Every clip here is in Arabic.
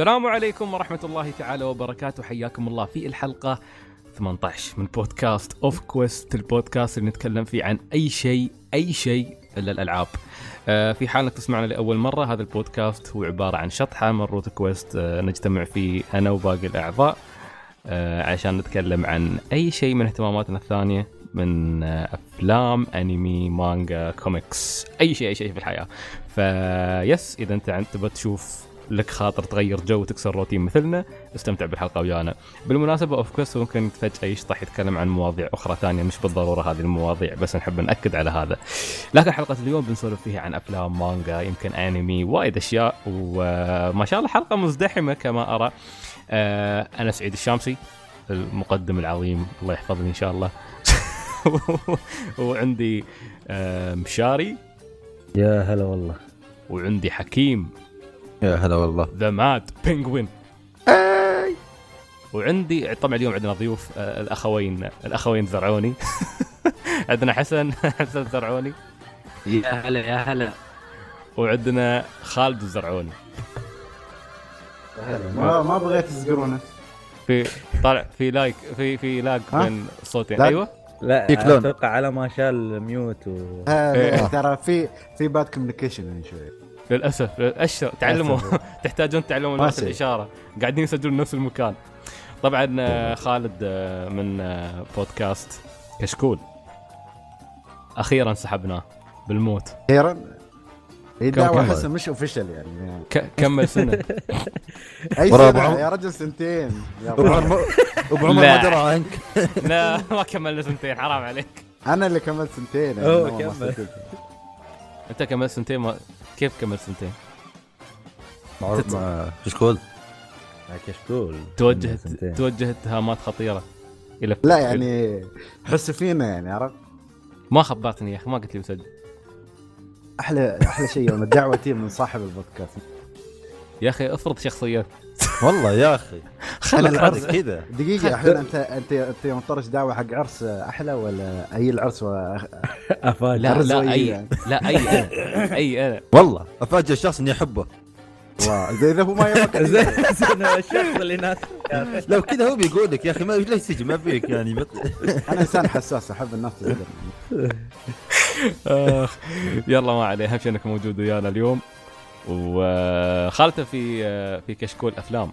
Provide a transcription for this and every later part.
السلام عليكم ورحمة الله تعالى وبركاته حياكم الله في الحلقة 18 من بودكاست OffQuest البودكاست اللي نتكلم فيه عن أي شيء أي شيء إلا الألعاب. آه، في حال انك تسمعنا لأول مرة هذا البودكاست هو عبارة عن شطحة من Root Quest آه، نجتمع فيه أنا وباقي الأعضاء آه، عشان نتكلم عن أي شيء من اهتماماتنا الثانية من أفلام أنمي مانجا كوميكس أي شيء أي شيء في الحياة ف yes إذا أنت تبغى تشوف لك خاطر تغير جو وتكسر روتين مثلنا. استمتع بالحلقة ويانا. بالمناسبة OffQuest ممكن فجأة يشطح يتكلم عن مواضيع أخرى ثانية مش بالضرورة هذه المواضيع بس نحب نأكد على هذا. لكن حلقة اليوم بنسولف فيها عن أفلام مانجا يمكن أنمي وايد أشياء وما شاء الله حلقة مزدحمة كما أرى. آه، أنا سعيد الشامسي المقدم العظيم الله يحفظني إن شاء الله. وعندي آه، مشاري. يا هلا والله. وعندي حكيم. يا هلا والله. ذا ماد بينجوين وعندي طبعا اليوم عندنا ضيوف آه، الأخوين الأخوين زرعوني عندنا حسن حسن زرعوني يا هلا يا هلا. وعندنا خالد الزرعوني. ما ما بغيت تزقرونه. في طالع في lag في في lag؟ بين الصوتين lag؟ أيوه. لا. أتوقع على ما شال mute و آه، ترى في في bad communication يعني شوي. للأسف اشر تعلموا. تحتاجون تعلموا لغه. الإشارة. قاعدين يسجلون نفس المكان. طبعا آه، خالد آه، من آه، بودكاست كشكول. أخيرا سحبناه بالموت. أخيرا؟ دعوة كم احسها مش official يعني. ك- كمل سنة. أي سنة؟ يا رجل سنتين. ابو. عمر ابو عمر. ما درى عنك. لا ما كملنا سنتين حرام عليك. أنا اللي كملت سنتين يعني ما كمل. أنت كملت سنتين ما كيف كملت سنتين؟ معروف مع كشكول. كشكول. توجهت سنتين. توجهت اتهامات خطيرة إلى لا يعني حس فينا يعني عرفت؟ ما خبرتني يا أخي ما قلت لي مسجل. أحلى أحلى شيء يوم الدعوة تجي من صاحب البودكاست. يا أخي افرض شخصيات. والله يا أخي. خلك العرس. كذا. دقيقة الحين انت انت أنت يوم طرش دعوة حق عرس أحلى ولا أي العرس و... افاجئ لا لا اي يعني. لا أي أنا. أي أنا. والله افاجئ الشخص إني أحبه. واو، زي إذا هو ما يبغاك. الشخص اللي ناس لو كذا هو بيقول لك يا أخي ما ليش تجي؟ ما فيك يعني. بط- أنا إنسان حساس أحب الناس. يلا ما عليه أهم شيء إنك موجود ويانا اليوم. وخالته في في كشكول أفلام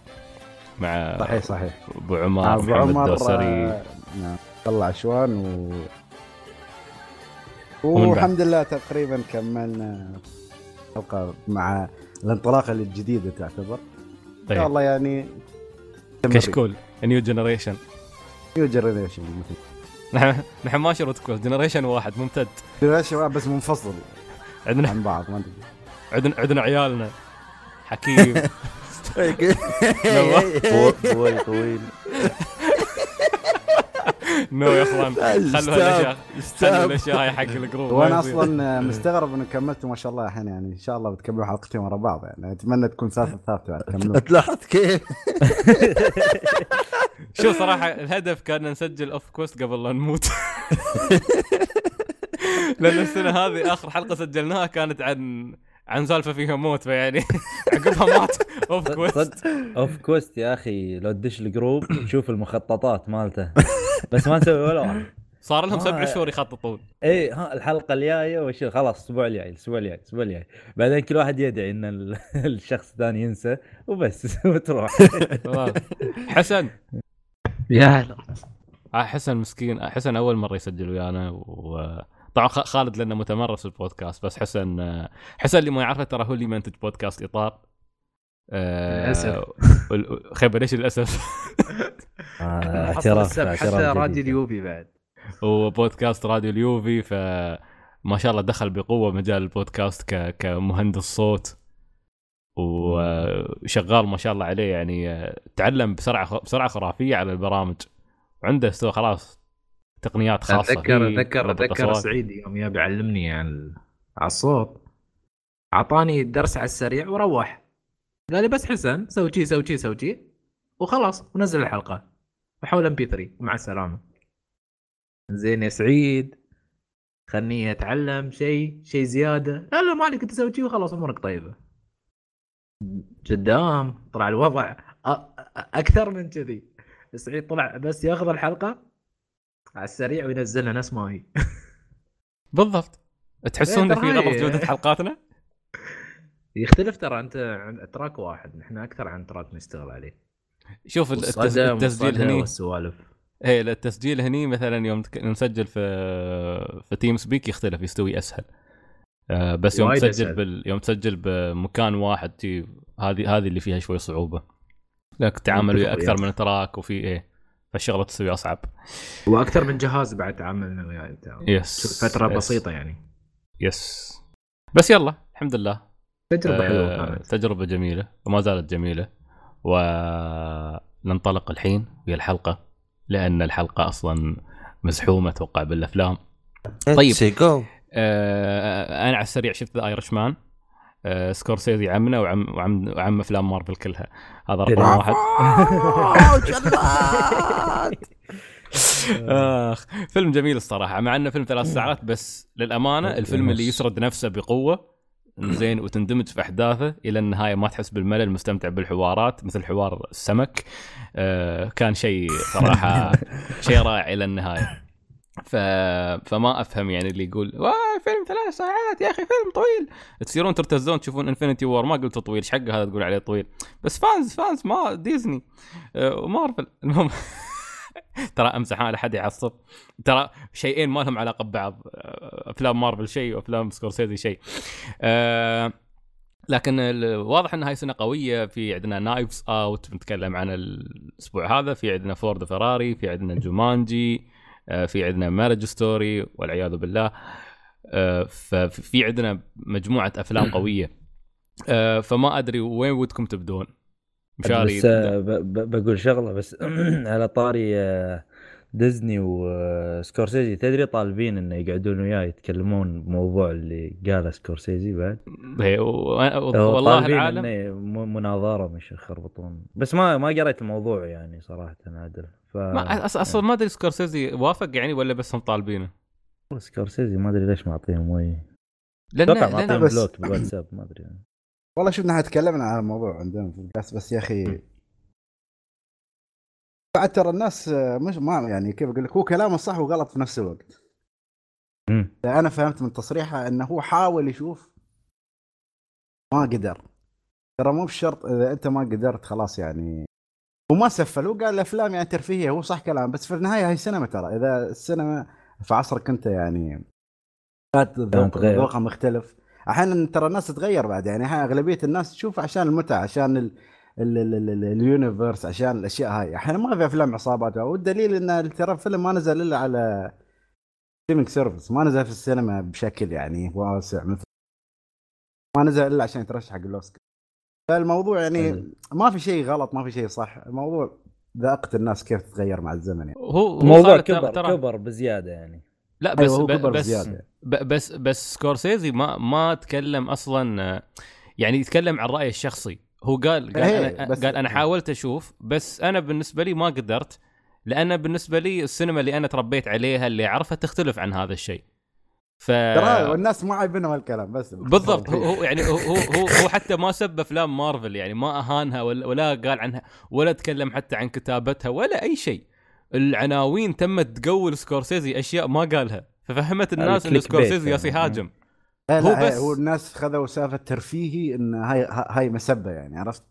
مع صحيح صحيح. أبو عمر أبو عمر الدوسري آه، نعم. طلع عشوان و؟ والحمد لله تقريبا كملنا حلقة مع الانطلاقة الجديدة تعتبر. إن شاء طيب. الله يعني كشكول new generation new generation نحن نحن ما شرط generation واحد ممتد. generation بس منفصل عندنا عن بعض ما أدري. عندنا عندنا عيالنا. حكيم. طويل طويل. no يا أخوان خلوا هالاشياء خلوا الاشياء هاي حق ال group. وأنا. أصلا مستغرب إنه كملتوا ما شاء الله الحين يعني إن شاء الله بتكملوا حلقتين ورا بعض يعني. أتمنى تكون سالفه ثابته يعني كملوا. تلاحظ كيف؟ شوف صراحة الهدف كان نسجل OffQuest قبل لا نموت. لأن السنة هذه آخر حلقة سجلناها كانت عن عن سالفة فيها موت فيعني عقبها مات. OffQuest Off Quest يا أخي لو تدش ال group تشوف المخططات مالته. بس ما نسوي ولا واحد. صار لهم سبع شهور يخططون. اي ها الحلقة الجاية وش خلاص الأسبوع الجاي الأسبوع الجاي الأسبوع الجاي. بعدين كل واحد يدعي إن ال- الشخص الثاني ينسى وبس وتروح. حسن. يا هلا. آه، حسن مسكين. آه، حسن أول مرة يسجل ويانا وطبعا خ- خالد لأنه متمرس في البودكاست بس حسن آه، حسن اللي ما يعرفه ترى هو اللي منتج بودكاست إطار. آه، للأسف. وال- خيبه ليش للأسف؟ آه، اعتراف حتى. راديو اليوبي بعد. وبودكاست راديو اليوفي فما شاء الله دخل بقوة مجال البودكاست ك... كمهندس صوت. وشغال ما شاء الله عليه يعني تعلم بسرعة بسرعة خرافية على البرامج. وعنده استوى خلاص تقنيات خاصة اتذكر اتذكر أتذكر. سعيد يوم يبي يعلمني عن على الصوت. أعطاني الدرس على السريع وروح. قال لي بس حسن سوي شي سوي شي سوي شي. وخلاص ونزل الحلقة. وحول MP3 ومع السلامة. زين يا سعيد. خلني أتعلم شيء شيء زيادة. لا لا ما عليك أنت سوي شي وخلاص أمورك طيبة. قدام طلع الوضع أكثر من كذي. سعيد طلع بس ياخذ الحلقة. على السريع وينزلها نفس ما هي. بالضبط. تحسون إيه، إن في غلط جودة حلقاتنا؟ يختلف ترى انت عن track واحد. نحن أكثر عن track نشتغل عليه. شوف التسجيل هني والسوالف. إيه التسجيل هني مثلا يوم نسجل في في TeamSpeak يختلف يستوي أسهل. آه بس يوم تسجل أسهل. بال... يوم تسجل بمكان واحد هذه هذه اللي فيها شوي صعوبة. لك تعامل ويا أكثر. من track وفي إيه. فالشغلة تسوي أصعب. وأكثر من جهاز بعد تعاملنا وياه أنت. yes فترة yes. بسيطة يعني. yes بس يلا الحمد لله. تجربة حلوة آه كانت. تجربة جميلة وما زالت جميلة. وننطلق الحين ويا الحلقة لأن الحلقة أصلا مزحومة أتوقع بالأفلام. طيب. آه أنا على السريع شفت The Irishman سكورسيزي عمنا وعم وعم وعم أفلام مارفل كلها. هذا رقم. واحد. آخ فيلم جميل الصراحة. مع إنه فيلم ثلاث ساعات بس للأمانة الفيلم اللي يسرد نفسه بقوة زين وتندمج في أحداثه إلى النهاية ما تحس بالملل مستمتع بالحوارات مثل حوار السمك. آه كان شيء صراحة شيء رائع إلى النهاية. ف... فما أفهم يعني اللي يقول واه فيلم ثلاث ساعات يا أخي فيلم طويل. تصيرون ترتزون تشوفون Infinity War ما قلت طويل إيش حق هذا تقول عليه طويل. بس fans fans مال Disney. آه، ومارفل. المهم ترى أمزح على حد يعصب. ترى شيئين ما لهم علاقة ببعض. آه، أفلام مارفل شيء وأفلام سكورسيزي شيء. آه، لكن واضح ان هاي سنة قوية. في عندنا Knives Out بنتكلم عن الأسبوع هذا. في عندنا Ford Ferrari في عندنا Jumanji في عندنا Marriage Story والعياذ بالله. آه، ففي عندنا مجموعة أفلام قوية. آه، فما أدري وين ودكم تبدون. مشاري بس آه، بقول شغلة بس على طاري آه، ديزني وسكورسيزي. تدري طالبين إنه يقعدون وياي يتكلمون بموضوع اللي قاله سكورسيزي بعد؟ إيه، هو والله العالم مناظره مش يخربطون. بس ما ما قريت الموضوع يعني صراحة عادل. ف ما أصلا ما أدري سكورسيزي وافق يعني ولا بس هم طالبينه. سكورسيزي ما أدري ليش معطيهم وي. لأن أتوقع لأن معطيهم بس- block بالواتساب ما أدري يعني. والله شفنا إحنا تكلمنا عن الموضوع عندنا في البودكاست بس يا أخي بعد ترى الناس آه، مش ما يعني كيف أقول لك هو كلامه صح وغلط في نفس الوقت. مم. أنا فهمت من تصريحه إنه هو حاول يشوف ما قدر. ترى مو بشرط إذا أنت ما قدرت خلاص يعني. وما سفل هو قال الأفلام يعني ترفيهية هو صح كلام بس في النهاية هي سينما ترى. إذا السينما في عصرك أنت يعني. ذوقها مختلف. أحيانا ترى الناس تتغير بعد يعني أغلبية الناس تشوف عشان المتعة عشان ال... ال... ال... ال... ال... اليونيفرس عشان الأشياء هاي. أحيانا ما في أفلام عصابات. والدليل إن ترى الفيلم ما نزل إلا على streaming service ما نزل في السينما بشكل يعني واسع مثل ما نزل إلا عشان يترشح حق الأوسكار. فالموضوع يعني. ما في شيء غلط ما في شيء صح. الموضوع ذاقة الناس كيف تتغير مع الزمن يعني. هو الموضوع ترى- كبر ترى كبر بزيادة يعني. لا بس أيوه هو ب- كبر بس بزيادة. ب- بس بس سكورسيزي ما ما تكلم أصلا يعني يتكلم عن رايه الشخصي. هو قال قال إيه، أنا بس- قال أنا حاولت أشوف بس أنا بالنسبة لي ما قدرت لأن بالنسبة لي السينما اللي أنا تربيت عليها اللي أعرفها تختلف عن هذا الشيء. ف والناس ما عايبينهم الكلام بس بالضبط. هو يعني هو هو هو, حتى ما سب أفلام مارفل يعني ما أهانها ولا, ولا قال عنها ولا تكلم حتى عن كتابتها ولا أي شيء. العناوين تمت تقول سكورسيزي أشياء ما قالها. ففهمت الناس إن سكورسيزي ياس يعني. يهاجم لا هو لا بس- هو الناس خذوا سالفة ترفيهي إن هاي هاي مسبة يعني عرفت؟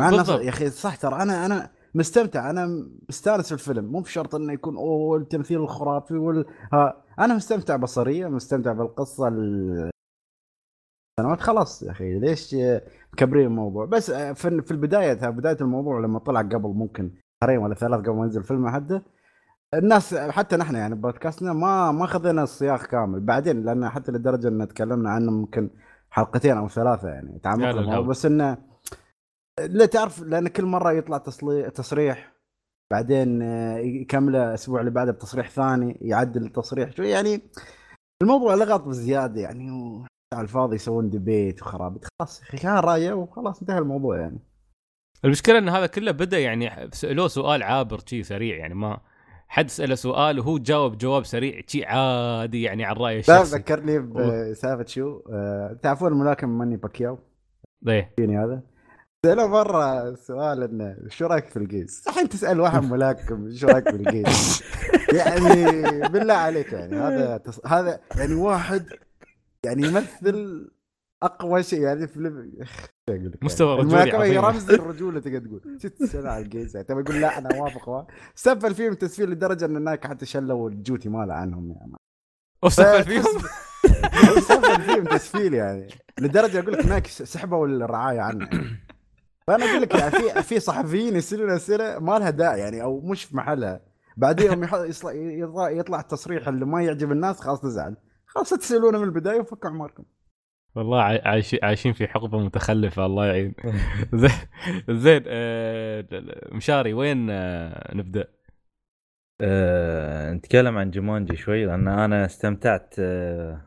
بالضبط. يا أخي صح ترى أنا أنا مستمتع أنا مستانس في الفيلم مو بشرط إنه يكون أوه التمثيل الخرافي وال ها أنا مستمتع بصريا مستمتع بالقصة ال- سنوات خلاص يا أخي ليش مكبرين الموضوع؟ بس في في البداية بداية الموضوع لما طلع قبل ممكن شهرين ولا ثلاث قبل ما ينزل الفيلم حده الناس حتى نحن يعني بودكاستنا ما ما خذينا السياق كامل. بعدين لأن حتى لدرجة إن تكلمنا عنه ممكن حلقتين أو ثلاثة يعني تعمقنا بس إنه لا تعرف لأن كل مرة يطلع تصلي... تصريح بعدين يكمله الأسبوع اللي بعده بتصريح ثاني يعدل التصريح شوي. يعني الموضوع لغط بزياده يعني و... على الفاضي يسوون ديبيت وخرابيط. خلاص يا أخي كان رأيه وخلاص انتهى الموضوع يعني. المشكلة إن هذا كله بدأ يعني سالوه سؤال عابر شي سريع يعني ما حد سأله سؤال وهو جاوب جواب سريع شي عادي يعني عن رايه لا الشخصي. ذكرني بسالفه شو؟ آه، تعرفون الملاكم ماني باكياو؟ إيه. فلبيني هذا؟ سأله مرة سؤال إنه شو رأيك في ال gays؟ الحين تسأل واحد ملاكم شو رأيك في ال gays؟ يعني بالله عليك يعني هذا تص... هذا يعني واحد يعني يمثل أقوى شيء يعني في الم- شو أقول لك يعني؟ مستوى رجولي الملاكمة هي. رمز الرجولة تقدر تقول ست سنة على ال gays يعني تبي تقول لا أنا أوافق وا- سفل فيهم تسفيل لدرجة إن هناك حتى شلوا الجوتي ماله عنهم يعني وسفل فيهم سفل فيهم تسفيل يعني. لدرجة أقول لك هناك سحبوا الرعاية عنه. يعني. فأنا أقول لك يعني في في صحفيين يسألون أسئلة ما لها داعي يعني أو مش في محلها. بعدين يطلع, يطلع التصريح اللي ما يعجب الناس خلاص تزعل. خلاص لا تسألونه من البداية وفكوا عماركم والله عاي- عايشين في حقبة متخلفة الله يعين. زين زين آه، مشاري وين آه، نبدأ؟ آه، نتكلم عن جومانجي شوي لأن أنا استمتعت آه،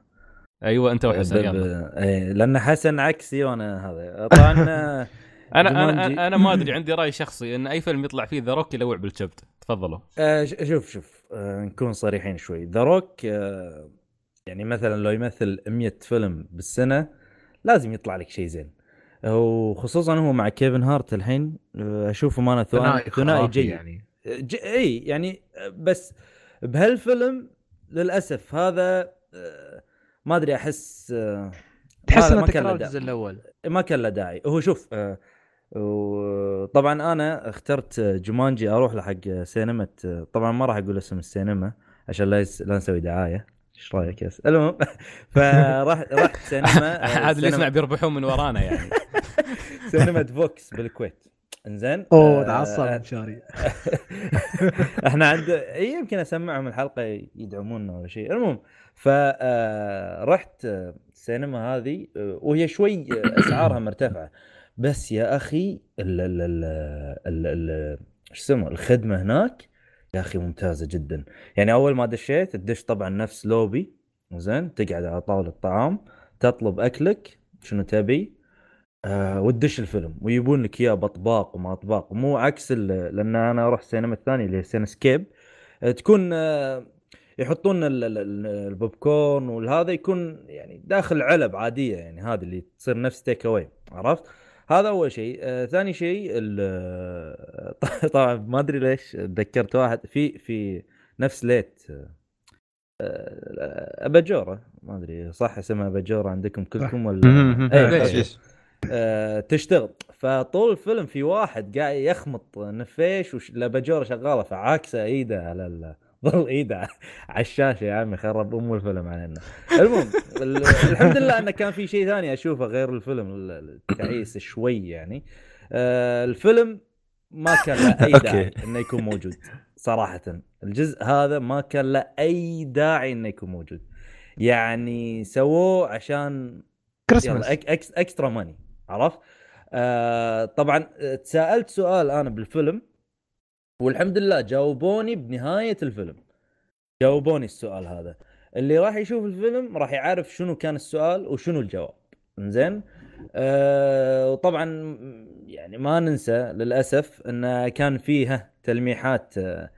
أيوه أنت وحسن ب- إيه، لأن حسن عكسي وأنا هذا. طبعا أنا. أنا أنا ما أدري عندي رأي شخصي إن أي فيلم يطلع فيه ذا روك يلوع بالكبد تفضلوا. آه، شوف شوف آه، نكون صريحين شوي. ذا روك يعني مثلا لو يمثل 100 فيلم بالسنة لازم يطلع لك شيء زين. وخصوصا هو مع كيفن هارت الحين أشوفه ما ثنائي ثنائي خرافي جيد. يعني. ج... إي يعني بس بهالفيلم للأسف هذا آه، ما أدري أحس آه، تحس إنه تكرار الجزء الأول. ما كان له داعي. هو شوف آه، وطبعا أنا اخترت جومانجي أروح له حق سينما طبعا ما راح أقول اسم السينما عشان لا يس... لا نسوي دعاية. إيش رأيك يس المهم فراح رحت سينما آه، عاد اللي سينما- يسمع بيربحون من ورانا يعني. سينما فوكس بالكويت. إنزين؟ أوه آه، تعصب مشاري. إحنا عند يمكن أسمعهم الحلقة يدعمونا ولا شيء. المهم فرحت السينما هذه آه، وهي شوي آه، أسعارها مرتفعة. بس يا أخي ال ال ال ال ال إيش اسمه الخدمة هناك يا أخي ممتازة جدا. يعني أول ما دشيت تدش طبعا نفس لوبي زين؟ تقعد على طاولة طعام تطلب أكلك شنو تبي آه وتدش الفيلم. ويبون لك إياه باطباق وما أطباق. مو عكس لأن أنا أروح السينما الثانية اللي هي سينسكيب آه تكون آه يحطون ال- ال- ال- البوب كورن والهذا يكون يعني داخل علب عادية. يعني هذه اللي تصير نفس take away عرفت؟ هذا أول شيء، آه ثاني شيء ال- طبعا ما أدري ليش تذكرت واحد في في نفس ليت آه، أباجورة ما أدري صح اسمها أباجورة عندكم كلكم ولا ليش؟ أوكي. ليش؟ آه، تشتغل فطول الفيلم في واحد قاعد يخمط نفيش والاباجوره شغالة فعاكسه إيده على ال... ظل ايده على الشاشة يا عمي خرب أم الفيلم علينا. المهم ال- الحمد لله انه كان في شيء ثاني أشوفه غير الفيلم ال- التعيس شوي يعني. آه، الفيلم ما كان له أي داعي. إنه يكون موجود صراحة. الجزء هذا ما كان له أي داعي إنه يكون موجود. يعني سووه عشان كريسماس. إكسترا ماني عرفت؟ آه طبعا آه، تساءلت سؤال أنا بالفيلم والحمد لله جاوبوني بنهاية الفيلم. جاوبوني السؤال هذا. اللي راح يشوف الفيلم راح يعرف شنو كان السؤال وشنو الجواب. زين آه وطبعا يعني ما ننسى للأسف انه كان فيها تلميحات آه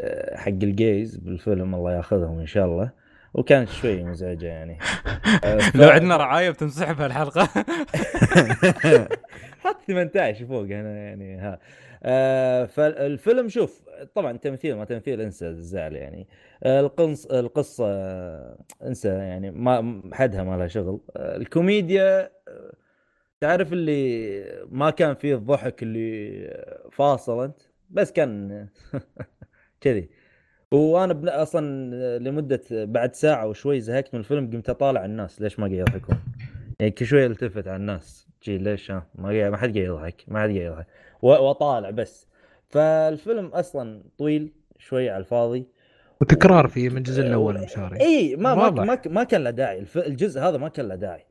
آه، حق الجيز بالفيلم الله ياخذهم إن شاء الله. وكانت شوي مزعجة يعني. آه، ف- لو عندنا رعاية بتنسحب هالحلقة. حط 18 فوق هنا يعني ها. آه فالفيلم شوف طبعا تمثيل ما تمثيل انسى الزعل يعني. آه القنص القصة آه انسى يعني ما حدها ما لها شغل. الكوميديا تعرف اللي ما كان فيه الضحك اللي فاصل انت بس كان كذي. وأنا أصلا لمدة بعد ساعة وشوي زهقت من الفيلم قمت اطالع الناس ليش ما قاعد يضحكون. يعني كل شوي التفت على الناس جي ليش ها ما حد قاعد يضحك ما حد قاعد يضحك. و- واطالع بس. فالفيلم أصلا طويل شوي على الفاضي. وتكرار فيه من الجزء الأول مشاري. إي ما ما. ما, ما كان له داعي. الجزء هذا ما كان له داعي.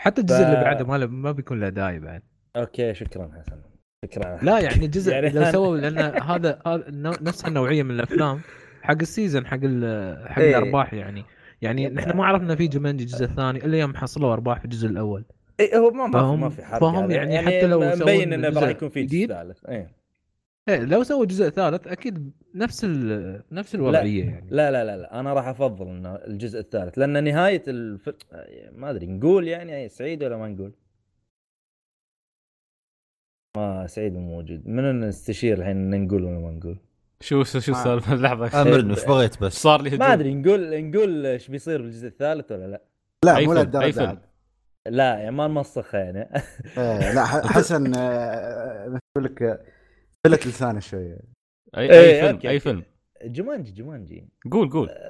حتى الجزء ف- اللي بعده ما ما بيكون له داعي بعد. okay شكرا حسن. شكرا. لا يعني الجزء يعني لو سووا لأن هذا نفس النوعية من الأفلام حق ال season حق حق. الأرباح يعني. يعني نحن ما عرفنا في جومانجي الجزء الثاني إلا يوم حصلوا أرباح في الجزء الأول. إيه هو ما ما, ما في حرق فهم هذا. يعني حتى لو سووا مبين إنه راح يكون في؟ جزء ثالث. إيه. إيه لو سووا جزء ثالث أكيد نفس ال... نفس الوضعية يعني. لا لا لا لا. أنا راح أفضل إنه الجزء الثالث لأن نهاية الف... ما أدري نقول يعني سعيد ولا ما نقول؟ ما سعيد مو موجود. من نستشير الحين نقول ولا ما نقول؟ شو شو السالفة؟ لحظة. امرني إيش بغيت بس. صار لي هجوم ما أدري نقول نقول إيش بيصير بالجزء الثالث ولا لا؟ لا مو فيلم؟ لا يعني ما نمسخها يعني. إيه، لا حسن آه، مثل يقول لك آه، فلت لسانه شوية. اي إيه، أي فيلم أي. فيلم. جمانجي جمانجي قول قول.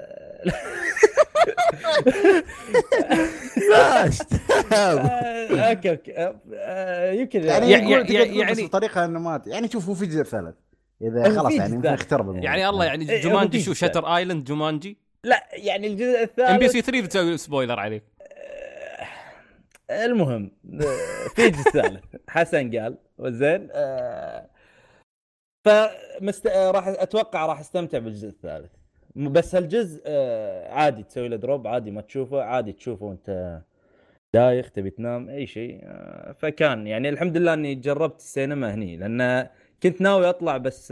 آه، أوكي أوكي. آه، آه، يمكن يعني يعني- يعني- يعني- بطريقه إنه ما يعني شوف هو في جزء ثالث. إذا خلاص يعني الموضوع. يعني الله يعني إيه، جومانجي شو في شاتر ايلاند جومانجي لا يعني الجزء ام بي الثالث سي 3 بتسوي سبويلر عليك. آه، المهم في جزء ثالث حسن قال وزين آه، فمست... آه، راح أتوقع راح أستمتع بالجزء الثالث. بس هالجزء آه، عادي تسوي له دروب عادي ما تشوفه عادي تشوفه وأنت دايخ تبي تنام أي شيء آه، فكان يعني الحمد لله إني جربت السينما هني لأن كنت ناوي أطلع بس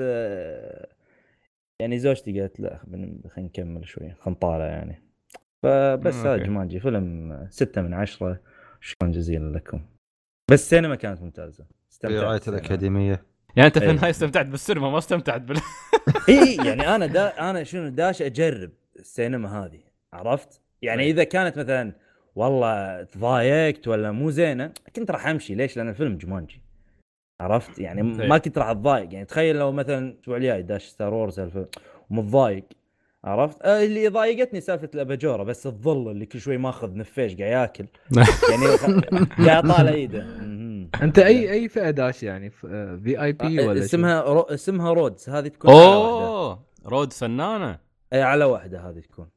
يعني زوجتي قالت لا خلينا نكمل شوي خلينا نطالع يعني. فبس هذا. جمانجي فيلم ستة من عشرة. شكرا جزيلا لكم بس السينما كانت ممتازة في استمتعت. الأكاديمية يعني أنت في إيه. النهاية استمتعت بالسينما ما استمتعت بال إي يعني أنا دا أنا شنو داش أجرب السينما هذه عرفت؟ يعني طيب. إذا كانت مثلا والله تضايقت ولا مو زينة كنت راح أمشي ليش؟ لأن الفيلم جمانجي عرفت؟ يعني طيب. ما كنت راح أتضايق يعني تخيل لو مثلا الأسبوع الجاي داش ستار وورز الفيلم ومتضايق عرفت؟ آه اللي ضايقتني سالفة الأباجورة بس الظل اللي كل شوي ماخذ نفيش قاعد ياكل. يعني قاعد طالع إيده. أنت اي أي فئة داش يعني؟ VIP آه، ولا؟ اسمها رو... اسمها رودز هذه تكون أوه رود فنانة؟ اي على واحدة هذه تكون.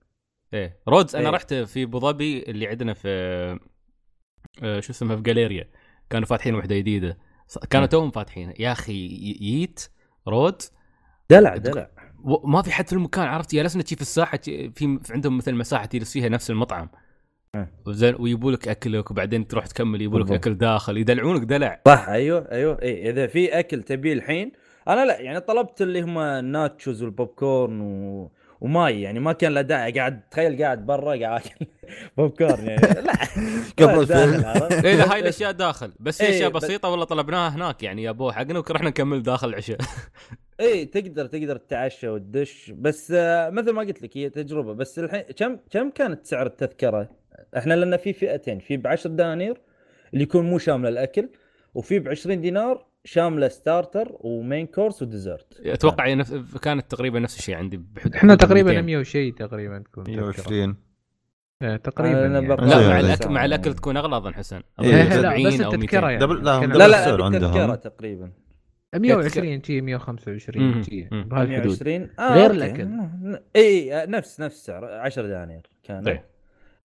إيه رودز أنا إيه. رحت في أبو ظبي اللي عندنا في آه، شو اسمها في جاليريا. كانوا فاتحين وحدة جديدة. كانوا توهم فاتحين. يا أخي ييت رودز؟ دلع دلع. ما في حد في المكان عرفت؟ جلسنا في الساحة في في عندهم مثل مساحة تجلس فيها نفس المطعم. أه. زين ويبوا لك اكلك وبعدين تروح تكمل يبوا لك. أكل داخل يدلعونك دلع. صح أيوه أيوه. اي إذا في أكل تبيه الحين أنا لا يعني طلبت اللي هم ال nachos وال popcorn و... وماي يعني ما كان له داعي. قاعد تخيل قاعد برا قاعد أكل بوب كورن يعني. لا قبل الفيلم. لا هاي الأشياء داخل. بس هي إيه، أشياء بس- بسيطة والله طلبناها هناك يعني يابوا حقنا ورحنا نكمل داخل العشاء. اي إيه، تقدر تقدر تتعشى وتدش بس آه، مثل ما قلت لك هي تجربة بس الحين كم كم كانت سعر التذكرة؟ إحنا لنا في فئتين في ب 10 دنانير اللي يكون مو شامله الأكل وفي ب 20 دينار شاملة starter و main course و dessert أتوقع هي نف... كانت تقريبا نفس الشيء عندي بحدود إحنا تقريبا 200. 100 وشيء تقريبا تكون تذكرة. 120 إيه، تقريبا أنا يعني. لا إيه، مع إيه. الاكل مع الأكل تكون اغلى اظن حسن إيه، إيه، لا 70 بس التذكرة 200 يعني double- لا، لا لا. التذكرة تقريبا 120 شي 125 مم. شي مم. بهالحدود 120 آه غير. ن- إي آه، نفس نفس السعر 10 دنانير كان طيب.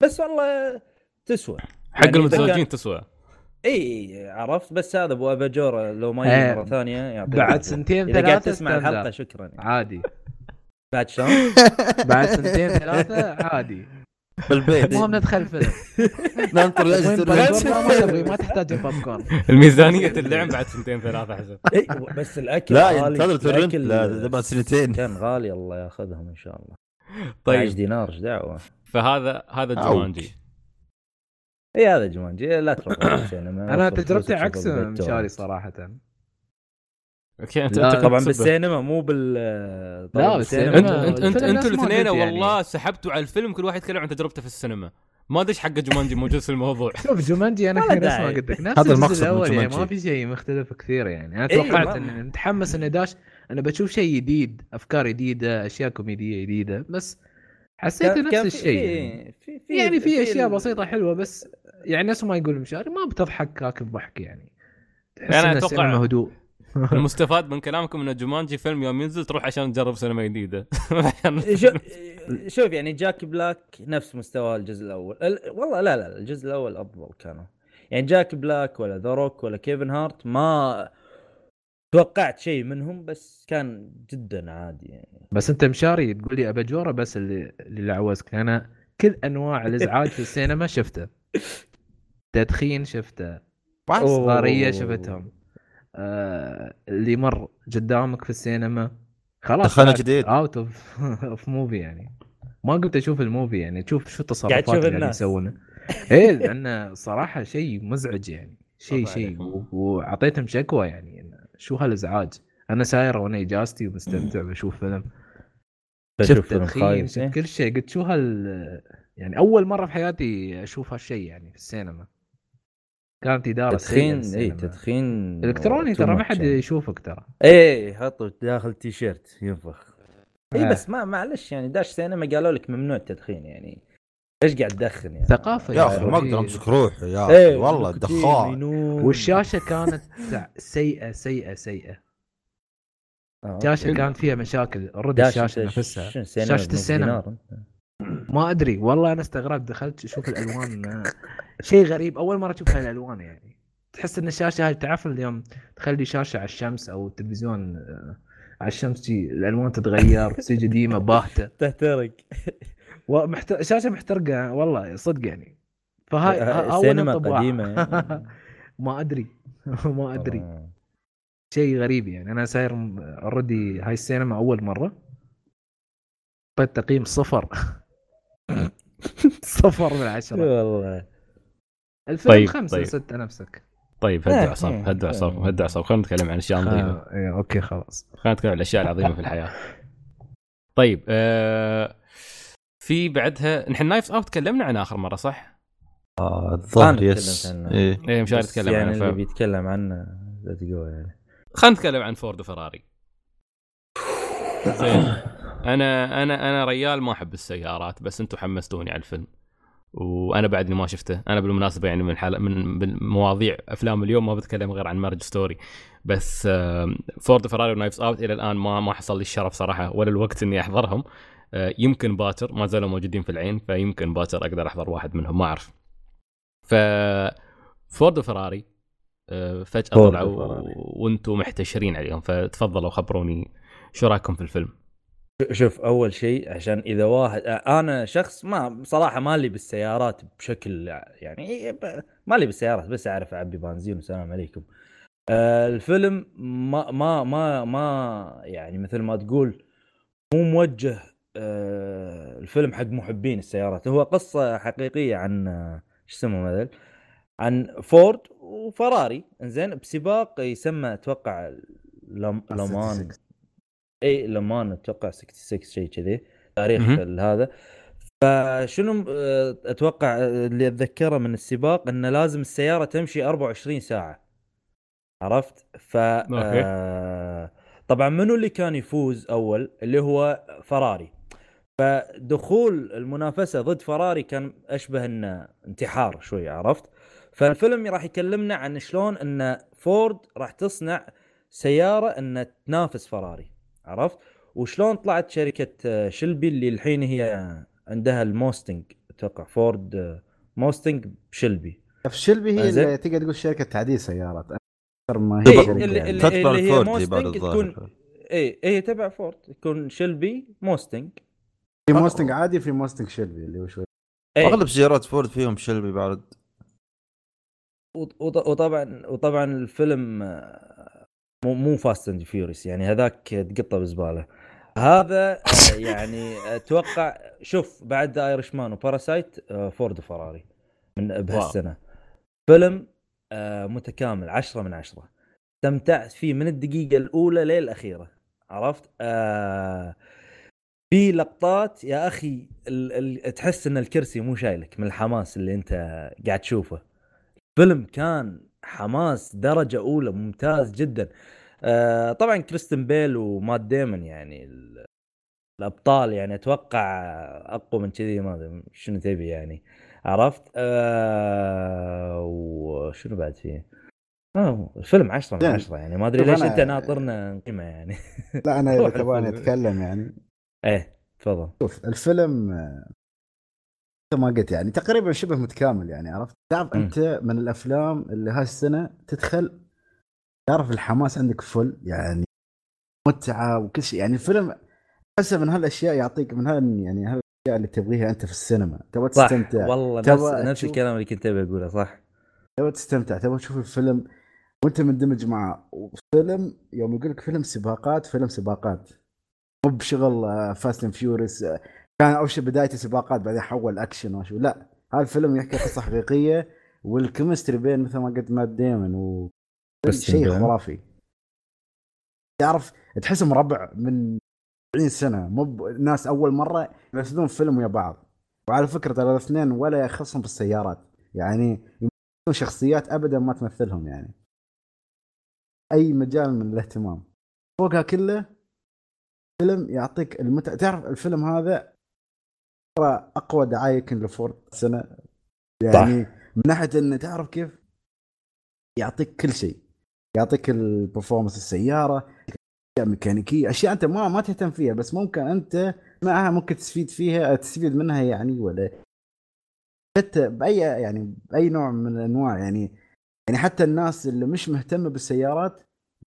بس والله تسوى حق يعني المتزوجين كان- تسوى إي عرفت بس هذا أبو اباجوره لو ما يجي مرة ثانية بعد. سنتين إذا قاعد تسمع. الحلقة شكرا عادي بعد شلون؟ بعد سنتين ثلاثة عادي بالبيت. المهم ندخل فيلم. ننطر ما تحتاج بوب كورن الميزانية اللعب بعد سنتين ثلاثة حسن. اي بس الأكل لا ينتظر الأكل لا بعد سنتين. كان غالي الله ياخذهم إن شاء الله. 10 طيب دينار إيش دعوة؟ فهذا هذا ok. جومانجي اي هذا جمانجي لا تروح السينما أنا تجربتي عكس مشاري torrent. okay انت أنت طبعا. بالسينما مو بال لا، بالسينما. انت انت انت ما الاثنين يعني. والله سحبتوا على الفيلم كل واحد يتكلم عن تجربته في السينما ما أدري حق جومانجي موجود في الموضوع شوف جومانجي أنا كثير نفس ما داعي. قلت لك نفس هذا المقصد الأول يعني ما. في شيء مختلف كثير يعني أنا إيه، توقعت ما- ان متحمس إني داش أنا بشوف شيء جديد أفكار جديدة أشياء كوميدية جديدة بس حسيته كان- نفس الشيء يعني. في في يعني في اشياء ال- بسيطة حلوة بس يعني نفس ما يقول مشاري ما بتضحك كاك الضحك يعني تحس يعني إن السينما هدوء المستفاد من كلامكم إن جومانجي فيلم يوم ينزل تروح عشان تجرب سينما جديدة. شو- شوف يعني جاك بلاك نفس مستوى الجزء الأول. ال- والله لا لا الجزء الأول أفضل كانوا. يعني جاك بلاك ولا ذا روك ولا كيفن هارت ما توقعت شيء منهم بس كان جدا عادي يعني. بس أنت مشاري تقول لي اباجوره بس اللي اللي عوزك أنا كل أنواع الإزعاج في السينما شفته. تدخين شفته. صغاريه شفتهم. اللي مر قدامك في السينما. خلاص دخلنا جديد. out of of movie يعني. ما قلت أشوف ال movie يعني. تشوف شو قاعد التصرفات اللي قاعدين الناس. يسوونها إيه لأنه صراحة شيء مزعج يعني. شيء شيء. وأعطيتهم شكوى يعني. شو هالإزعاج. أنا ساير وأنا إجازتي ومستمتع بشوف فيلم. شفت فيلم تدخين شفت إيه؟ كل شيء. قلت شو هال يعني أول مرة في حياتي أشوف هالشيء يعني في السينما. كانت إدارة تدخين إي. تدخين إلكتروني ترى ما حد يعني. يشوفك ترى إيه حطوا داخل تي شيرت ينفخ إي آه. بس ما معلش يعني داش سينما قالوا لك ممنوع التدخين يعني إيش قاعد تدخن يعني ثقافة يا أخي ما أقدر أمسك روحي يا إيه، أخي والله نيكوتين، دخان. والشاشة كانت سيئة سيئة سيئة آه، الشاشه أوكي. كانت فيها مشاكل رد الشاشة نفسها شاشة السينما؟ ما أدري والله أنا استغربت دخلت أشوف الألوان آه، شيء غريب. أول مرة أشوف هالألوان يعني. تحس إن الشاشة هاي تعرف اليوم تخلي شاشة على الشمس أو التلفزيون آه، على الشمس الألوان تتغير تصير قديمة باهتة. تحترق. شاشه محترقة والله صدق يعني. فهاي ها- أول السينما انطباع. قديمة يعني. ما أدري. ما أدري. آه. شيء غريب يعني. أنا ساير already هاي السينما أول مرة. اعطيت تقييم صفر. صفر من عشرة. والله. الفيلم طيب، خمسة طيب. ستة نفسك طيب إيه، هدوا اعصاب إيه، هدوا اعصاب إيه. هدوا اعصاب خلينا نتكلم عن أشياء نظيفة آه، إيه، okay خلاص خلينا نتكلم عن الأشياء العظيمة في الحياة طيب آه في بعدها نحن Knives Out تكلمنا عن آخر مرة صح؟ آه، أنا الظاهر يس عنه. إيه إيه مشاري تكلم يعني عنه اللي. بيتكلم عنه لا يعني خلينا نتكلم عن فورد وفراري زين أنا أنا أنا ريال ما أحب السيارات بس أنتم حمستوني على الفيلم وأنا بعدني ما شفته أنا بالمناسبة يعني من حال من مواضيع أفلام اليوم ما بتكلم غير عن Marriage Story بس فورد فراري و Knives Out إلى الآن ما ما حصل لي الشرف صراحة ولا الوقت إني أحضرهم آه، يمكن باكر ما زالوا موجودين في العين فيمكن باكر أقدر أحضر واحد منهم ما أعرف ف فورد وفراري آه، فجأة طلعوا. وأنتم محتشرين عليهم فتفضلوا خبروني شو رأيكم في الفيلم؟ شوف أول شيء عشان إذا واحد أنا شخص ما بصراحه مالي بالسيارات بشكل يعني مالي بالسيارات بس أعرف أعبي بنزين والسلام عليكم. آه، الفيلم ما ما ما ما يعني مثل ما تقول مو موجه آه، الفيلم حق محبين السيارات. هو قصة حقيقية عن آه، شو اسمه هذا؟ عن فورد وفراري. إنزين بسباق يسمى أتوقع لم- لمان. 66. اي لمان أتوقع 66 شيء كذي تاريخ هذا. فشنو آه، أتوقع آه، اللي أتذكره من السباق إنه لازم السيارة تمشي 24 ساعة. عرفت؟ ف آه، طبعا منو اللي كان يفوز أول؟ اللي هو فراري. فدخول المنافسة ضد فراري كان أشبه إنه انتحار شوي عرفت؟ فالفيلم راح يكلمنا عن شلون إن فورد راح تصنع سيارة ان تنافس فراري. عرفت؟ وشلون طلعت شركة آه، شلبي اللي الحين هي عندها الموستنج أتوقع فورد آه، موستنج بشلبي. في شلبي هي. اللي تقدر تقول شركة تعديل سيارات. أكثر ما إيه، هي شركة اللي- يعني. اللي- تتبع هي موستنج الظاهر. تكون- اي اي تبع فورد يكون شلبي موستنج. في موستنج عادي في موستنج شلبي اللي هو شوي. إيه. أغلب سيارات فورد فيهم شلبي بعد. وط- وط- وطبعا وطبعا الفيلم آه، مو مو Fast and Furious يعني هذاك تقطه بزباله. هذا يعني أتوقع شوف بعد Irishman و Parasite فورد وفراري من بهالسنة. فيلم آه، متكامل عشرة من عشرة. استمتعت فيه من الدقيقة الأولى للأخيرة. عرفت؟ آه في لقطات يا أخي ال ال تحس إن الكرسي مو شايلك من الحماس اللي أنت قاعد تشوفه. فيلم كان حماس درجة أولى ممتاز جدا. آه طبعا كريستن بيل ومات ديمون يعني ال- الأبطال يعني أتوقع أقوى من كذي ما أدري شنو تبي يعني عرفت؟ آه وشنو بعد فيه؟ آه الفيلم 10 من زين. 10 يعني ما أدري ليش أنت ناطرنا قيمة يعني. لا أنا إذا تبغاني. أتكلم يعني. إيه تفضل. شوف الفيلم ما قلت يعني تقريبا شبه متكامل يعني عرفت؟ تعرف. أنت من الأفلام اللي هالسنه تدخل تعرف الحماس عندك فل يعني متعة وكل شيء. يعني الفيلم تحسه من هالأشياء يعطيك من هال يعني هالأشياء اللي تبغيها أنت في السينما. تبغى تستمتع. والله نفس نفس الكلام اللي كنت أبي أقوله صح. تبغى تستمتع تبغى تشوف الفيلم وأنت مندمج معه. وفيلم يوم يقول لك فيلم سباقات فيلم سباقات. مو بشغل Fast and Furious كان أول شيء بدايته سباقات بعدين حول اكشن وشو لا هذا الفيلم يحكي قصة حقيقية وال chemistry بين مثل ما قلت مات ديمون و شيء. خرافي. تعرف تحسهم ربع من 20 سنة. مو ب- ناس أول مرة يمثلون فيلم ويا بعض. وعلى فكرة ترى الاثنين ولا يخصهم بالسيارات يعني يمثلون شخصيات ابدا ما تمثلهم يعني. أي مجال من الاهتمام. فوقها كله فيلم يعطيك المتعة. تعرف الفيلم هذا أقوى دعاية يمكن لفورد سنه يعني من ناحية إنه تعرف كيف يعطيك كل شيء. يعطيك ال performance السيارة أشياء ميكانيكية أشياء أنت ما ما تهتم فيها بس ممكن أنت معها ممكن تستفيد فيها تستفيد منها يعني ولا. حتى باي يعني بأي نوع من الأنواع يعني يعني حتى الناس اللي مش مهتمة بالسيارات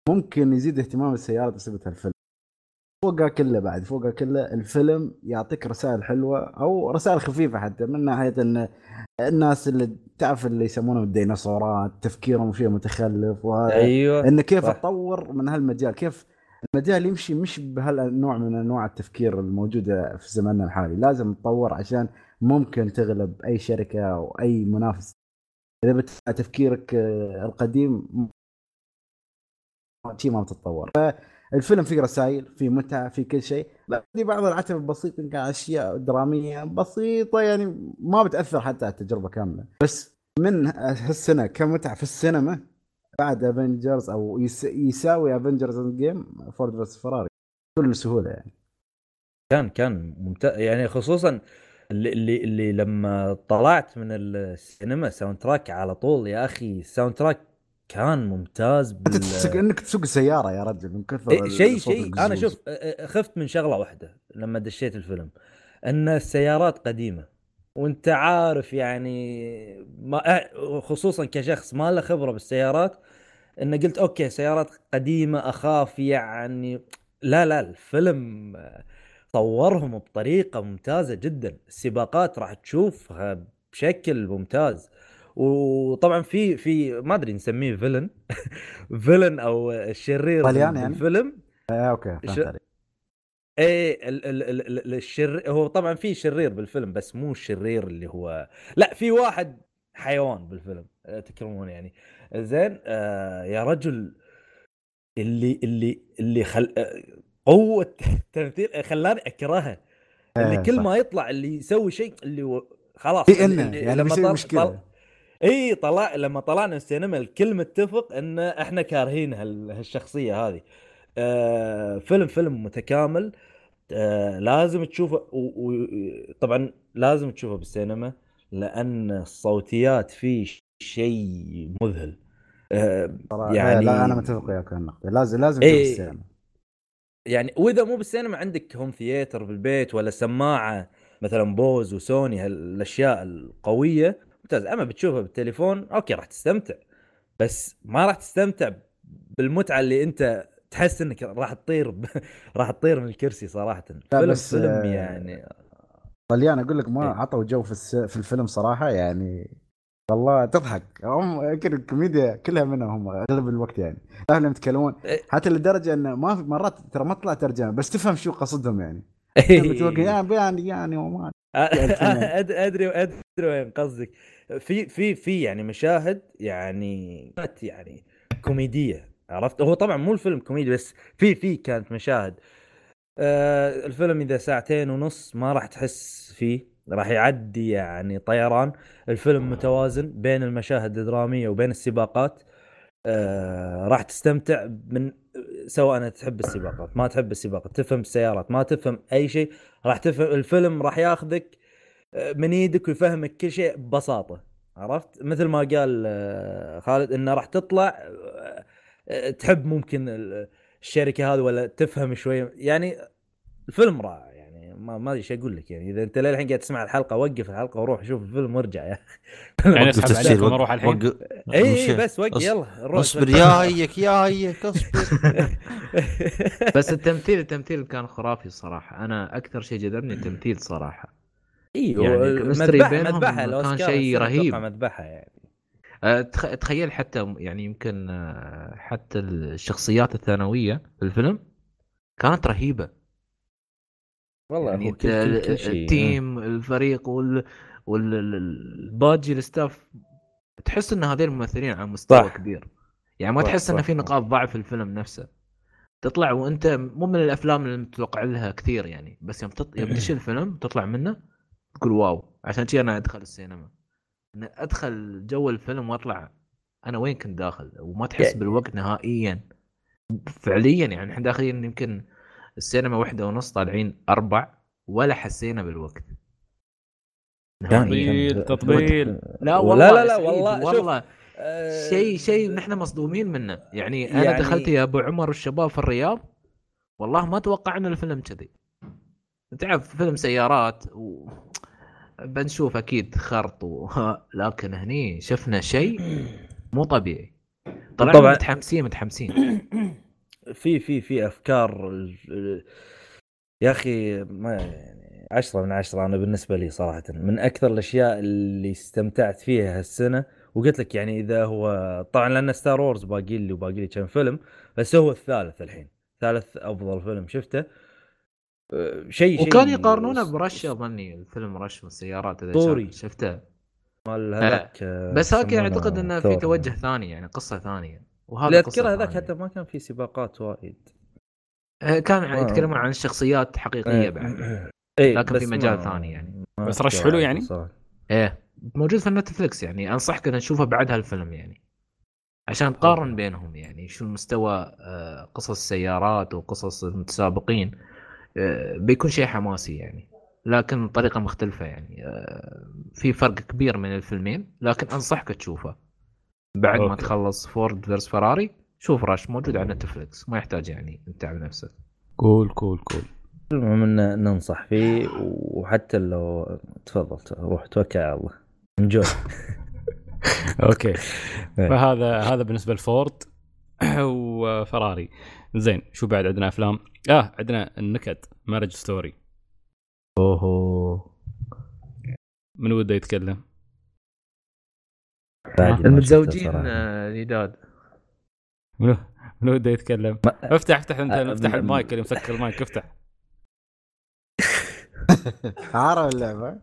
ممكن يزيد اهتمام بالسيارات بسبب هالفيلم. فوقها كله بعد فوقها كله الفيلم يعطيك رسائل حلوة أو رسائل خفيفة حتى من ناحية إن الناس اللي تعرف اللي يسمونهم الديناصورات تفكيرهم شيء متخلف وهذا أيوه إن كيف صح. تطور من هالمجال كيف المجال يمشي مش بهالنوع من أنواع التفكير الموجودة في زماننا الحالي لازم تطور عشان ممكن تغلب أي شركة أو أي منافس إذا بتتبع تفكيرك آه، القديم شيء ما بتتطور فالفيلم فيه رسائل فيه متعة فيه كل شيء في بعض العتب البسيط يمكن أشياء درامية بسيطة يعني ما بتأثر حتى على التجربة كاملة. بس من هالسنة كمتعة في السينما بعد افنجرز أو يس يساوي افنجرز end game فورد فيرسس فراري بكل سهولة يعني. كان كان ممتاز يعني خصوصا اللي اللي اللي لما طلعت من السينما soundtrack على طول يا أخي ال soundtrack كان ممتاز أنت بال... تسوق أنك تسوق سياره يا رجل من كثر إيه، شيء شيء. أنا. شوف خفت من شغلة واحدة لما دشيت الفيلم أن السيارات قديمة وأنت عارف يعني ما خصوصا كشخص ما له خبرة بالسيارات أن قلت okay سيارات قديمة أخاف يعني. لا لا الفيلم طورهم بطريقة ممتازة جدا. السباقات راح تشوفها بشكل ممتاز. وطبعا في في ما أدري نسميه villain villain أو الشرير طليان يعني؟ بالفيلم آه okay فهمت عليك إيه ال ال ال ال الشر هو طبعا في شرير بالفيلم بس مو الشرير اللي هو لا في واحد حيوان بالفيلم آه، تكرمون يعني زين آه يا رجل اللي اللي اللي خل آه، قوة التمثيل خلاني أكرهه اللي إيه، كل. ما يطلع اللي يسوي شيء اللي. خلاص في إنه يعني بيصير مشكلة إي طلع لما طلعنا السينما الكل متفق إن إحنا كارهين هال... هالشخصية هذه. آه فيلم فيلم متكامل. آه لازم تشوفه. وطبعا لازم تشوفه بالسينما لأن الصوتيات فيه شيء مذهل. آه يعني لا أنا متفق وياك النقطة. لازم لازم إيه. تشوف السينما يعني وإذا مو بالسينما عندك home theater بالبيت ولا سماعة مثلا بوز وسوني هالأشياء القوية ممتاز. أما بتشوفها بالتليفون okay راح تستمتع. بس ما راح تستمتع بالمتعة اللي أنت تحس إنك راح تطير ب... راح تطير من الكرسي صراحة. فيلم بس، فيلم آه، يعني. طليان أقول لك ما إيه. عطوا جو في الس... في الفيلم صراحة يعني والله تضحك. هم يمكن الكوميديا كلها منهم هم أغلب الوقت يعني. تعرف لما يتكلمون. إيه. حتى لدرجة انه ما في مرات ترى ما طلع ترجمة بس تفهم شو قصدهم يعني. يعني يعني يعني وما ادري أدري وين قصدك. في في في يعني مشاهد يعني يعني كوميدية عرفت؟ هو طبعا مو الفيلم كوميدي بس في في كانت مشاهد. آه الفيلم إذا ساعتين ونص ما راح تحس فيه راح يعدي يعني طيران. الفيلم متوازن بين المشاهد الدرامية وبين السباقات. آه راح تستمتع من سواء تحب السباقات ما تحب السباقات تفهم السيارات ما تفهم أي شيء راح تفهم الفيلم راح ياخذك آه، من إيدك ويفهمك كل شيء ببساطة عرفت؟ مثل ما قال آه، خالد إنه راح تطلع آه، تحب ممكن ال- الشركة هذه ولا تفهم شوي يعني الفيلم رائع. ما ما أدري إيش أقول لك يعني. إذا أنت للحين قاعد تسمع الحلقة وقف الحلقة وروح شوف الفيلم وارجع يا أخي. يعني أسحب عليكم وقف- أروح الحين؟ وقف- اي اي بس وقف أص- يلا نروح أصبر يا هيك يا هيك أصبر. بس التمثيل التمثيل كان خرافي الصراحة. أنا أكثر شيء جذبني التمثيل صراحة. أيوه يعني يعني مذبحه مذبحة كان شيء رهيب. مذبحة يعني. أه، تخ- تخيل حتى يعني يمكن أه، حتى الشخصيات الثانوية في الفيلم كانت رهيبة. والله يعني هو كل, كل, ال team الفريق وال والباجي ال staff تحس ان هذول الممثلين على مستوى صح. كبير. يعني ما صح، تحس ان في. نقاط ضعف في الفيلم نفسه. تطلع وانت مو من الأفلام اللي متوقع لها كثير يعني بس يوم تط... يوم تشيل الفيلم تطلع منه تقول واو. عشان كذا أنا أدخل السينما. ان أدخل جو الفيلم وأطلع أنا وين كنت داخل؟ وما تحس بالوقت نهائيا. فعليا يعني إحنا داخلين يمكن السينما واحدة ونص طالعين أربع ولا حسينا بالوقت. تطبيل تطبيل. لا والله لا لا لا والله والله. آه، شيء شيء نحن مصدومين منه. يعني أنا يعني- دخلت يا أبو عمر والشباب في الرياض والله ما توقعنا الفيلم كذي. تعرف فيلم سيارات و... بنشوف أكيد خرط و... لكن هني شفنا شيء مو طبيعي. طلعنا طبعاً. متحمسين متحمسين. في في في أفكار يا أخي ما يعني عشرة من عشرة أنا بالنسبة لي صراحة من أكثر الأشياء اللي استمتعت فيها هالسنة وقلت لك يعني إذا هو طبعا لأن ستار وورز باقي لي وباقي لي كم فيلم بس هو الثالث الحين ثالث أفضل فيلم شفته أه، شيء شيء وكان يقارنونه برش أظني الفيلم رش من السيارات اذا طوري. شفته مال هذاك أه، بس هاك أعتقد إنه في. توجه ثاني يعني قصة ثانية وهذا اللي اذكره هذاك. حتى ما كان في سباقات وايد. آه، كان آه. يتكلمون عن شخصيات حقيقية بعد. إيه لكن في مجال ما- ثاني يعني. بس رش حلو يعني؟ صراحة. إيه. موجود في نتفلكس يعني. أنصحك إن تشوفه بعد هالفيلم يعني. عشان تقارن بينهم يعني. شو مستوى آه، قصص السيارات وقصص المتسابقين. آه، بيكون شيء حماسي يعني. لكن بطريقه مختلفة يعني. آه، في فرق كبير من الفيلمين. لكن أنصحك تشوفه. بعد ما okay. تخلص فورد فيرسس فراري شوف راش موجود على نتفلكس ما يحتاج يعني تتعب نفسك. cool cool cool المهم إن ننصح فيه وحتى لو تفضل روح توكل على الله. enjoy okay. إيه. فهذا هذا بالنسبة لفورد. وفراري. زين شو بعد؟ عندنا أفلام. آه عندنا النكد ماريج ستوري أوهو. من وده يتكلم؟ ما المتزوجين. آه، جداد منو؟ من وده يتكلم؟ افتح افتح انت آه، افتح المايك اللي مسكر المايك افتح. عارف اللعبه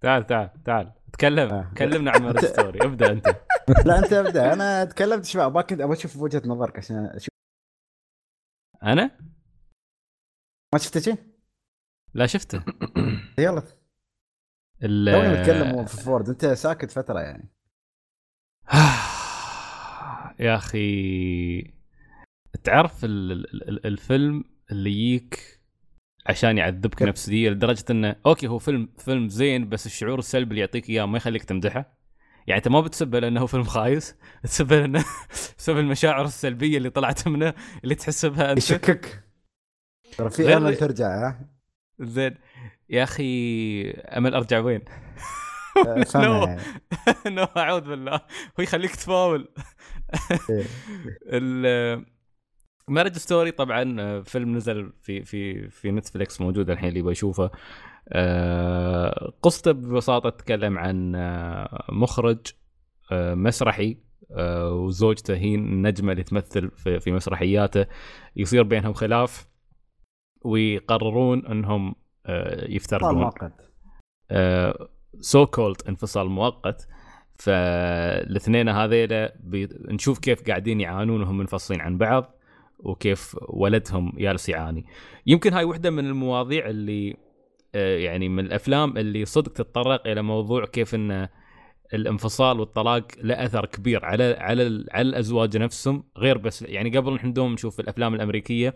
تعال تعال تعال. تكلم آه. كلمنا عن ماريج ستوري ابدأ انت. لا انت ابدأ. أنا تكلمت شوي أبغاك أبغى أشوف وجهة نظرك عشان أشوف. أنا؟ ما شفت شيء؟ لا شفته. يلا. ال- توني نتكلم في فورد. انت ساكت فترة يعني. يا أخي تعرف ال- ال- ال- الفيلم اللي يجيك عشان يعذبك. نفسيا؟ لدرجة إنه okay هو فيلم فيلم زين بس الشعور السلبي اللي يعطيك إياه ما يخليك تمدحه. يعني أنت ما بتسبه لأنه هو فيلم خايس تسبه لأنه بسبب المشاعر السلبية اللي طلعت منه اللي تحس بها أنت. يشكك. ترى في امل ترجع ها؟ زين. يا أخي أمل أرجع وين؟ No. يعني. no أعوذ بالله هو يخليك تفاول إيه. ال ماريج ستوري طبعا فيلم نزل في في في نتفلكس موجود الحين اللي يبغى يشوفه آه، قصته ببساطة تتكلم عن آه، مخرج آه، مسرحي آه، وزوجته هي النجمة اللي تمثل في مسرحياته يصير بينهم خلاف ويقررون إنهم آه، يفترقون so-called انفصال مؤقت فالاثنين هذيلا بي- نشوف كيف قاعدين يعانون وهم منفصلين عن بعض وكيف ولدهم جالس يعاني. يمكن هاي وحدة من المواضيع اللي آه، يعني من الأفلام اللي صدق تتطرق إلى موضوع كيف ان الانفصال والطلاق له اثر كبير على على على الأزواج نفسهم. غير بس يعني قبل نحن دوم نشوف الأفلام الأمريكية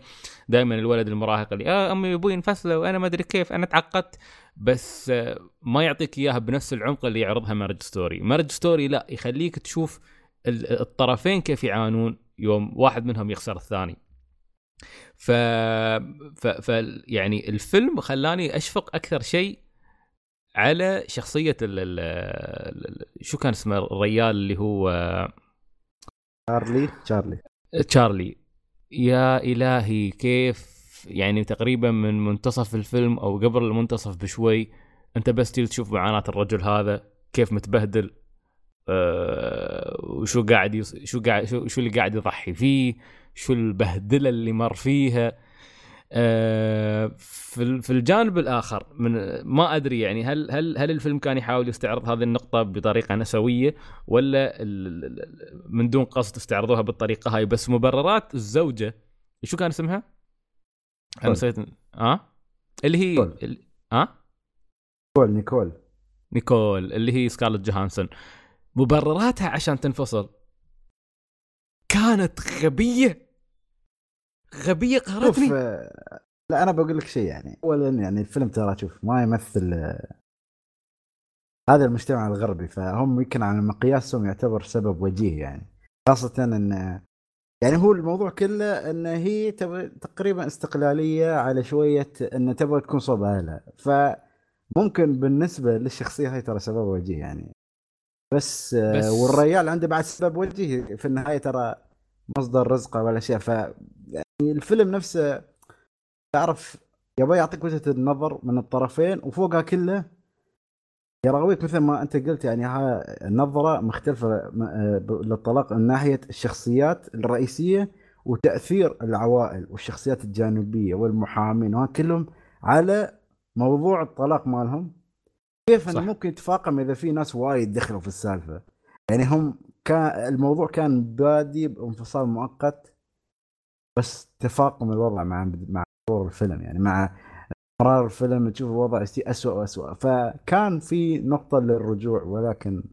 دائما الولد المراهق اللي آه أمي وأبوي انفصلوا وأنا ما أدري كيف أنا تعقدت. بس آه، ما يعطيك إياها بنفس العمق اللي يعرضها Marriage Story. Marriage Story لا يخليك تشوف ال- الطرفين كيف يعانون يوم واحد منهم يخسر الثاني. ف... ف... ف يعني الفيلم خلاني أشفق أكثر شيء على شخصية ال... شو كان اسمه الريال اللي هو تشارلي تشارلي تشارلي. يا إلهي كيف؟ يعني تقريبا من منتصف الفيلم أو قبل المنتصف بشوي أنت بس تشوف معاناة الرجل هذا كيف متبهدل أه وشو قاعد يص... شو قاعد شو, شو اللي قاعد يضحي فيه شو البهدلة اللي مر فيها. في في الجانب الآخر من ما أدري يعني هل هل هل الفيلم كان يحاول يستعرض هذه النقطة بطريقة نسوية ولا ال- ال- ال- من دون قصد استعرضوها بالطريقة هاي بس مبررات الزوجة. شو كان اسمها؟ أنا. نسيت. آه؟ اللي هي. ال- آه؟ نيكول نيكول. نيكول اللي هي سكارلت جوهانسون. مبرراتها عشان تنفصل. كانت غبية غبية شوف قهرتني آه، لا أنا بقول لك شيء يعني. اولا يعني الفيلم ترى شوف ما يمثل آه، هذا المجتمع الغربي فهم يمكن على مقياسهم يعتبر سبب وجيه يعني. خاصة إن يعني هو الموضوع كله إن هي تقريبا استقلالية على شوية إن تبغى تكون صوب أهلها. فممكن بالنسبة للشخصية هاي ترى سبب وجيه يعني. بس, بس- والريال عنده بعد سبب وجيه في النهاية ترى مصدر رزقه والاشياء ف يعني الفيلم نفسه تعرف يبغى يعطيك وجهة النظر من الطرفين وفوقها كله يراويك مثل ما أنت قلت يعني ها النظره مختلفة آه، للطلاق من ناحية الشخصيات الرئيسية وتأثير العوائل والشخصيات الجانبية والمحامين وها كلهم على موضوع الطلاق مالهم. كيف إنه. ممكن يتفاقم إذا في ناس وايد دخلوا في السالفة؟ يعني هم كان الموضوع كان بادي بانفصال مؤقت. بس تفاقم الوضع مع مع مرور الفيلم يعني مع مرار الفيلم تشوف الوضع يصير اسوء واسوء فكان في نقطة للرجوع ولكن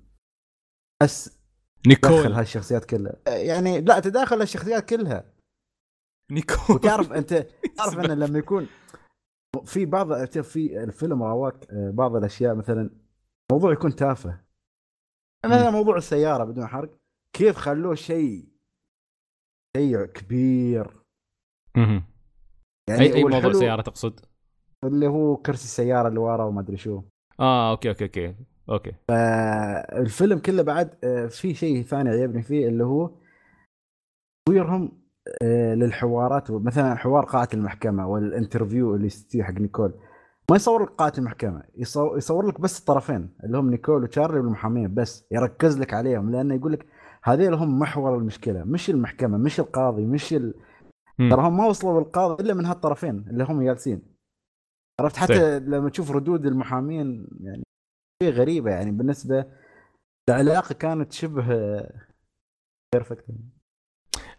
بس تدخل نيكول هالشخصيات كلها. يعني لا تداخل الشخصيات كلها. نيكول. وتعرف أنت تعرف أن لما يكون في بعض في الفيلم راواك آه، بعض الأشياء مثلا موضوع يكون تافه. مثلا موضوع السيارة بدون حرق كيف خلوه شيء شيء كبير. مهم. يعني اي أي موضوع سيارة تقصد؟ اللي هو كرسي السيارة اللي ورا وما أدري شو. آه okay okay okay okay. آه، الفيلم كله بعد آه، في شيء ثاني عجبني فيه اللي هو تصويرهم آه، للحوارات. مثلا حوار قاعة المحكمة وال interview اللي يستوي حق نيكول. ما يصور لك قاعة المحكمة يصور, يصور لك بس الطرفين اللي هم نيكول وتشارلي والمحامين بس يركز لك عليهم لأنه يقول لك هذيل هم محور المشكلة مش المحكمة مش القاضي مش ال... ترى هم ما وصلوا للقاضي إلا من هالطرفين اللي هم جالسين. عرفت؟ حتى لما تشوف ردود المحامين يعني شيء غريبة يعني بالنسبة العلاقة كانت شبه perfect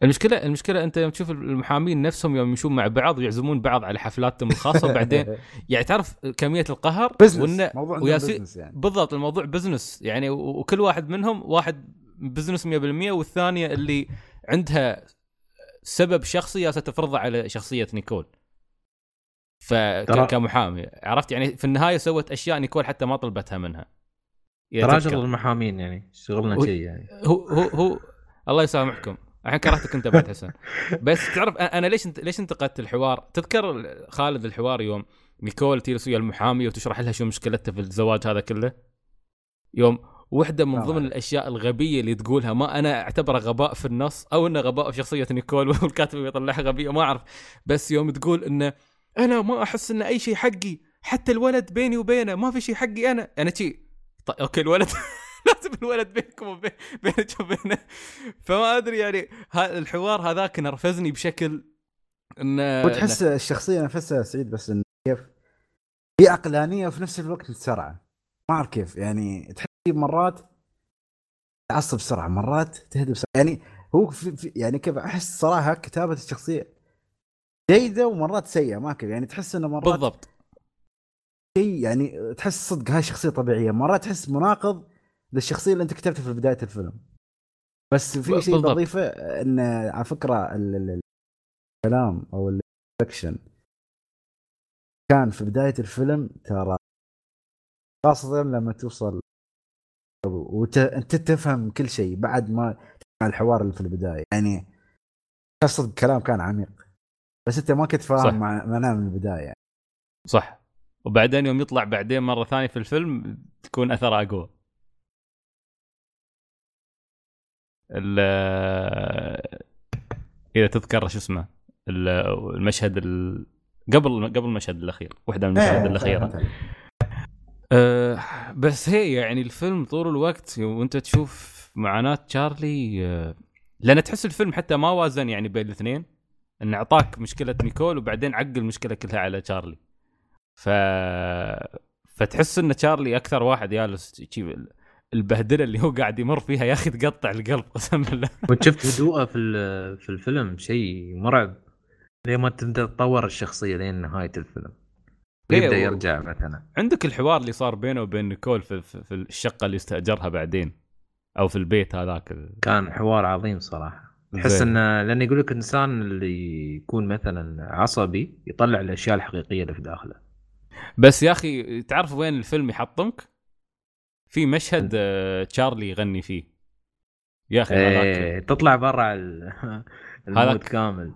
المشكلة المشكلة أنت يوم تشوف المحامين نفسهم يوم يمشون مع بعض ويعزمون بعض على حفلاتهم الخاصة وبعدين يعني تعرف كمية القهر business موضوع وياسين- business يعني. بالضبط الموضوع business يعني وكل واحد منهم واحد business 100% والثانية اللي عندها سبب شخصي جالسه تفرضه على شخصية نيكول. ف كمحامي. عرفت؟ يعني في النهاية سوت أشياء نيكول حتى ما طلبتها منها. ترى. شغل المحامين يعني شغلنا و- شيء يعني. هو هو هو الله يسامحكم. الحين كرهتك أنت بعد حسن. بس تعرف أنا ليش انت ليش انتقدت الحوار؟ تذكر خالد الحوار يوم نيكول تجلس ويا المحامي وتشرح لها شو مشكلتها في الزواج هذا كله؟ يوم واحدة من طبعاً. ضمن الأشياء الغبية اللي تقولها ما أنا أعتبره غباء في النص أو إنه غباء في شخصية نيكول والكاتب يطلعها غبية ما أعرف. بس يوم تقول إنه أنا ما أحس إن أي شيء حقي حتى الولد بيني وبينه ما في شيء حقي أنا. أنا شي. طيب okay الولد لازم الولد بينكم وبين بينك وبينه. فما أدري يعني الحوار هذاك نرفزني بشكل إنه وتحس الشخصية نفسها سعيد بس إن كيف؟ في عقلانية وفي نفس الوقت متسرعة. ما أعرف كيف يعني تحس مرات تعصب بسرعة مرات تهدى بسرعة. يعني هو في في يعني كيف أحس صراحة كتابة الشخصية جيدة ومرات سيئة ما كيف يعني تحس إنه مرات بالضبط. شيء يعني تحس صدق هاي شخصية طبيعية. مرات تحس مناقض للشخصية اللي أنت كتبتها في بداية الفيلم. بس في شيء. بضيفه إن على ال- الكلام أو الفكشن كان في بداية الفيلم ترى خاصة لما توصل وانت تفهم كل شيء بعد ما الحوار اللي في البداية يعني قصد الكلام كان عميق بس أنت ما كنت. فاهم مع- معناه من البداية يعني. صح وبعدين يوم يطلع بعدين مرة ثانية في الفيلم تكون أثره أقوى ال- إذا تذكر شو اسمه ال- المشهد ال... قبل قبل المشهد الأخير واحدة من المشاهد إيه، الأخيرة. أه بس هي يعني الفيلم طول الوقت وانت تشوف معاناة تشارلي أه لأن تحس الفيلم حتى ما وازن يعني بين الاثنين. انه أعطاك مشكلة نيكول وبعدين عقل المشكلة كلها على تشارلي. ف فتحس إن تشارلي أكثر واحد جالس شي البهدلة اللي هو قاعد يمر فيها يا أخي تقطع القلب قسم بالله. وانت شفت هدوءه في في الفيلم شيء مرعب. لين ما تبدأ تطور الشخصية لين نهاية الفيلم. إيه، يبدأ و- يرجع مثلا. عندك الحوار اللي صار بينه وبين نيكول في, في, في الشقة اللي استأجرها بعدين؟ أو في البيت هذاك ال- كان حوار عظيم صراحة. تحس. انه لأن يقول لك الانسان اللي يكون مثلا عصبي يطلع الأشياء الحقيقية اللي في داخله. بس يا أخي تعرف وين الفيلم يحطمك؟ في مشهد آه، تشارلي يغني فيه. يا أخي هذاك إيه تطلع برا ال- المود هذاك- كامل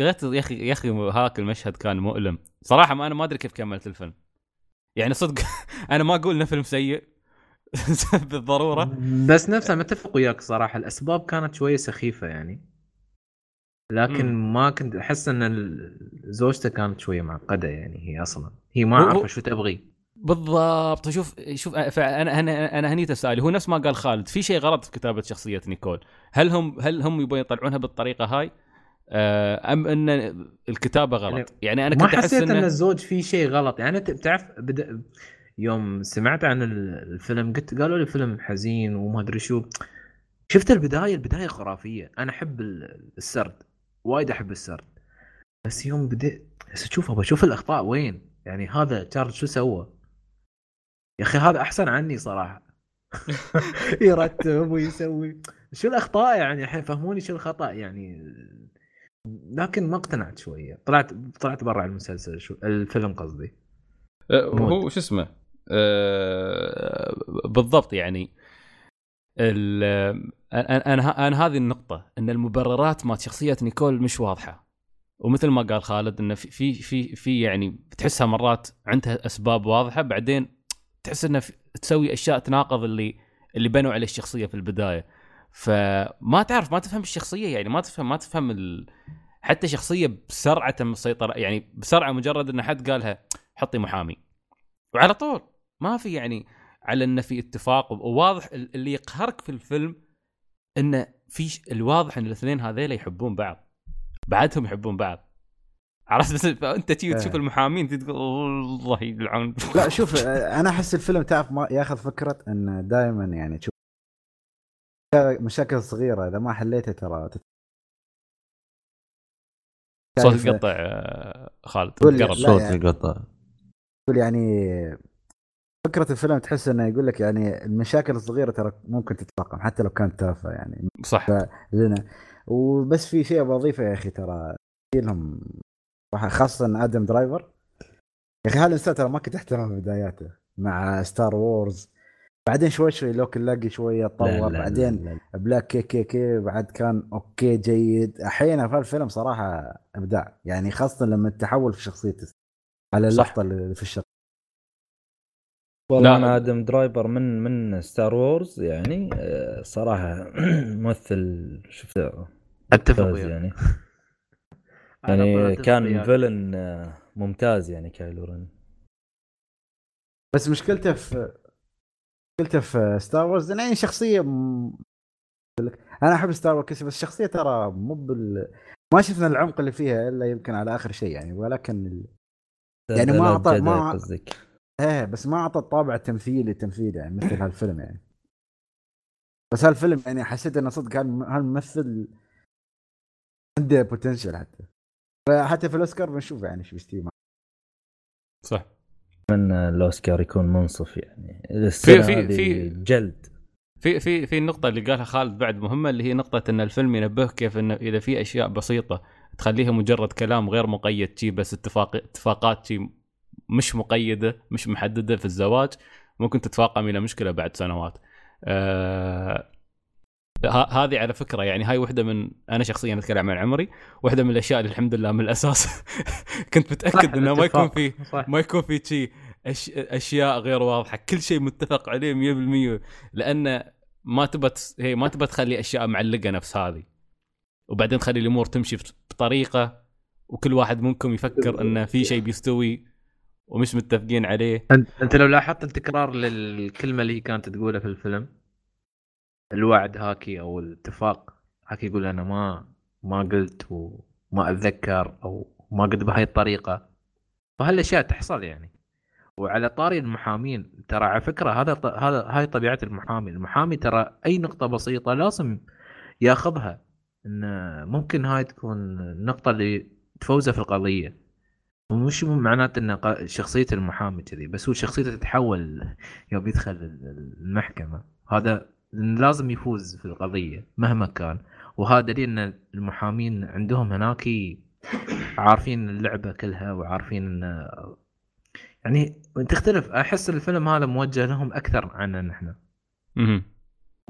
يا أخي يا أخي هاك المشهد كان مؤلم. صراحة ما أنا ما أدري كيف كملت الفيلم. يعني صدق أنا ما أقول إنه فيلم سيء بالضرورة. بس نفسه متفق وياك صراحة. الأسباب كانت شوية سخيفة يعني. لكن ما كنت أحس إن زوجته كانت شوية معقدة يعني. هي أصلا. هي ما عارفة شو تبغي. بالضبط. شوف شوف فانا أنا أنا هني تسألي. هو نفس ما قال خالد في شيء غلط في كتابة شخصية نيكول. هل هم هل هم يبون يطلعونها بالطريقة هاي؟ أم أن الكتابة غلط. يعني أنا ما كنت أحس حسيت أن إنه الزوج فيه شيء غلط. يعني أنت بتعرف بدا يوم سمعت عن ال- الفيلم قلت قالوا لي فيلم حزين وما أدري شو. شفت البداية؟ البداية خرافية. أنا أحب ال- السرد. وايد أحب السرد. بس يوم بديت بس أشوف ابى أشوف الأخطاء وين؟ يعني هذا تشارلز شو سوى؟ يا أخي هذا أحسن عني صراحة. يرتب ويسوي. شو الأخطاء يعني؟ الحين فهموني شو الخطأ. يعني لكن ما اقتنعت شوية. طلعت طلعت برا المسلسل شو الفيلم قصدي. mood. هو شو اسمه؟ آه، بالضبط يعني. أنا أنا أنا هذه النقطة إن المبررات مال شخصية نيكول مش واضحة. ومثل ما قال خالد انه في في في, في يعني بتحسها مرات عندها أسباب واضحة بعدين تحس إنها في- تسوي أشياء تناقض اللي اللي بنوا عليه الشخصية في البداية. فما تعرف ما تفهم الشخصية يعني ما تفهم ما تفهم ال... حتى شخصية بسرعة تم السيطره يعني بسرعة مجرد إن حد قالها حطي محامي. وعلى طول ما في يعني على انه في اتفاق وواضح ال- اللي يقهرك في الفيلم انه في الواضح إن الاثنين هذيلا يحبون بعض بعدهم يحبون بعض. عرفت؟ بس فانت تجي تشوف إيه. المحامين تقول الله يلعن لا شوف آه، أنا أحس الفيلم تعرف ما ياخذ فكرة إن دائما يعني تشوف مشاكل صغيرة إذا ما حليتها ترى صوت يقطع آه، خالد قرب صوت يعني- يقطع. يقول يعني فكرة الفيلم تحس إنه يقول لك يعني المشاكل الصغيرة ترى ممكن تتفاقم حتى لو كانت تافهة يعني. صح. لنا وبس في شيء بضيفه يا أخي ترى لهم خاصة آدم درايفر. يا أخي هذا الإنسان ترى ما كنت أحترمه في بداياته مع Star Wars بعدين شوي شوي Logan Lucky شوية لا، تطور لا، بعدين لا، لا. Black KKK بعد كان okay جيد الحين في الفيلم صراحة إبداع يعني خاصة لما تحول في شخصيته على. اللقطة اللي في الشقة والله. أنا آدم درايفر من من Star Wars يعني آه، صراحة ممثل شفته أتفق يعني يعني كان. villain آه، ممتاز يعني كايلو رين بس مشكلته في مشكلته في Star Wars يعني شخصية م... أنا أحب Star Wars بس الشخصيه ترى مو بال ما شفنا العمق اللي فيها إلا يمكن على آخر شيء يعني ولكن ال... يعني ما جدع ما- قصدك. إيه بس ما أعطى الطابع التمثيلي التمثيل يعني مثل هالفيلم يعني. بس هالفيلم يعني حسيت إنه صدق هالم- هالممثل عنده بوتنشل حتى. فحتى في الأوسكار بنشوف يعني شو بيستوي صح. من الأوسكار يكون منصف يعني في- السنة في- في- جلد في في في النقطة اللي قالها خالد بعد مهمة اللي هي نقطة إن الفيلم ينبهك كيف انه إذا في أشياء بسيطة تخليها مجرد كلام غير مقيد شي بس اتفاق اتفاقات شي مش مقيدة مش محددة في الزواج ممكن تتفاقم إلى مشكلة بعد سنوات. آه هذه على فكرة يعني هاي واحدة من أنا شخصيا أتكلم عن عمري واحدة من الأشياء اللي الحمد لله من الأساس كنت صح، متأكد إنه ما يكون. في ما يكون في شيء أش... أشياء غير واضحة كل شيء متفق عليه 100% لأن ما تبى. هي ما تبى تخلي أشياء معلقة نفس هذه وبعدين تخلي الأمور تمشي بط- بطريقة وكل واحد منكم يفكر انه في شيء بيستوي ومش متفقين عليه أنت أنت لو لاحظت التكرار للكلمة اللي هي كانت تقولها في الفيلم الوعد هاكي أو الاتفاق. هاكي يقول أنا ما ما قلت وما ما أتذكر أو ما قد بهاي الطريقة. فهالأشياء تحصل يعني. وعلى طاري المحامين ترى على فكرة هذا هذا هاي طبيعة المحامي. المحامي ترى أي نقطة بسيطة لازم ياخذها. إن ممكن هاي تكون النقطة اللي تفوزه في القضية. ومش معناته إن شخصية المحامي كذي بس هو شخصيته تتحول يوم يدخل ال- المحكمة. هذا لازم يفوز في القضية مهما كان. وهذا دليل ان المحامين عندهم هناك عارفين اللعبة كلها وعارفين إن يعني تختلف. أحس الفيلم هذا موجه لهم أكثر عنا نحن.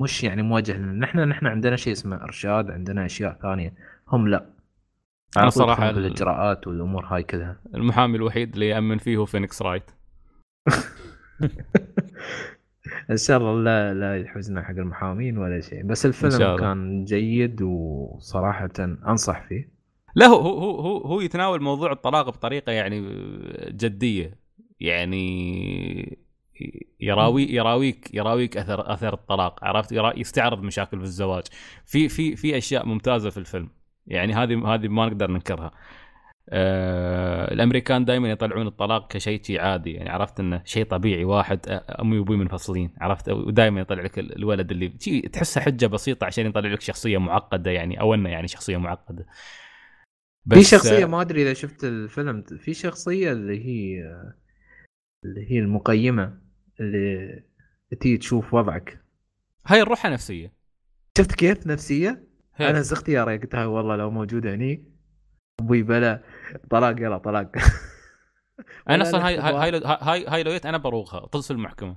مش يعني موجه لنا. نحن نحن عندنا شيء اسمه إرشاد عندنا أشياء ثانية. هم لا. أنا على طول صراحة يدخلون ال- بالإجراءات والأمور هاي كلها. المحامي الوحيد اللي يأمن فيه هو فينيكس رايت. إن شاء الله لا لا يحوجنا حق المحامين ولا شيء. بس الفيلم. كان جيد وصراحة أنصح فيه. لا هو هو هو هو يتناول موضوع الطلاق بطريقة يعني جدية. يعني يراوي يراويك يراويك أثر أثر الطلاق عرفت؟ يستعرض مشاكل في الزواج. في في في أشياء ممتازة في الفيلم. يعني هذه هذه ما نقدر ننكرها. آه الأمريكان دائما يطلعون الطلاق كشيء شيء عادي. يعني عرفت إنه شيء طبيعي واحد آه، أمي وأبوي منفصلين. عرفت؟ ودائما يطلع لك ال- الولد اللي تحسه حجة بسيطة عشان يطلع لك شخصية معقدة يعني أو إنه يعني شخصية معقدة. في شخصيه آه، ما أدري إذا شفت الفيلم في شخصية اللي هي اللي هي المقيمة اللي تيجي تشوف وضعك. هاي الروحة نفسية. شفت كيف نفسية؟ هي. أنا زغت يا قلت هاي والله لو موجودة هني. أبوي بلا طلاق يلا طلاق. أنا أصلا هاي هاي. هاي, هاي, لو جيت أنا بروغها في المحكمة.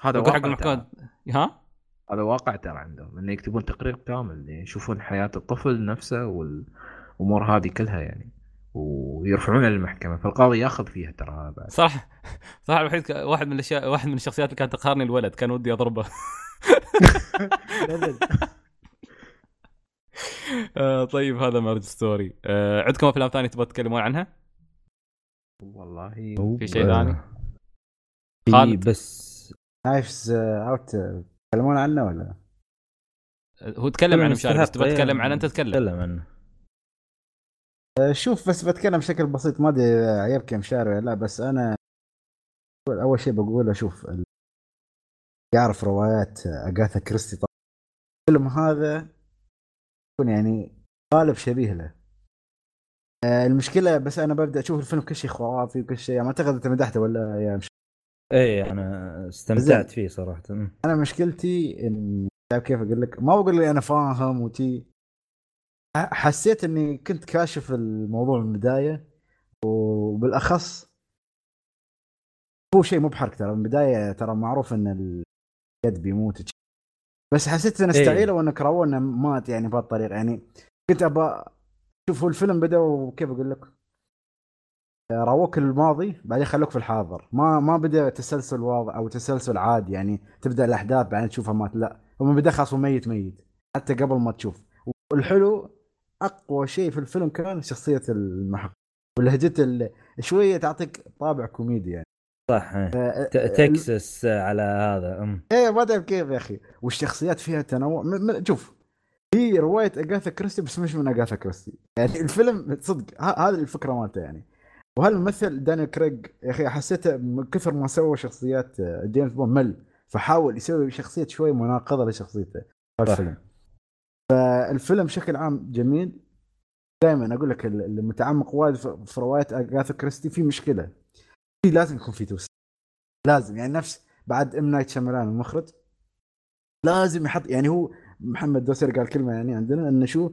هذا أقول حق واقع المحكمة. ها؟ هذا واقع ترى عندهم إنه يكتبون تقرير كامل يشوفون حياة الطفل نفسه والأمور هذه كلها يعني ويرفعونها للمحكمه فالقاضي ياخذ فيها ترى بعد. صراحة صراحة الوحيد واحد من الاشياء واحد من الشخصيات اللي كانت تقهرني الولد كان ودي أضربه. آه طيب هذا مارج ستوري آه عندكم أفلام ثانية تبغى تتكلمون عنها؟ والله في شيء ثاني؟ في خالد. بس Knives Out تتكلمون عنه ولا؟ آه، هو تكلم عن مشاري بس تبغى تتكلم إيه. عنه أنت تتكلم تكلم عنه آه، شوف بس بتكلم بشكل بسيط ما أدري يا مشاري ولا لا بس أنا اول شيء بقوله شوف يعرف روايات أغاثا كريستي طبعا الفيلم هذا يكون يعني غالب شبيه له. آه، المشكلة بس أنا ببدأ أشوف الفيلم كل شيء خرافي وكل شيء يعني ما أعتقد أنت مدحته ولا يا مشاري إيه أنا استمتعت فيه صراحة. أنا مشكلتي ان تعرف كيف أقول لك؟ ما بقول لي أنا فاهم وتي. حسيت إني كنت كاشف الموضوع من البداية وبالأخص هو شيء مو بحرق ترى. من البداية ترى معروف إن اليد بيموت. بس حسيت ان إيه. استعيله وانك رواه إنه مات يعني بهالطريقه يعني كنت ابى شوف هو الفيلم بدا وكيف أقول لك؟ روك الماضي بعدين خلوك في الحاضر. ما ما بدأ تسلسل واضح أو تسلسل عادي. يعني تبدأ الأحداث بعدين تشوفها مات. لا من البدايه خلاص ميت ميت. حتى قبل ما تشوف. والحلو أقوى شيء في الفيلم كان شخصية المحقق. ولهجته شوية تعطيك طابع كوميدي يعني. صح إيه. آه، ت- تكساس على هذا أمم. إيه ما أدري كيف يا أخي. والشخصيات فيها تنوع. شوف هي رواية أغاثا كريستي بس مش من أغاثا كريستي. يعني الفيلم صدق هذه الفكرة مالته يعني. وهالممثل دانيال كريج يا أخي حسيته من كثر ما سوى شخصيات آه، جيمس بوند مل فحاول يسوي شخصية شوي مناقضة لشخصيته. الفيلم. فالفيلم بشكل عام جميل. دائما أقول لك ال- المتعمق وايد في رواية أغاثا كريستي في مشكلة. لازم يكون في twist. لازم يعني نفس بعد ام نايت شاملان المخرج لازم يحط يعني هو محمد دوسر قال كلمة يعني عندنا إنه شو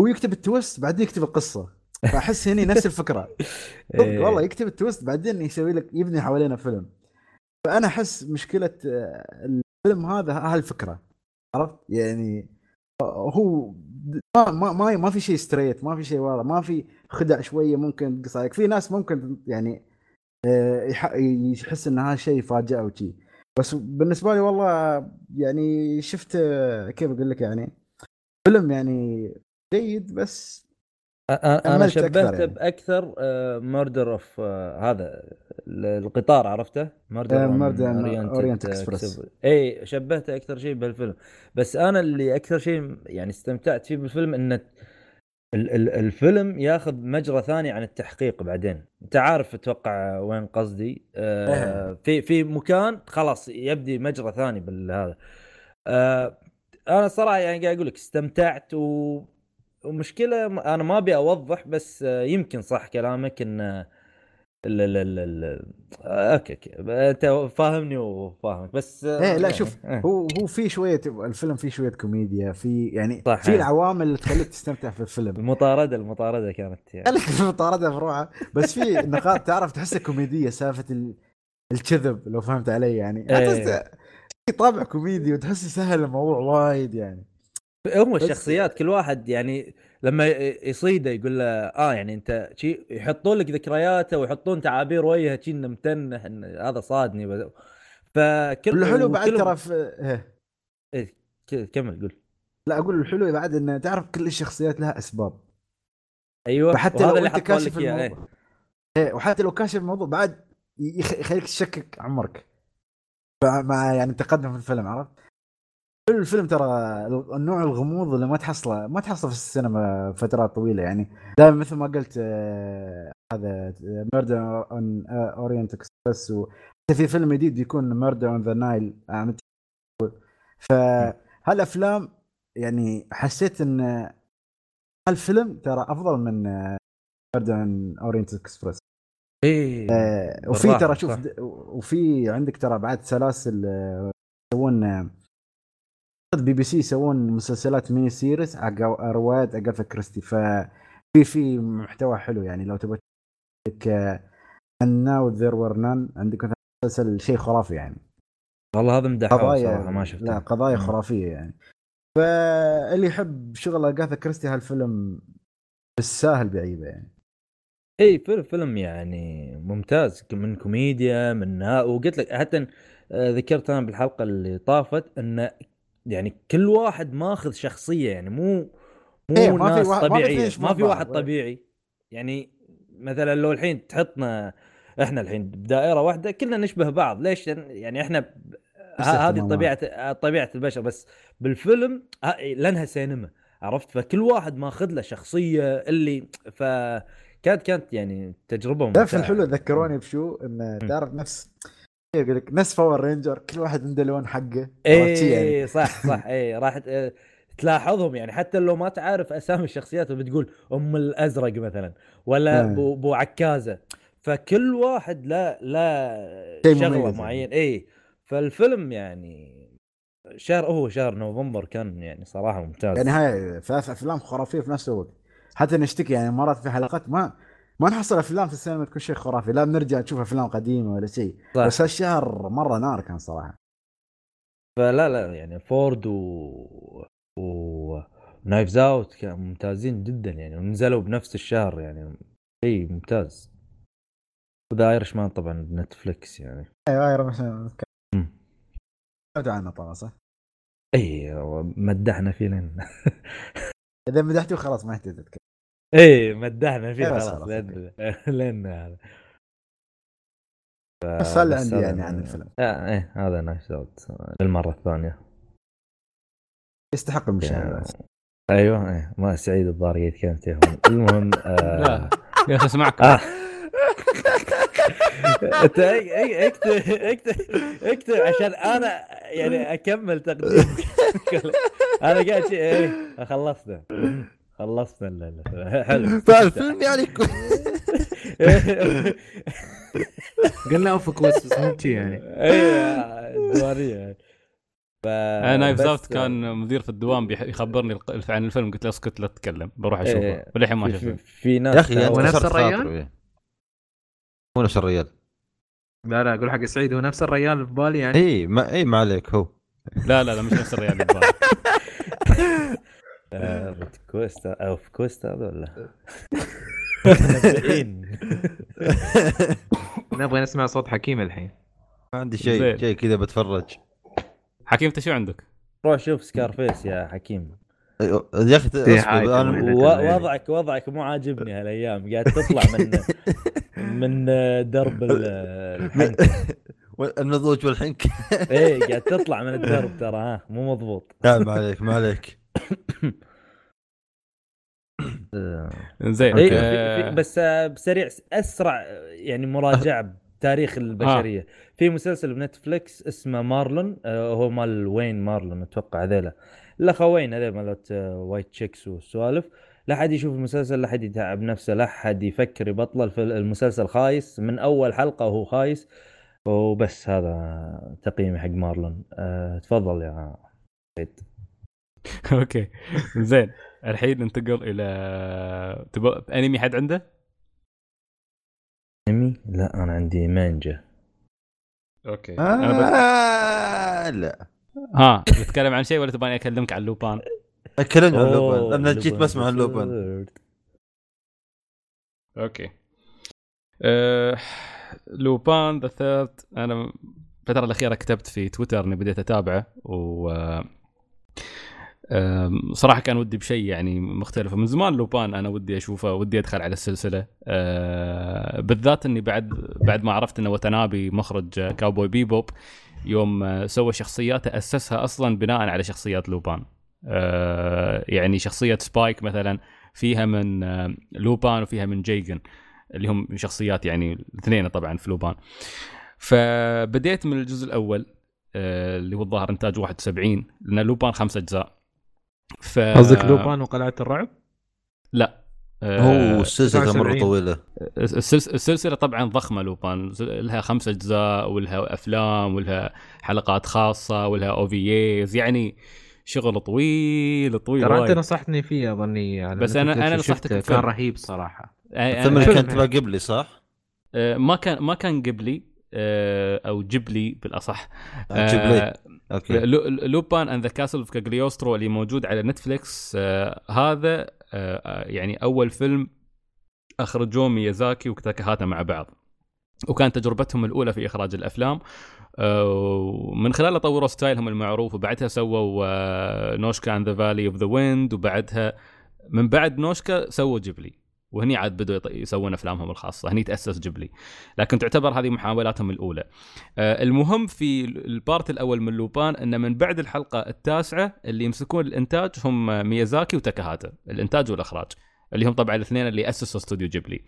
هو يكتب ال twist بعدين يكتب القصة. فأحس هني نفس الفكرة. إيه. والله يكتب ال twist بعدين يسوي لك يبني حوالينا فيلم. فأنا أحس مشكلة آه، الفيلم هذا هالفكره عرفت؟ يعني هو ما ما ما, ما في شيء straight ما في شيء واضح ما في خدع شوية ممكن تقص عليك في ناس ممكن يعني آه، يحس إن هذا شيء فاجاه وشي بس بالنسبة لي والله يعني شفت آه، كيف أقول لك يعني فيلم يعني جيد بس أنا شبهته يعني. بأكثر murder of هذا ال- القطار عرفته؟ آه، Murder Orient Express. إي شبهته أكثر شيء بالفيلم بس أنا اللي أكثر شيء يعني استمتعت فيه بالفيلم إنه الفيلم ياخذ مجرى ثاني عن التحقيق بعدين. انت عارف أتوقع وين قصدي؟ آه في في مكان خلاص يبدي مجرى ثاني بالهذا. آه أنا صراحة يعني قاعد أقول لك استمتعت و ومشكلة أنا ما ابي اوضح بس آه، يمكن صح كلامك إن ال ال ال ال آه، أوكي. أوكي انت فاهمني وفاهمك. بس إيه لا يعني، شوف آه. هو هو في شوية الفيلم فيه شوية كوميديا في يعني صح، في إيه. العوامل اللي تخليك تستمتع في الفيلم. المطاردة المطاردة كانت يعني. المطاردة بروحها. بس في نقاط تعرف تحسها كوميدية سالفة ال- الكذب لو فهمت علي يعني. إيه. في طابع كوميدي وتحس يسهل الموضوع وايد يعني. هم الشخصيات كل واحد يعني لما يصيده يقول له آه يعني أنت شي يحطون لك ذكرياته ويحطون تعابير وجهه شي إنه متنح إن هذا صادني فكل الحلو بعد ترى في إيه. إيه، كمل قول لا أقول الحلو بعد انه تعرف كل الشخصيات لها أسباب أيوه وهذا لو اللي أنت كاشف إيه. الموضوع إيه وحتى لو كاشف الموضوع بعد يخ- يخليك تشكك عمرك مع يعني تقدم في الفيلم عرفت؟ الفيلم ترى النوع الغموض اللي ما تحصله ما تحصله في السينما فترات طويلة يعني. دائما مثل ما قلت آه، هذا Murder on Orient Express وحتى في فيلم جديد يكون Murder on the Nile فهالافلام يعني حسيت إن هالفيلم ترى أفضل من Murder on Orient Express إيه آه، وفي ترى شوف وفي عندك ترى بعد سلاسل آه، يسوون آه، بي بي سي يسوون مسلسلات mini series حق روايات اغاثا كريستي. ففي في محتوى حلو يعني لو تبغى عندك And now there were none عندك مسلسل شيء خرافي يعني. والله هذا مدحوه قضايا صراحة ما شفته. لا قضايا. خرافية يعني. فاللي يحب شغل اغاثا كريستي هالفيلم بالساهل بعيبه يعني. اي فيلم فيلم يعني ممتاز. من كوميديا من وقلت لك حتى آه، ذكرت أنا بالحلقة اللي طافت إن يعني كل واحد ماخذ شخصية يعني مو مو إيه، ناس ما في طبيعية ما في. واحد طبيعي. يعني مثلا لو الحين تحطنا إحنا الحين بدائرة واحدة كلنا نشبه بعض ليش؟ يعني إحنا ب- نفس ه- هذه. طبيعة طبيعة البشر. بس بالفيلم ه- لأنها سينما عرفت؟ فكل واحد ماخذ له شخصية اللي فكانت كانت يعني تجربة تعرف ممتعة. الحلو؟ ذكروني بشو؟ انه. تعرف نفس يقول لك نفس Power Ranger كل واحد عنده لون حقه. شي يعني. صح صح. إيه راح تلاحظهم يعني. حتى لو ما تعرف أسامي الشخصيات بتقول أم الأزرق مثلا ولا آه. بو, بو عكازة. فكل واحد لا لا شغلة مميز معين. إيه فالفيلم يعني شهر هو شهر نوفمبر كان يعني صراحة ممتاز. يعني هاي ثلاث أفلام خرافية في نفس الوقت. حتى نشتكي يعني مرات في حلقات ما ما نحصل أفلام في السينما تكون شيء خرافي لا بنرجع نشوف أفلام قديمة ولا شيء. بس هالشهر مرة نار كان صراحة. فلا لا يعني فورد و و Knives Out كانوا ممتازين جدا يعني ونزلوا بنفس الشهر يعني شيء ممتاز. و The Irishman طبعا بنتفلكس يعني. أيوه أيوه مم. تكلمت عنه طبعا صح؟ اي مدحنا فيه لين إذا مدحته خلاص ما يحتاج تتكلم. اي مدحنا فيه إيه خلاص لين لين هذا. بس عندي يعني عن الفيلم. آه إيه هذا Knives Out للمرة الثانية. يستحق المشاهدة يعني أيوه إيه ما سعيد الظاهر يتكلم تليفون المهم آه. لا يا أخي اسمعكم آه. أنت اك- اك- اكتب اكتب اكتب عشان أنا يعني أكمل تقديم أنا قاعد شيء إيه خلصنا. خلصنا حلو. فالفيلم يعني قلنا اوفك بس بس مو يعني. إيه الديوانيه ف Knives بس- Out كان مدير في الدوام يخبرني الق- عن الفيلم قلت له اسكت لا تتكلم بروح أشوفه. إيه. وللحين ما في, في, شفته. في ناس يا أخي ونفس كسرت الريال؟ مو نفس الريال. لا لا أقول حق سعيد هو نفس الريال في بالي يعني. اي ما اي ما عليك هو. لا لا لا مش نفس الريال اللي ببالي. آه، روت كويستا أو في كويستا هذا ولا. نبغى نسمع صوت حكيم الحين. ما عندي. شيء شيء كذا بتفرج. حكيم انت شو عندك؟ روح شوف سكارفيس يا حكيم. أيوة، يا أخي وضعك وضعك مو عاجبني هالأيام. قاعد تطلع من من درب ال- الحنك النضوج والحنك. إيه قاعد تطلع من الدرب ترى ها مو مضبوط. لا ما عليك ما عليك. زين إيه، آه، بس آه، بسريع أسرع آه، يعني مراجعة بتاريخ البشرية. في مسلسل بنتفلكس اسمه مارلون آه، هو مال وين مارلون أتوقع هذيلا. الاخوين هذول مالت آه، White Chicks والسوالف. لا حد يشوف المسلسل لا حد يتعب نفسه لا حد يفكر يبطله المسلسل خايس. من أول حلقة وهو خايس. وبس هذا تقييمي حق مارلون. أه تفضل يا سعيد أوكي. زين الحين ننتقل إلى تبغى أنمي حد عنده؟ أنمي؟ لا أنا عندي مانجا. أوكي. أنا ب... آه لا. ها بتتكلم عن شيء ولا تبغاني أكلمك عن لوبان؟ كلمني عن لوبان. أنا جيت بسمع عن لوبان. Okay. أه... لوبان the Third أنا الفترة الأخيرة كتبت في تويتر إني بديت أتابعه و أم، صراحة كان ودي بشيء يعني مختلف. من زمان لوبان أنا ودي أشوفه ودي أدخل على السلسلة. أه، بالذات إني بعد بعد ما عرفت إنه وتنابي مخرج كاوبوي بيبوب يوم أه، سوى شخصياته أسسها أصلا بناء على شخصيات لوبان. أه، يعني شخصية سبايك مثلا فيها من لوبان وفيها من جيجن اللي هم شخصيات يعني الاثنين طبعا في لوبان. فبديت من الجزء الأول اللي هو الظاهر إنتاج 71 لأن لوبان خمس أجزاء. ف قصدك لوبان وقلعة الرعب؟ لا آه، هو السلسلة مرة 79. طويلة السلس- السلسلة طبعا ضخمة لوبان لها خمس أجزاء ولها أفلام ولها حلقات خاصة ولها OVAs يعني شغل طويل طويل ترى أنت. نصحتني فيه أظني يعني بس أنا شفته، نصحتك كان. رهيب صراحة آه، آه، فيلم كان تبغى قبلي صح؟ آه، ما كان ما كان جيبلي آه، أو جيبلي بالأصح. جيبلي. آه، Okay. لو- Lupin and the Castle of Cagliostro اللي موجود على نتفليكس آه هذا آه آه، يعني أول فيلم أخرجوه ميازاكي وتاكاهاتا مع بعض. وكانت تجربتهم الأولى في إخراج الأفلام. آه، ومن خلالها طوروا style هم المعروف وبعدها سووا آه، Nausicaä and the Valley of the Wind وبعدها من بعد نوشكا سووا جيبلي. وهني عاد بدوا يسوون أفلامهم الخاصة. هني تأسس جيبلي. لكن تعتبر هذه محاولاتهم الأولى. آه، المهم في ال part الأول من لوبان إن من بعد الحلقة التاسعة اللي يمسكون الإنتاج هم ميازاكي وتاكاهاتا. الإنتاج والإخراج. اللي هم طبعا الاثنين اللي أسسوا استوديو جيبلي.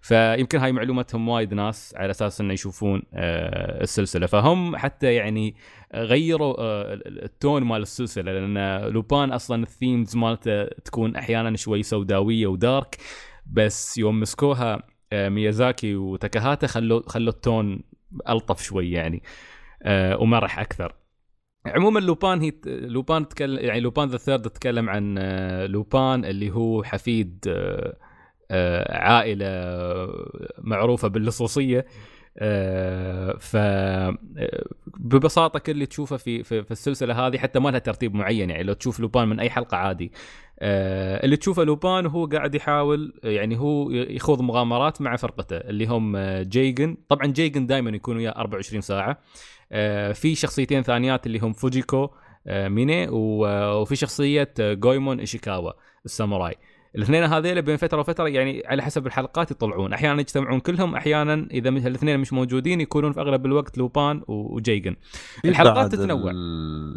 فيمكن هاي معلومة تهم وايد ناس على أساس إنه يشوفون آه، السلسلة. فهم حتى يعني غيروا آه، ال tone مال السلسلة. لأن لوبان أصلا ال themes مالته تكون أحيانا شوي سوداوية و dark. بس يوم مسكوها آه، ميازاكي وتاكاهاتا خلوا خلوا ال tone ألطف شوي يعني آه، ومرح أكثر. عموما لوبان هي لوبان تكلم يعني لوبان the Third تتكلم عن آه، لوبان اللي هو حفيد عائلة معروفة باللصوصيه ف ببساطة كل اللي تشوفه في, في السلسلة هذه حتى ما لها ترتيب معين يعني لو تشوف لوبان من أي حلقة عادي. آه، اللي تشوفه لوبان وهو قاعد يحاول يعني هو يخوض مغامرات مع فرقته اللي هم آه، جيجن. طبعا جيجن دائما يكون وياه 24 ساعة. آه، في شخصيتين ثانيات اللي هم فوجيكو آه، ميني وفي شخصية آه، جويمون إيشيكاوا الساموراي. الاثنين هذيل بين فترة وفترة يعني على حسب الحلقات يطلعون. أحيانا يجتمعون كلهم أحيانا إذا مثل الاثنين مش موجودين يكونون في أغلب الوقت لوبان وجيجن. الحلقات تتنوع. ما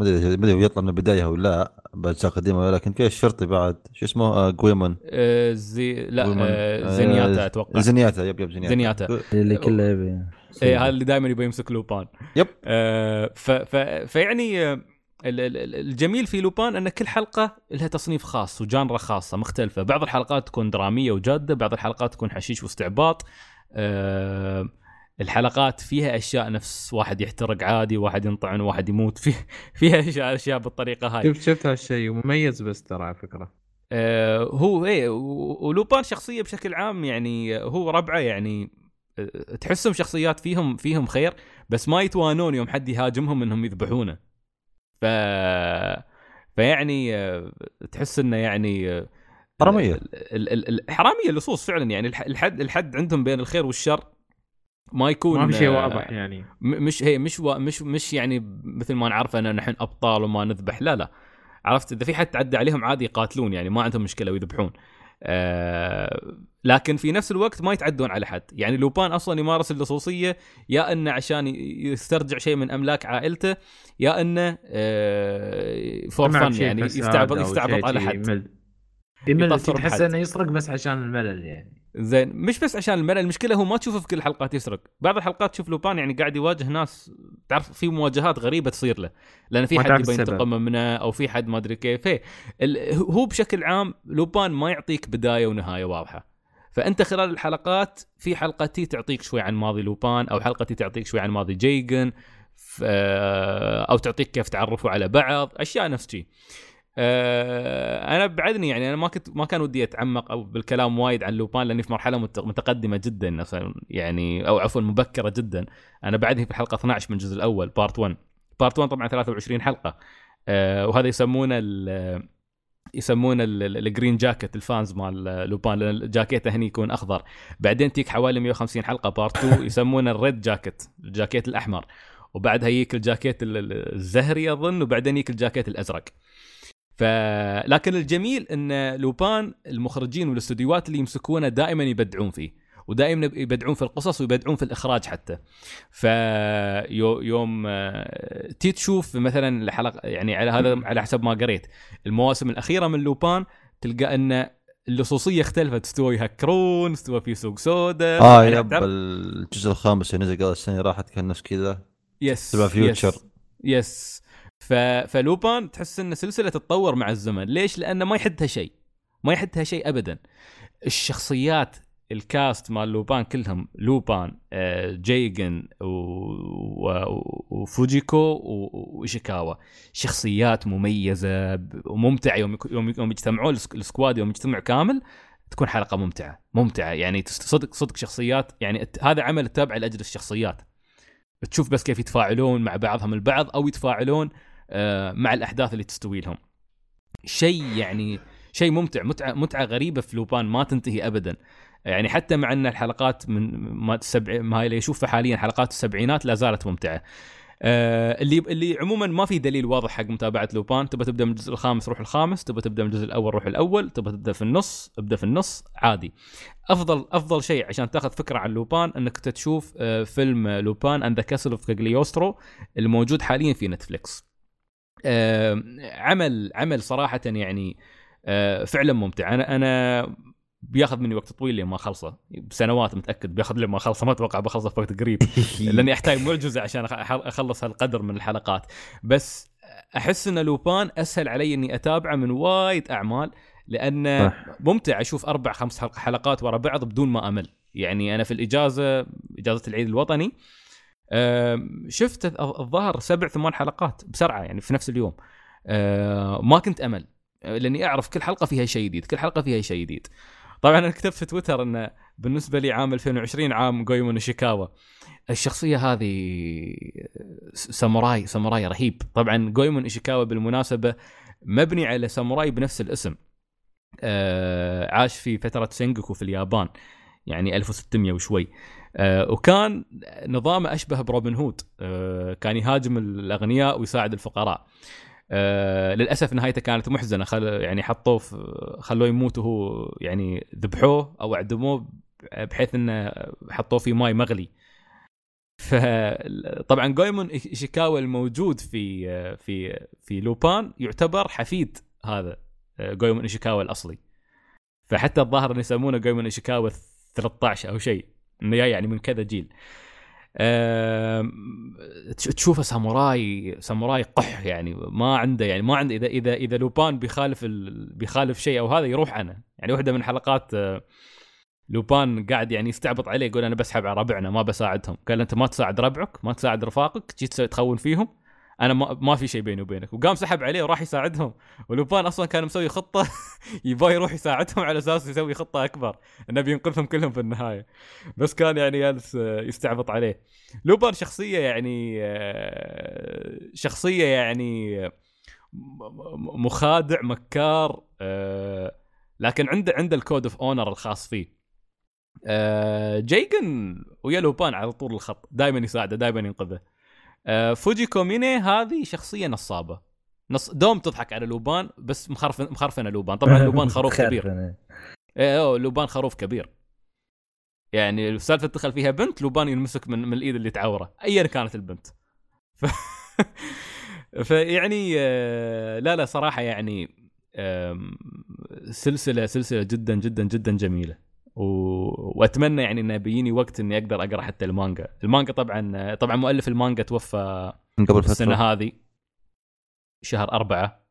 أدري ما أدري هو يطلع من البداية ولا لا باجزاء قديمة ولكن في الشرطي بعد؟ شو اسمه؟ آه، جويمون. آه، زي لا. آه، آه، زينياتا أتوقع. زنياتا yep yep زنياتا زنياتا. اللي كله يبي إيه هذا اللي دائما يبغى يمسك لوبان. Yep. آه ف ف فيعني آه، الجميل في لوبان أن كل حلقة لها تصنيف خاص و genre خاصة مختلفة. بعض الحلقات تكون درامية وجادة بعض الحلقات تكون حشيش واستعباط. آه الحلقات فيها أشياء نفس واحد يحترق عادي واحد ينطعن واحد يموت. في فيها اشياء أشياء بالطريقة هاي. شفت شفت هالشيء ومميز بس ترى على فكرة. آه، هو إيه ولوبان شخصية بشكل عام يعني هو ربعه يعني آه، تحسهم شخصيات فيهم فيهم خير بس ما يتوانون يوم حد يهاجمهم إنهم يذبحونه. ف فيعني آه، تحس إنه يعني آه، حرامية. ال- ال- ال- حرامية اللصوص فعلا يعني الح- الحد الحد عندهم بين الخير والشر ما يكون ما في شيء آه، واضح يعني. م- مش هي مش وا- مش مش يعني مثل ما نعرف ان نحن أبطال وما نذبح لا لا. عرفت؟ إذا في حد تعدى عليهم عادي يقاتلون يعني ما عندهم مشكلة ويذبحون. آه لكن في نفس الوقت ما يتعدون على حد. يعني لوبان أصلا يمارس اللصوصية يا إنه عشان يسترجع شيء من أملاك عائلته يا إنه آه فور سمعت فن يعني يستعبط يستعبط على حد. يطفر تحس. إنه يسرق بس عشان الملل يعني. زين مش بس عشان الملل المشكلة هو ما تشوفه في كل الحلقات يسرق. بعض الحلقات تشوف لوبان يعني قاعد يواجه ناس تعرف في مواجهات غريبة تصير له لأن في حد تعرف يبي السبب. ينتقم منه أو في حد ما أدري كيف. ال- هو بشكل عام لوبان ما يعطيك بداية ونهاية واضحة. فأنت خلال الحلقات في حلقه تي تعطيك شوي عن ماضي لوبان أو حلقه تي تعطيك شوي عن ماضي جيجن أو تعطيك كيف تعرفوا على بعض أشياء نفس شي. أنا بعدني يعني أنا ما كنت ما كان ودي أتعمق أو بالكلام وايد عن لوبان لأني في مرحلة مت- متقدمة جدا مثلا يعني أو عفوا مبكرة جدا. أنا بعدني في الحلقة 12 من الجزء الأول part 1 part 1 طبعا 23 حلقة. آه، وهذا يسمونه ال يسمونه ال- ال- ال green jacket ال fans مال لوبان لأن جاكيته هني يكون أخضر. بعدين تيك حوالي 150 حلقة part 2 يسمونه ال red jacket الجاكيت الأحمر. وبعدها يجيك الجاكيت ال- ال- الزهري أظن وبعدين يجيك الجاكيت الأزرق. ف لكن الجميل إن لوبان المخرجين والاستديوهات اللي يمسكونه دائما يبدعون فيه ودائما يبدعون في القصص ويبدعون في الإخراج حتى. ف يو- يوم آه، تي تشوف مثلا الحلقة يعني على هذا على حسب ما قريت المواسم الأخيرة من لوبان تلقى إن اللصوصية اختلفت استوى يهكرون استوى في سوق سودا آه يعني yep تعرف- الجزء الخامس اللي نزل قبل السنة راحت كان نفس كذا. يس تبع فيوتشر. يس, يس. ف... فلوبان تحس إن سلسلة تتطور مع الزمن. ليش؟ لأنه ما يحدها شيء. ما يحدها شيء ابدا. الشخصيات ال cast مال لوبان كلهم لوبان آه، جيجن. وفوجيكو. وشيكاوا شخصيات مميزة وممتعه يوم يوم يجتمعون ال squ- ال squad يوم يجتمع كامل تكون حلقة ممتعة. ممتعة. يعني صدق صدق شخصيات. يعني هذا عمل تتابع لأجل الشخصيات. تشوف بس كيف يتفاعلون مع بعضهم البعض أو يتفاعلون مع الأحداث اللي تستوي لهم. شيء يعني شيء ممتع متعة متعة غريبة في لوبان ما تنتهي ابدا. يعني حتى مع إن الحلقات من ما السبع ما اللي يشوفها حاليا حلقات السبعينات لا زالت ممتعة. آه اللي اللي عموما ما في دليل واضح حق متابعة لوبان. تبى تبدأ من الجزء الخامس روح الخامس تبى تبدأ من الجزء الأول روح الأول تبى تبدأ في النص ابدأ في النص عادي. أفضل أفضل شيء عشان تاخذ فكرة عن لوبان إنك تشوف آه، فيلم لوبان and the Castle of كاجليوسترو الموجود حاليا في نتفليكس آه، عمل عمل صراحة يعني فعلا ممتع. أنا أنا بياخذ مني وقت طويل لين ما أخلصه. بسنوات متأكد بياخذ لين ما أخلصه. ما أتوقع بخلصه في وقت قريب. لأني أحتاج معجزة عشان أخلص هالقدر من الحلقات. بس أحس إن لوبان أسهل علي إني أتابعه من وايد أعمال لأن صح. ممتع أشوف أربع خمس حلق- حلقات ورا بعض بدون ما أمل. يعني أنا في الإجازة إجازة العيد الوطني شفت الظ- الظاهر سبع ثمان حلقات بسرعة يعني في نفس اليوم. آه، ما كنت أمل آه، لأني أعرف كل حلقة فيها شيء جديد كل حلقة فيها شيء جديد. طبعا أنا كتبت في تويتر انه بالنسبة لي عام 2020 عام جويمون شيكاوا الشخصية هذه س- ساموراي ساموراي رهيب. طبعا جويمون ايشيكاوا بالمناسبة مبني على ساموراي بنفس الاسم. آه عاش في فترة سينجوكو في اليابان يعني 1600 وشوي. آه وكان نظامه أشبه بروبن هود آه كان يهاجم الأغنياء ويساعد الفقراء. آه للأسف نهايته كانت محزنة خل يعني حطوه خلوه يموت وهو يعني ذبحوه أو أعدموه بحيث إنه حطوه في ماي مغلي. فطبعا جويمون إيشيكاوا الموجود في في في لوبان يعتبر حفيد هذا جويمون إيشيكاوا الأصلي. فحتى الظاهر إن يسمونه جويمون إيشيكاوا 13 أو شيء. إنه جاي يعني من كذا جيل. تش- تشوفه ساموراي ساموراي قح يعني ما عنده يعني ما عنده إذا إذا إذا لوبان بيخالف ال... بيخالف شيء أو هذا يروح عنه. يعني واحدة من حلقات آه، لوبان قاعد يعني يستعبط عليه يقول أنا بسحب على ربعنا ما بساعدهم. قال أنت ما تساعد ربعك ما تساعد رفاقك جيت تخون فيهم. أنا ما, ما في شيء بيني وبينك. وقام سحب عليه وراح يساعدهم. ولوبان أصلا كان مسوي خطة. يبغى يروح يساعدهم على أساس يسوي خطة أكبر. انه بينقذهم كلهم في النهاية. بس كان يعني جالس آه، يستعبط عليه. لوبان شخصية يعني آه، شخصية يعني مخادع مكار آه، لكن عنده عنده ال code of honor الخاص فيه. جيجن ويا لوبان على طول الخط. دائما يساعده دائما ينقذه. آه، فوجيكو ميني هذه شخصية نصابة. نص دوم تضحك على لوبان بس مخرفن مخرفنه لوبان. طبعا لوبان خروف كبير. إيه لوبان خروف كبير. يعني السالفه تدخل فيها بنت لوبان ينمسك من من الإيد اللي تعوره ايا كانت البنت. ف... فيعني آه، لا لا صراحة يعني سلسله سلسلة جدا جدا جدا جميلة. و... واتمنى يعني إنه بيجيني وقت إني أقدر أقرأ حتى المانجا. المانجا طبعا طبعا مؤلف المانجا توفى من قبل السنة فترة. هذه شهر أربعة.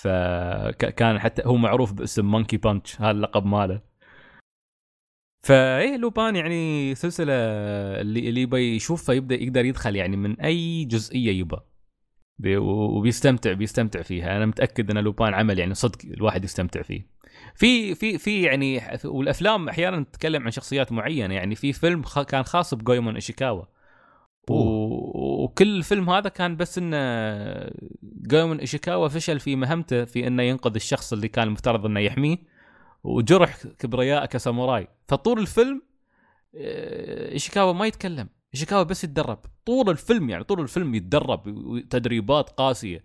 فكان حتى هو معروف باسم مونكي بانش هذا اللقب ماله. فايه لوبان يعني سلسلة اللي اللي يبي يشوفها يبدأ يقدر يدخل يعني من أي جزئية يبى بي- وبيستمتع بيستمتع فيها. أنا متأكد إن لوبان عمل يعني صدق الواحد يستمتع فيه. في في في يعني والأفلام أحيانا تتكلم عن شخصيات معينة يعني في فيلم خ- كان خاص بجويمون إيشيكاوا. و- وكل الفيلم هذا كان بس انه جويمون إيشيكاوا فشل في مهمته في إنه ينقذ الشخص اللي كان المفترض إنه يحميه وجرح كبرياء كساموراي. فطول الفيلم آه، إيشيكاوا ما يتكلم. إيشيكاوا بس يتدرب. طول الفيلم يعني طول الفيلم يتدرب تدريبات قاسية.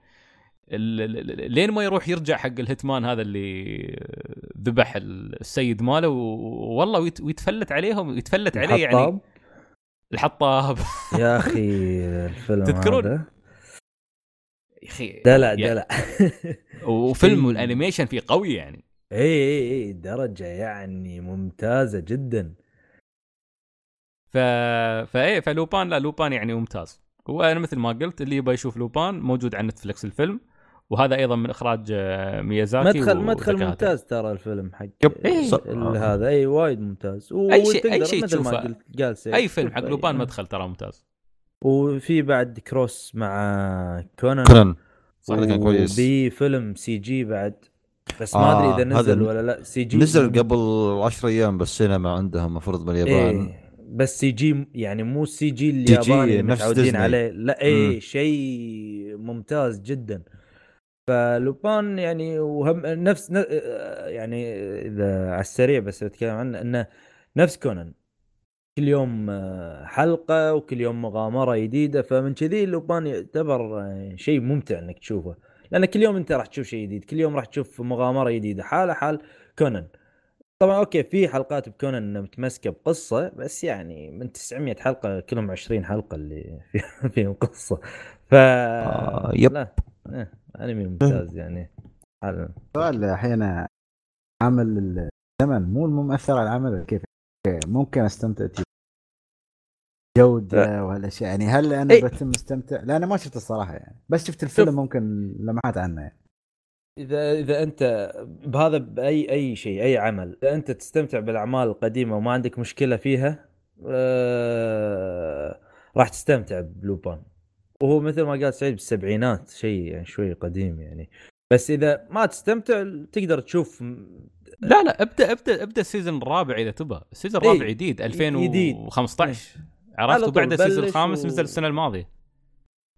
لين ما يروح يرجع حق ال hitman هذا اللي ذبح السيد ماله والله ويت- ويتفلت عليهم ويتفلت عليه يعني. الحطاب. الحطاب. يا أخي الفيلم تذكرون؟ هذا؟ يا أخي دلع يعني- دلع. وفيلم وال animation فيه قوي يعني. إي إي إي درجة يعني ممتازة جدا. ف فايه فلوبان لا لوبان يعني ممتاز. وأنا مثل ما قلت اللي يبغى يشوف لوبان موجود على نتفلكس الفيلم. وهذا أيضا من إخراج آه، ميازاكي مدخل مدخل. ممتاز ترى الفيلم حق. إيه. هذا أي وايد ممتاز أي شيء- أي شيء مثل ما تشوفه. قلت قال سيف اي فيلم حق لوبان أي- مدخل ترى ممتاز وفي بعد cross مع كونان كونان صح كان كويس. وبي فيلم CG بعد بس ما آه، أدري إذا نزل ولا لا CG نزل قبل 10 أيام بالسينما عندهم المفروض باليابان إيه بس CG يعني مو CG الياباني نفس متعودين. عليه لا اي. شيء ممتاز جدا فلوبان يعني وهم نفس يعني إذا على السريع بس بتكلم عنه انه نفس كونان. كل يوم آه، حلقة وكل يوم مغامرة جديدة فمن كذي لوبان يعتبر آه، شيء ممتع إنك تشوفه. لأن كل يوم أنت راح تشوف شيء جديد كل يوم راح تشوف مغامرة جديدة حاله حال كونان. طبعا أوكي في حلقات بكونان متمسكة بقصة بس يعني من 900 حلقة كلهم 20 حلقة اللي في- فيهم قصة. ف آه، يب. لا. إيه، انمي ممتاز يعني حالا. سؤال الحين عمل الزمن مو المؤثر على العمل كيف؟ ممكن أستمتع فيه. جودة وهالاشياء يعني هل أنا إيه. بتم استمتع؟ لا أنا ما شفت الصراحة يعني. بس شفت الفيلم ممكن لمحات عنه يعني. إذا إذا أنت بهذا باي أي شيء أي عمل إذا أنت تستمتع بالأعمال القديمة وما عندك مشكلة فيها آه راح تستمتع بلوبان. وهو مثل ما قال سعيد بالسبعينات شيء يعني شوي قديم يعني. بس إذا ما تستمتع تقدر تشوف لا لا ابدأ ابدأ ابدأ ال season الرابع إذا تبى ال season إيه، الرابع جديد 2015 عرفت؟ وبعد ال season الخامس و- نزل السنة الماضية.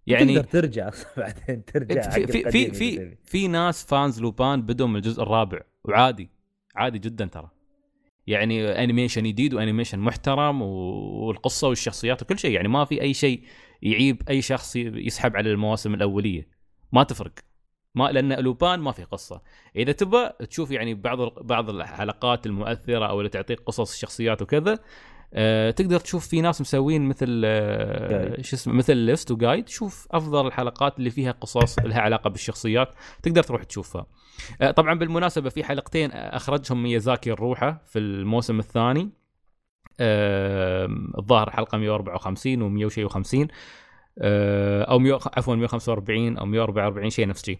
يعني تقدر ترجع بعدين ترجع حق في في في في. في ناس fans لوبان بدوا من الجزء الرابع وعادي عادي جدا ترى. يعني animation جديد و animation محترم والقصة والشخصيات وكل شيء. يعني ما في أي شيء يعيب أي شخص يسحب على المواسم الأولية. ما تفرق. ما لأن لوبان ما في قصة. إذا تبى تشوف يعني بعض بعض الحلقات المؤثرة أو اللي تعطيك قصص الشخصيات وكذا أه تقدر تشوف في ناس مسوين مثل أه Guide. شو اسمه مثل ليست وجايد شوف أفضل الحلقات اللي فيها قصص لها علاقة بالشخصيات. تقدر تروح تشوفها. أه طبعا بالمناسبة في حلقتين أخرجهم ميازاكي الروحة في الموسم الثاني. الظاهر حلقة 154 و 100 وشيء و50 أه أو 100 عفوا 145 أو 144 شيء نفس شيء.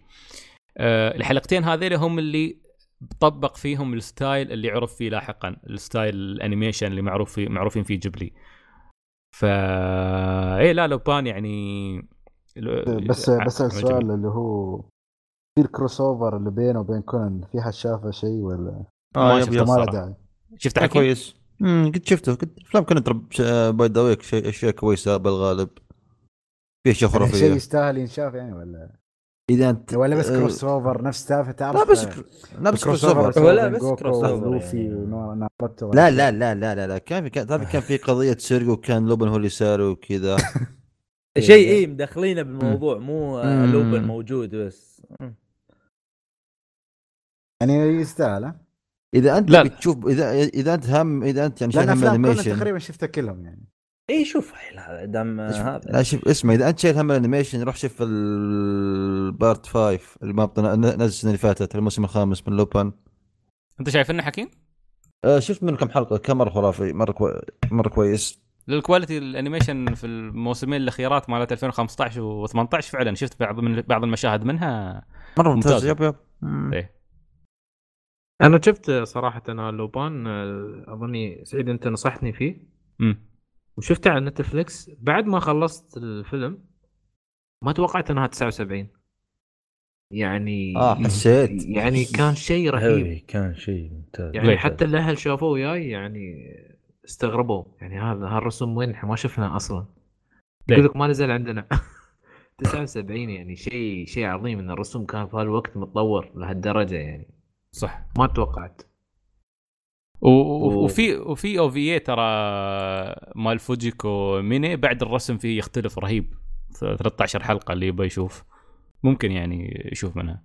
أه الحلقتين هذيل هم اللي طبق فيهم الستايل اللي عرف فيه لاحقا الستايل الأنيميشن اللي معروف فيه معروفين فيه جيبلي. ف إيه لا لوبان يعني بس بس السؤال اللي هو في الكروس اوفر اللي بينه وبين كونان في حد شافه شيء ولا؟ ما آه يب شفته ما له. داعي. شفت كان حكي؟ كويس. امم قد شفته. قد افلام كنت باي ذا ويك شيء اشياء كويسة بالغالب. في أشياء يعني شيء خرافيه يستاهل ينشاف يعني ولا؟ إذا انت ولا بس آه، crossover نفس سالفة تعرف لا بس لا بس crossover هو لا بس cross يعني. وناروتو لا لا لا لا لا لا. كان في كان كان في قضية سرقه وكان لوبن هو اللي سارق وكذا. شيء إيه مدخلينه بالموضوع. مو آه،. لوبن موجود بس. يعني يستاهل؟ إذا أنت لا. بتشوف إذا إذا أنت هم إذا أنت يعني شايف هم animation تقريبا شفتها كلهم يعني. اي شوف لا دام هذا. لا شوف اسمع إذا أنت شايل هم ال animation روح شوف ال part 5 اللي ما نزل السنة اللي فاتت الموسم الخامس من لوبان. أنت شايف إنه حكيم؟ آه، شفت منه كم حلقة كان مرة خرافي مرة كوي... مرة كويس. لل quality ال animation في الموسمين الأخيرات مالت 2015 و18 فعلا شفت بعض من بعض المشاهد منها. مرة ممتاز. yep yep. مم. أنا شفت صراحة أنا لوبان أظني سعيد أنت نصحتني فيه. امم وشفته على نتفلكس بعد ما خلصت الفيلم ما توقعت إنها 79 يعني آه حسيت. يعني كان شيء رهيب. كان شيء ممتاز. يعني؟ حتى الاهل شافوه وياي يعني استغربوا. يعني هذا هالرسوم وين؟ إحنا ما شفناه أصلا؟ يقول لك ما نزل عندنا. 79 يعني شيء شيء عظيم إن الرسوم كان في هالوقت متطور لهالدرجة يعني. صح. ما توقعت. و- و- و- وفي وفي أو في ترى مال فوجيكو ميني بعد الرسم فيه يختلف رهيب. 13 حلقة اللي يبغى يشوف. ممكن يعني يشوف منها.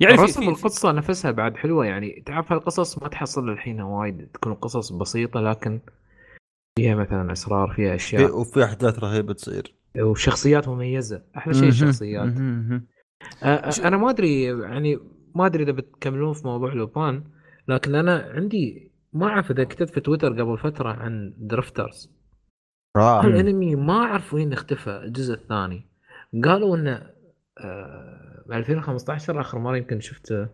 يعني في- الرسم في- القصة نفسها بعد حلوة يعني. تعرف هالقصص ما تحصل الحين وايد. تكون قصص بسيطة لكن فيها مثلا اسرار فيها في اشياء وفي أحداث رهيبة تصير. وشخصيات مميزة. أحلى شيء الشخصيات. أنا ما أدري يعني ما أدري إذا بتكملون في موضوع لوبان لكن أنا عندي ما أعرف إذا كتبت في تويتر قبل فترة عن Drifters رائع. الأنمي ما أعرف وين اختفى الجزء الثاني. قالوا إنه آه، ب 2015 آخر مرة يمكن شفته.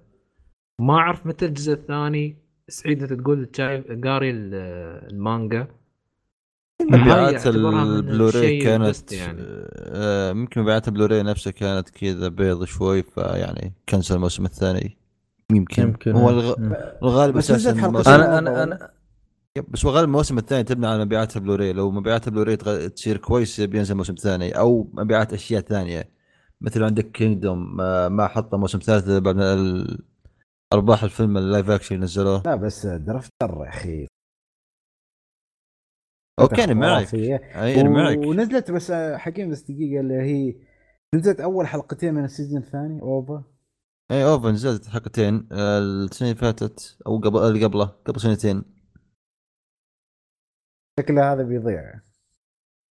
ما أعرف متى الجزء الثاني. سعيد انت تقول شايف قاري ال- المانجا. مبيعات البلوراي كانت يعني. آه، ممكن مبيعات البلوراي نفسها كانت كذا بيض شوي فيعني كنسل الموسم الثاني. يمكن, يمكن هو الغ... الغالب بس أساسا نزلت حلقة الموسم- أنا أنا أنا بس هو غالب الموسم الثاني تبني على مبيعات البلوراي. لو مبيعات البلوراي. تصير كويس بينزل موسم ثاني. أو مبيعات أشياء ثانية. مثل عندك Kingdom ما حط موسم ثالث بعد. أرباح الفيلم ال live action اللي نزلوه. لا بس Drifters يا أخي. okay أنا معك. أي أنا معك. ونزلت بس آه، حكيم بس دقيقة اللي هي نزلت أول حلقتين من ال season الثاني OVA أي OVA نزلت حلقتين. آه، السنة اللي فاتت أو قبل اللي قبله قبل سنتين. شكلها هذا بيضيع.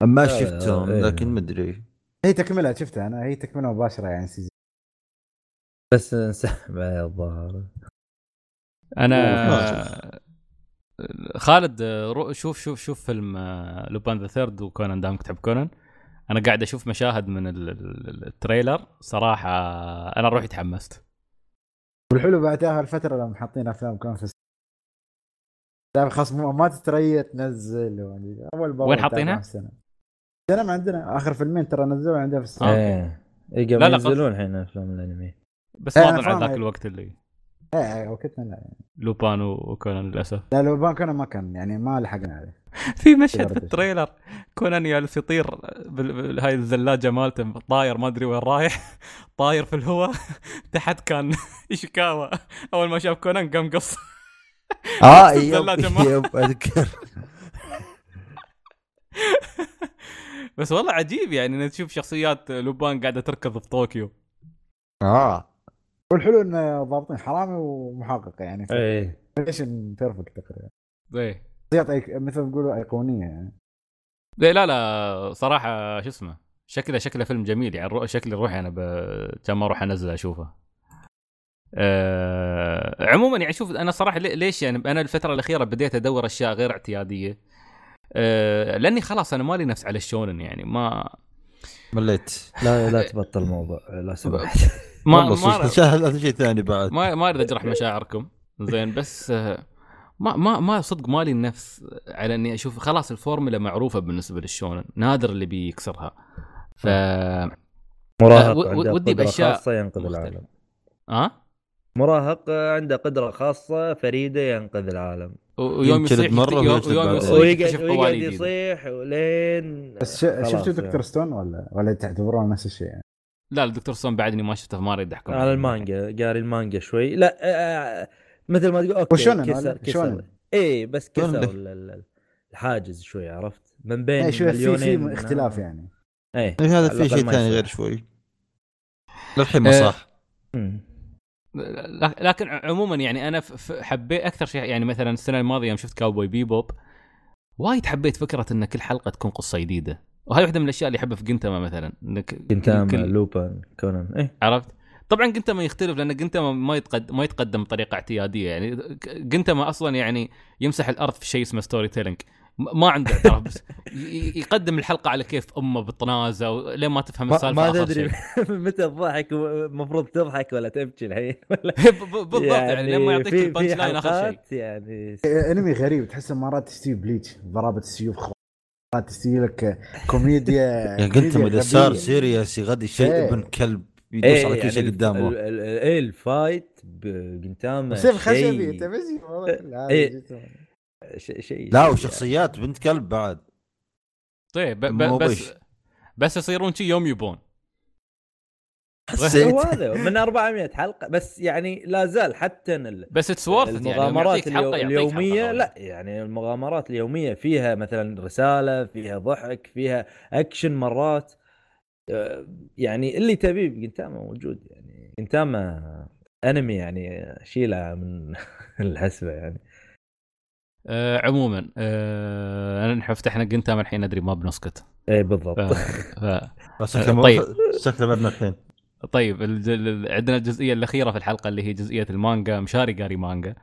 ما لا، شفتهم إيه. لكن ما ادري هي تكملها شفتها أنا. هي تكملة مباشرة يعني season بس انسحب على الظاهر أنا خالد شوف شوف شوف فيلم آه، Lupin the Third وكونان دام تحب كونان. أنا قاعد أشوف مشاهد من ال- ال- ال trailer. صراحة أنا روحي تحمست. والحلو بعدها الفترة لما حاطين أفلام كان في تعرف خلاص ما ما تتريى تنزل يعني. أول بأول وين حاطينها؟ السينما عندنا. آخر فيلمين ترى نزلوا عندنا في السنة. آه. إيه اي قبل لا، لا، ينزلون الحين أفلام الأنمي. بس إيه، ما اظن على ذاك. الوقت اللي إيه إيه وقتنا لا يعني. لوبان وكونان للأسف. لا لو بان كان ما كان يعني ما لحقنا عليه. في مشهد في ال trailer كونان جالس يطير هاي الزلاجه مالته طاير ما أدري وين رايح طاير في الهواء تحت كان ايشيكاوا أول ما شاف كونان قام قص. آه yep yep أذكر. بس والله عجيب يعني إنك تشوف شخصيات لوبان قاعدة تركض في طوكيو. آه. والحلو إنه ضابطين حرامي ومحقق يعني إيه. fusion perfect تقريبا إيه. شخصيات أيك... مثل ما تقولوا أيقونية يعني. لا لا لا صراحة شو اسمه شكله شكله فيلم جميل يعني رو- شكلي روحي أنا ب... كان ما أروح انزل أشوفه. أه... عموما يعني شوف أنا صراحة لي- ليش يعني أنا الفترة الأخيرة بديت أدور أشياء غير اعتيادية. أه... لأني خلاص أنا مالي نفس على الشونن يعني ما مليت. لا لا تبطل الموضوع لا سمحت ما ما شاهد هذا شيء ثاني بعد. ما ما أريد أجرح مشاعركم. زين بس آه، ما ما ما صدق مالي النفس على إني أشوف خلاص الفورمولا معروفة بالنسبة لل shonen. نادر اللي بيكسرها. ف مراهق و- عنده ودي قدرة بأشياء خاصة ينقذ. العالم. ها مراهق عنده قدرة خاصة فريدة ينقذ العالم. ويوم يصيح مرة يوم ويجلد يوم بعدين. يصيح ويقعد. يصيح ولين بس شفتوا يعني. دكتور ستون ولا ولا تعتبرونه نفس الشيء؟ يعني لا الدكتور ستون بعدني ما شفته ما أريد أحكم. على المانجا قاري المانجا شوي. لا آه، مثل ما تقول okay و shonen كسر؟ كسر. اي بس كسر الحاجز شوي عرفت؟ من بين إيه شوي في مليونين في اختلاف يعني. إيه إيه، هذا في شيء ثاني. غير شوي. للحين ما آه، صح لكن عموما يعني أنا حبيت أكثر شيء يعني مثلا السنة الماضية يوم شفت كاوبوي بيبوب وايد حبيت فكرة إن كل حلقة تكون قصة جديدة. وهذه واحدة من الأشياء اللي أحبها في جنتما مثلا إنك جنتاما كل- لوبان كونان. إيه. عرفت؟ طبعا جنتما يختلف لأن جنتما ما يتقدم ما يتقدم بطريقة اعتيادية. يعني جنتما أصلا يعني يمسح الأرض في شيء اسمه storytelling ما عنده اعتراف بس. يقدم الحلقة على كيف أمه بالطنازة ولين ما تفهم السالفة ما تدري. متى الضحك المفروض تضحك ولا تبكي الحين. بالضبط يعني لين ما يعطيك ال punchline آخر شيء. يعني أنمي غريب تحس مرات تستوي بليتش ضربات السيوف تستوي لك كوميديا يا قلت اذا صار. serious يغدي شيء إيه. ابن كلب يدوس إيه على كل شيء يعني قدامه ال- ال- ال- إيه ال fight بجنتاما سيف خشبي أنت مزي إيه. شيء لا وشخصيات بنت كلب بعد طيب بس. بس يصيرون شي يوم يبون حسيت. هو هذا من 400 حلقة بس يعني لا زال حتى ال- بس it's worth يعني المغامرات حلقة اليو- حلقة اليومية. لا يعني المغامرات اليومية فيها مثلا رسالة فيها ضحك فيها اكشن مرات. آه، يعني اللي تبيه بجنتاما موجود يعني. جنتاما انمي يعني شيلة من الحسبه يعني. آه عموما آه أنا فتحنا جنتاما الحين ندري ما بنسكت. ف... بالضبط. ف... بس شكله طيب. شكله مبنى الحين. طيب عندنا الجزئية الأخيرة في الحلقة اللي هي جزئية المانجا مشاري قاري مانجا.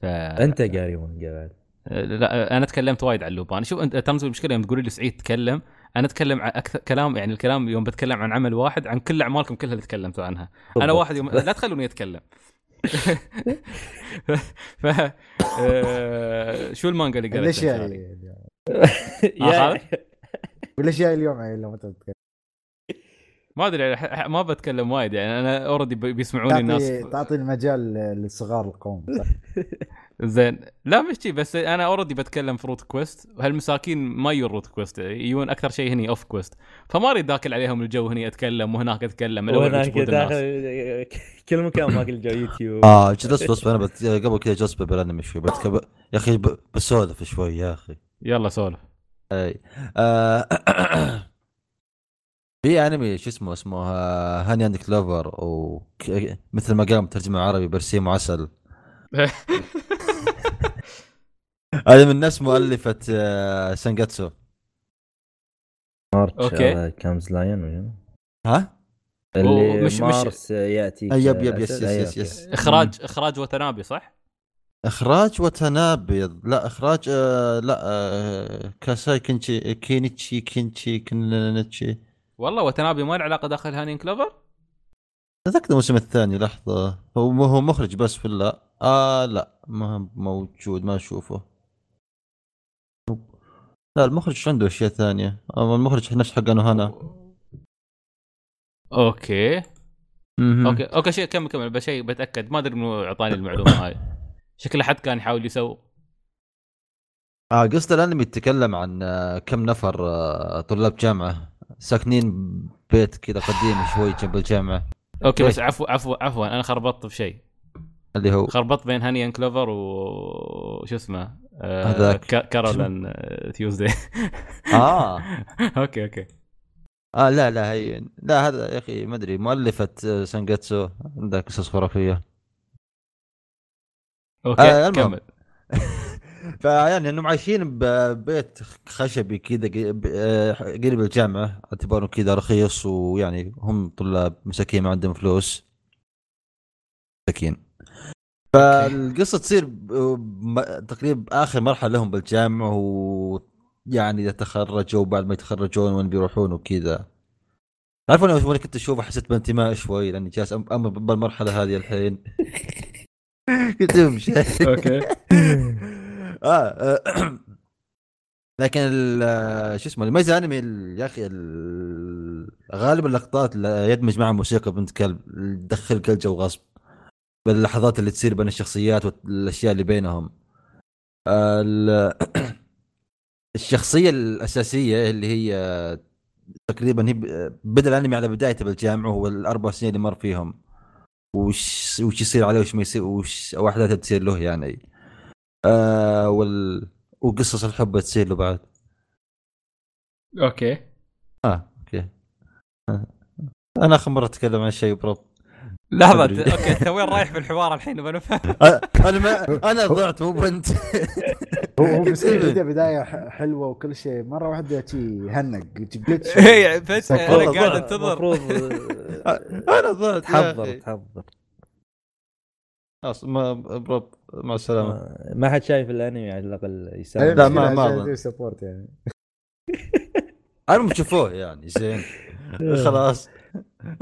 ف... أنت قاري مانجا بعد. آه، لا أنا تكلمت وايد عن لوبان. شوف أنت ترمز المشكلة يوم تقولي لي سعيد تكلم. أنا أتكلم عن أكثر كلام يعني الكلام يوم بتكلم عن عمل واحد عن كل أعمالكم كلها اللي تكلمتوا عنها. أنا بالضبط. واحد يوم لا تخلوني أتكلم. ف آه، شو المانجا اللي قريتها الاشياء؟ يا آخر؟ والاشياء اليوم يعني لما تتكلم ما أدري ما بتكلم وايد يعني أنا already بيسمعوني الناس. تعطي تعطي المجال للصغار القوم؟ زين. لا مش شي بس أنا already بتكلم في روت Quest وهالمساكين ما يجون روت Quest يجون أكثر شيء هني OffQuest فما أريد اكل عليهم الجو هني أتكلم وهناك أتكلم وهناك. داخل كل مكان ماكل جو يوتيوب آه جلس بس أنا بت... قبل كذا جلس بالانمي شوي بتكب... يا أخي ب... بسولف شوي يا أخي. يلا سولف. إي. آه... في أنمي شو اسمه اسمه هاني اند كلوفر و ك- مثل ما قام ترجمه عربي برسيم وعسل هذا من نفس مؤلفة آه، سانجاتسو مارتش. هذا كامز لاين ها؟ اللي مش- مارس يأتي يب يب يس. يس يس. يس إخراج إخراج وتنابي صح؟ إخراج وتنابي لا إخراج آه لا آه كاساي كينشي كينيتشي كينشي كينيتشي والله وتنابي ما له علاقة داخل Honey and Clover؟ اتذكر الموسم الثاني لحظة. هو هو مخرج بس ولا آه لا ما موجود ما أشوفه. لا المخرج عنده أشياء ثانية؟ آه، المخرج نفس حق هنا okay. okay okay شيء كمل كمل بشيء بتأكد. ما أدري منو أعطاني المعلومة هاي. شكله حد كان يحاول يسوي. آه قصة الأنمي يتكلم عن آه، كم نفر آه، طلاب جامعة. ساكنين بيت كذا قديم شوي جنب الجامعة. okay بس عفوا عفوا عفوا أنا خربطت بشيء. اللي هو؟ خربطت بين Honey Clover وشو اسمه؟ آه هذاك. آه، Tuesday آه. okay okay. آه لا لا هي لا هذا يا أخي ما أدري مؤلفة آه، سانجاتسو عندها قصص خرافية. أوكي آه،. كمل. فيعني انهم عايشين ببيت خشبي كذا آه، قريب الجامعة اعتباره كذا رخيص ويعني هم طلاب مساكين ما عندهم فلوس. مساكين. فالقصة تصير تقريبا آخر مرحلة لهم بالجامعة ويعني إذا تخرجوا بعد ما يتخرجون وين بيروحون وكذا. تعرف أنا كنت اشوفه حسيت بانتماء شوي لأني جالس بالمرحلة هذه الحين. كنت أوكي. آه, آه لكن آه، شو اسمه الميزه انمي ال- يا أخي ال- غالب اللقطات اللي يدمج معها موسيقى بنت كلب تدخلك الجو غصب باللحظات اللي تصير بين الشخصيات والأشياء اللي بينهم. آه، ال- الشخصية الأساسية اللي هي تقريبا هي بدأ الأنمي على بدايته بالجامعة هو الأربع سنين اللي مر فيهم. وش وش يصير عليه وش ما يصير وش أو احداث تصير له يعني. آه وال وقصص الحب تصير له بعد. أوكي. آه أوكي. آه. أنا آخر مرة أتكلم عن شيء برب لحظة أدري. أوكي أنت وين رايح في الحوار الحين؟ بنفهم أنا ما أنا ضعت مو بنت. هو هو بس بدا بداية ح- حلوة وكل شيء. مرة واحدة شي هنق جلتش اي فجاه أنا قاعد. أنتظر. أنا ضعت تحضر. تحضر. خلاص ما برب مع السلامة. ما حد شايف الأنمي على الأقل يساعد. لا، ما- ما. سبورت يعني. أنا ما شافوه يعني زين. خلاص.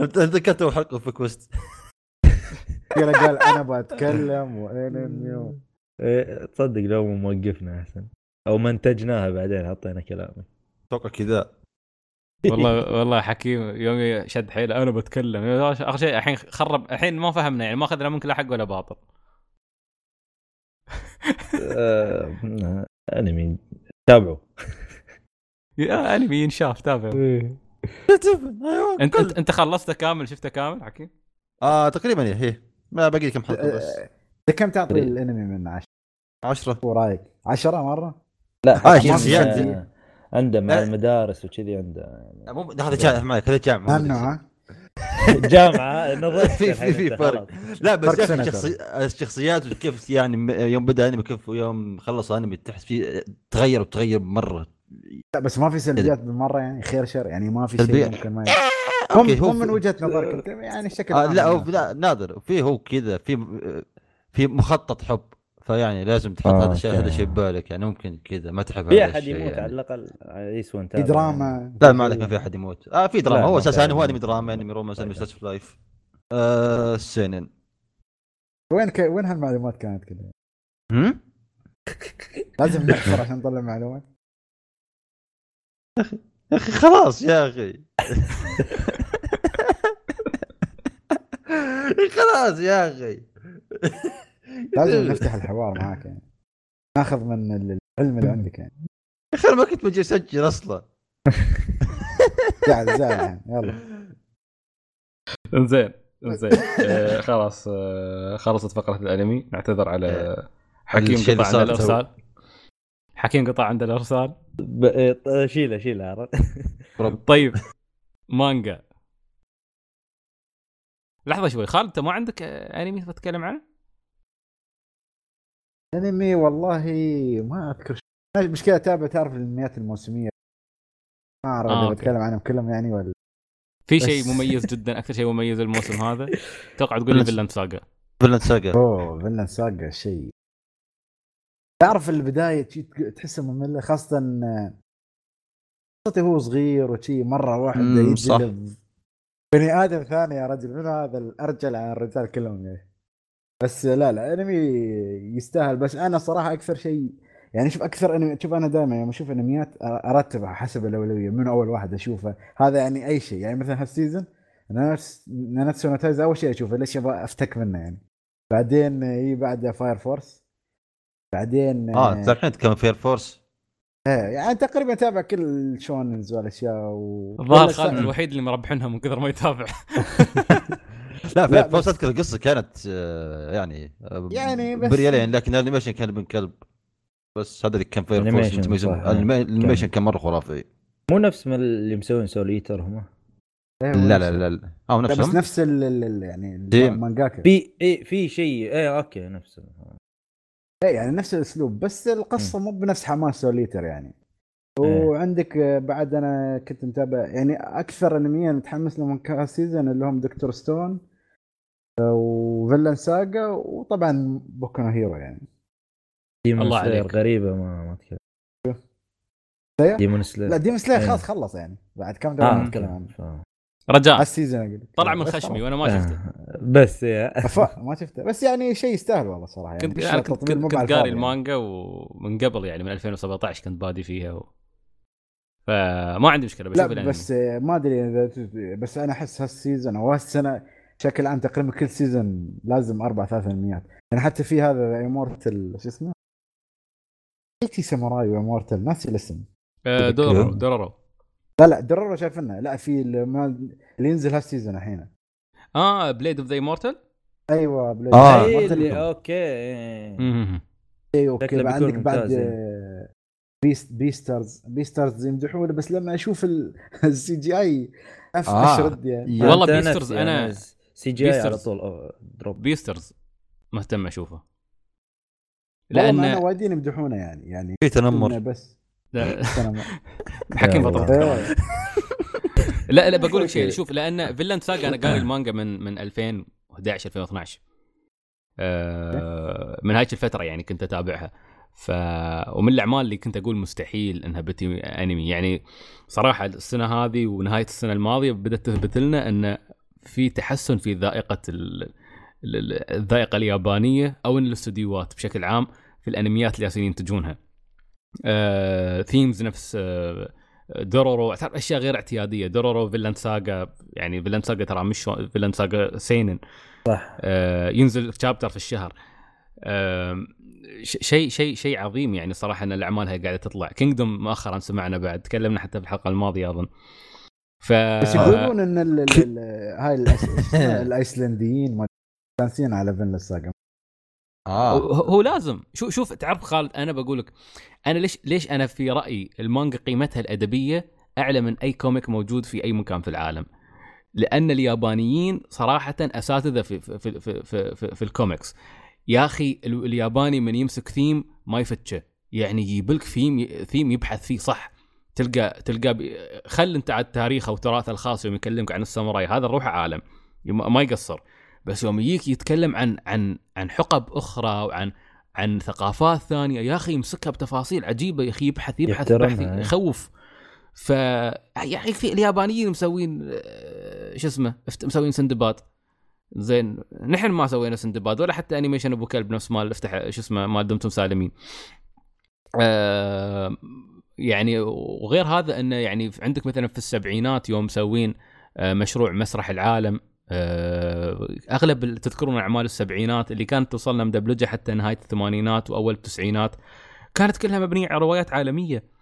انت كتبوا حلقة في كويست كذا قال أنا بتكلم وأنمي إيه، تصدق لو موقفنا أحسن. أو منتجناها بعدين حطينا كلامك. أتوقع كذا. والله والله حكيم يوم شد حيله أنا بتكلم. آخر شيء الحين خرب الحين ما فهمنا يعني ما أخذنا منك لا حق ولا باطل. آه، انمي تابعوا. يا انمي ينشاف تابع. إيه. أنت أنت أنت خلصته كامل؟ شفته كامل حكيم؟ آه تقريبا هي هي ما باقي لي كم حلقة بس. أه، كم تعطي الأنمي من عشرة؟ 10 شو رأيك؟ 10 مرة؟ لا آه، حكيم، شخصيات. آه، عنده مع لا. المدارس وكذي عنده مو هذا جامعه معك هذا جامعة؟ جامعه نظرت في- في- في فرق. لا بس يا أخي شخصي... الشخصيات وكيف يعني يوم بدأ أنمي كيف يوم خلص أنمي تحس فيه تغير وتغير مرة لا بس ما في سلبيات بالمرة يعني خير شر يعني ما في شيء سلبيات. ممكن ما أوكي مو هو مو من في- وجهة نظرك يعني شكل آه لا هو يعني. لا نادر في هو كذا في في مخطط حب فيعني لازم تحط آه، هذا الشيء. هذا الشيء ببالك يعني ممكن كذا ما تحب في أحد يموت يعني. على الأقل يسوى في نتابع دراما لا ما عليك ما في أحد يموت آه في دراما هو أساسا في هو أنمي. دراما أنمي romance أنمي. slice of life آه seinen وين ك... وين هالمعلومات كانت كلها؟ هم؟ لازم نحفر عشان نطلع معلومات يا أخي خلاص يا أخي خلاص يا أخي لازم نفتح الحوار معاك يعني. ناخذ من العلم اللي عندك يعني. يا أخي أنا ما كنت بجي أسجل أصلا. زعل زعل يعني. يلا. انزين انزين. آه، خلاص آه، خلصت فقرة الأنمي. نعتذر على حكيم قطع عند. الأرسال. حكيم قطع عند الأرسال. شيله شيله طيب مانجا. لحظة شوي. خالد أنت ما عندك آه، أنمي تتكلم عنه؟ أنمي والله ما أذكر شيء. مشكلة اتابع تعرف الأنميات الموسمية ما أعرف آه،. بتكلم عنهم كلهم يعني ولا في بس- شيء مميز جدا أكثر شيء مميز الموسم هذا أتوقع تقول لي Vinland Saga Vinland Saga أوه Vinland Saga شيء تعرف البداية تحسها ممله خاصة قصته هو صغير وشي مرة واحدة. يجلب بني آدم ثاني يا رجل منو هذا الأرجل عن الرجال كلهم يعني. بس لا لا انمي يستاهل. بس أنا صراحة أكثر شيء يعني شوف أكثر أنمي شوف أنا دائما يوم أشوف أنميات أرتبها حسب الأولوية من أول واحد أشوفه. هذا يعني أي شيء يعني مثلا هال season ناناتسو ناناتسو نو تايزا أول شيء أشوفه ليش أبغى أفتك منه يعني. بعدين يجي بعده Fire Force بعدين آه أنت الحين تكلم Fire Force إيه يعني تقريبا أتابع كل ال shonens والأشياء و الظاهر خالد. الوحيد اللي مربحينها من كثر ما يتابع. لا لا، Fire بس- أذكر القصة كانت آه، يعني آه، يعني بس- بريالين لكن ال animation كان ابن كلب. بس هذا اللي كان Fire Force. ال animation كان مرة خرافي. مو نفس ما اللي مسوين Soul Eater هم. لا لا لا لا آه لا بس نفس ال ال- يعني. المانجاكا. في اي في شيء إيه okay نفسه إيه يعني نفس الأسلوب بس القصة مو بنفس حماس Soul Eater يعني. إيه. وعندك آه، بعد أنا كنت متابع يعني أكثر انميين متحمس لهم كان season اللي هم Dr. Stone. آه، و Vinland Saga وطبعا Boku Hero يعني. Demon الله Slayer عليك. غريبة ما ما Slayer؟ Demon Slayer لا Demon Slayer. خلاص خلص يعني. بعد كم آه، دقيقه نتكلم عنه ف- رجاء. ال season أقول لك. طلع من خشمي خلاص. وأنا ما شفته. آه، بس يا. ما شفته. بس يعني شيء يستاهل والله صراحة يعني. كنت أنا كنت, كنت, كنت قاري يعني. المانجا ومن قبل يعني من 2017 كنت بادي فيها و... فما عندي مشكلة بشوف لا بس آه، ما أدري إذا بس أنا أحس هال season أو هالسنة بشكل عام تقريبا كل season لازم أربع ثلاث انميات يعني حتى في هذا Immortal شو اسمه؟ ايتي ساموراي وامورتل ناسي الاسم آه، دورورو دورورو لا لا درروا شايفينها لا في اللي ما- اللي ينزل هالسيزون الحين آه بليد اوف ذا مورتال أيوه بليد آه. إيه،. اللي أوكي إيه. اي أوكي عندك بعد. آه، بيست بيسترز بيسترز يمدحونه بس لما أشوف السي جي اي آه. افشرد يعني والله بيسترز أنا- سي جي على. طول. دروب بيسترز مهتم أشوفه. لأن وايدين يمدحونه يعني يعني في تنمر. بس. حكيم إيه. لا لا بقول لك شيء. شوف لأن Vinland Saga أنا قاري المانجا من من 2011 2012 آه من هايك الفترة يعني كنت أتابعها. ف ومن الأعمال اللي كنت أقول مستحيل إنها بتي أنمي. يعني صراحة السنة هذه ونهاية السنة الماضية بدأت تثبت لنا إن في تحسن في ذائقة ال... ال- ال- الذائقة اليابانية أو الاستديوهات بشكل عام في الأنميات اللي جالسين ينتجونها. آه themes نفس آه دورورو تعرف أشياء غير اعتيادية. دورورو Vinland Saga يعني Vinland Saga ترى مش Vinland Saga seinen. صح. آه ينزل chapter في الشهر. آه شيء شيء شيء عظيم يعني صراحة إن الأعمال هاي قاعدة تطلع. Kingdom مؤخرا سمعنا بعد تكلمنا حتى في الحلقة الماضية أظن. ف بس يقولون إن ال- ال- ال- هاي الأيسلنديين ما دانسين على Vinland Saga آه. هو لازم. شوف شوف تعرف خالد أنا بقول لك أنا ليش ليش أنا في رأيي المانجا قيمتها الأدبية أعلى من أي comic موجود في أي مكان في العالم. لأن اليابانيين صراحة أساتذة في في في في, في, في, في الكوميكس. يا أخي ال- الياباني من يمسك ثيم ما يفتشه. يعني يجيب لك theme theme يبحث فيه صح. تلقى تلقى ب- خل انت على التاريخ أو تراثه الخاص يوم يكلمك عن الساموراي هذا روحه عالم. ما يقصر. بس يوم يجيك يتكلم عن عن عن حقب أخرى وعن عن ثقافات ثانية يا أخي يمسكها بتفاصيل عجيبة يا أخي يبحث يبحث يبحث إيه. يخوف. ف يا أخي في اليابانيين مسوين آه، شو اسمه مسوين سندباد. زين نحن ما سوينا سندباد ولا حتى animation أبو كلب نفس مال افتح شو اسمه مال دمتم سالمين. آه يعني وغير هذا إنه يعني عندك مثلا في السبعينات يوم مسوين آه، مشروع مسرح العالم آه، أغلب تذكرون أعمال السبعينات اللي كانت توصلنا مدبلجه حتى نهاية الثمانينات وأول التسعينات كانت كلها مبنية على روايات عالمية.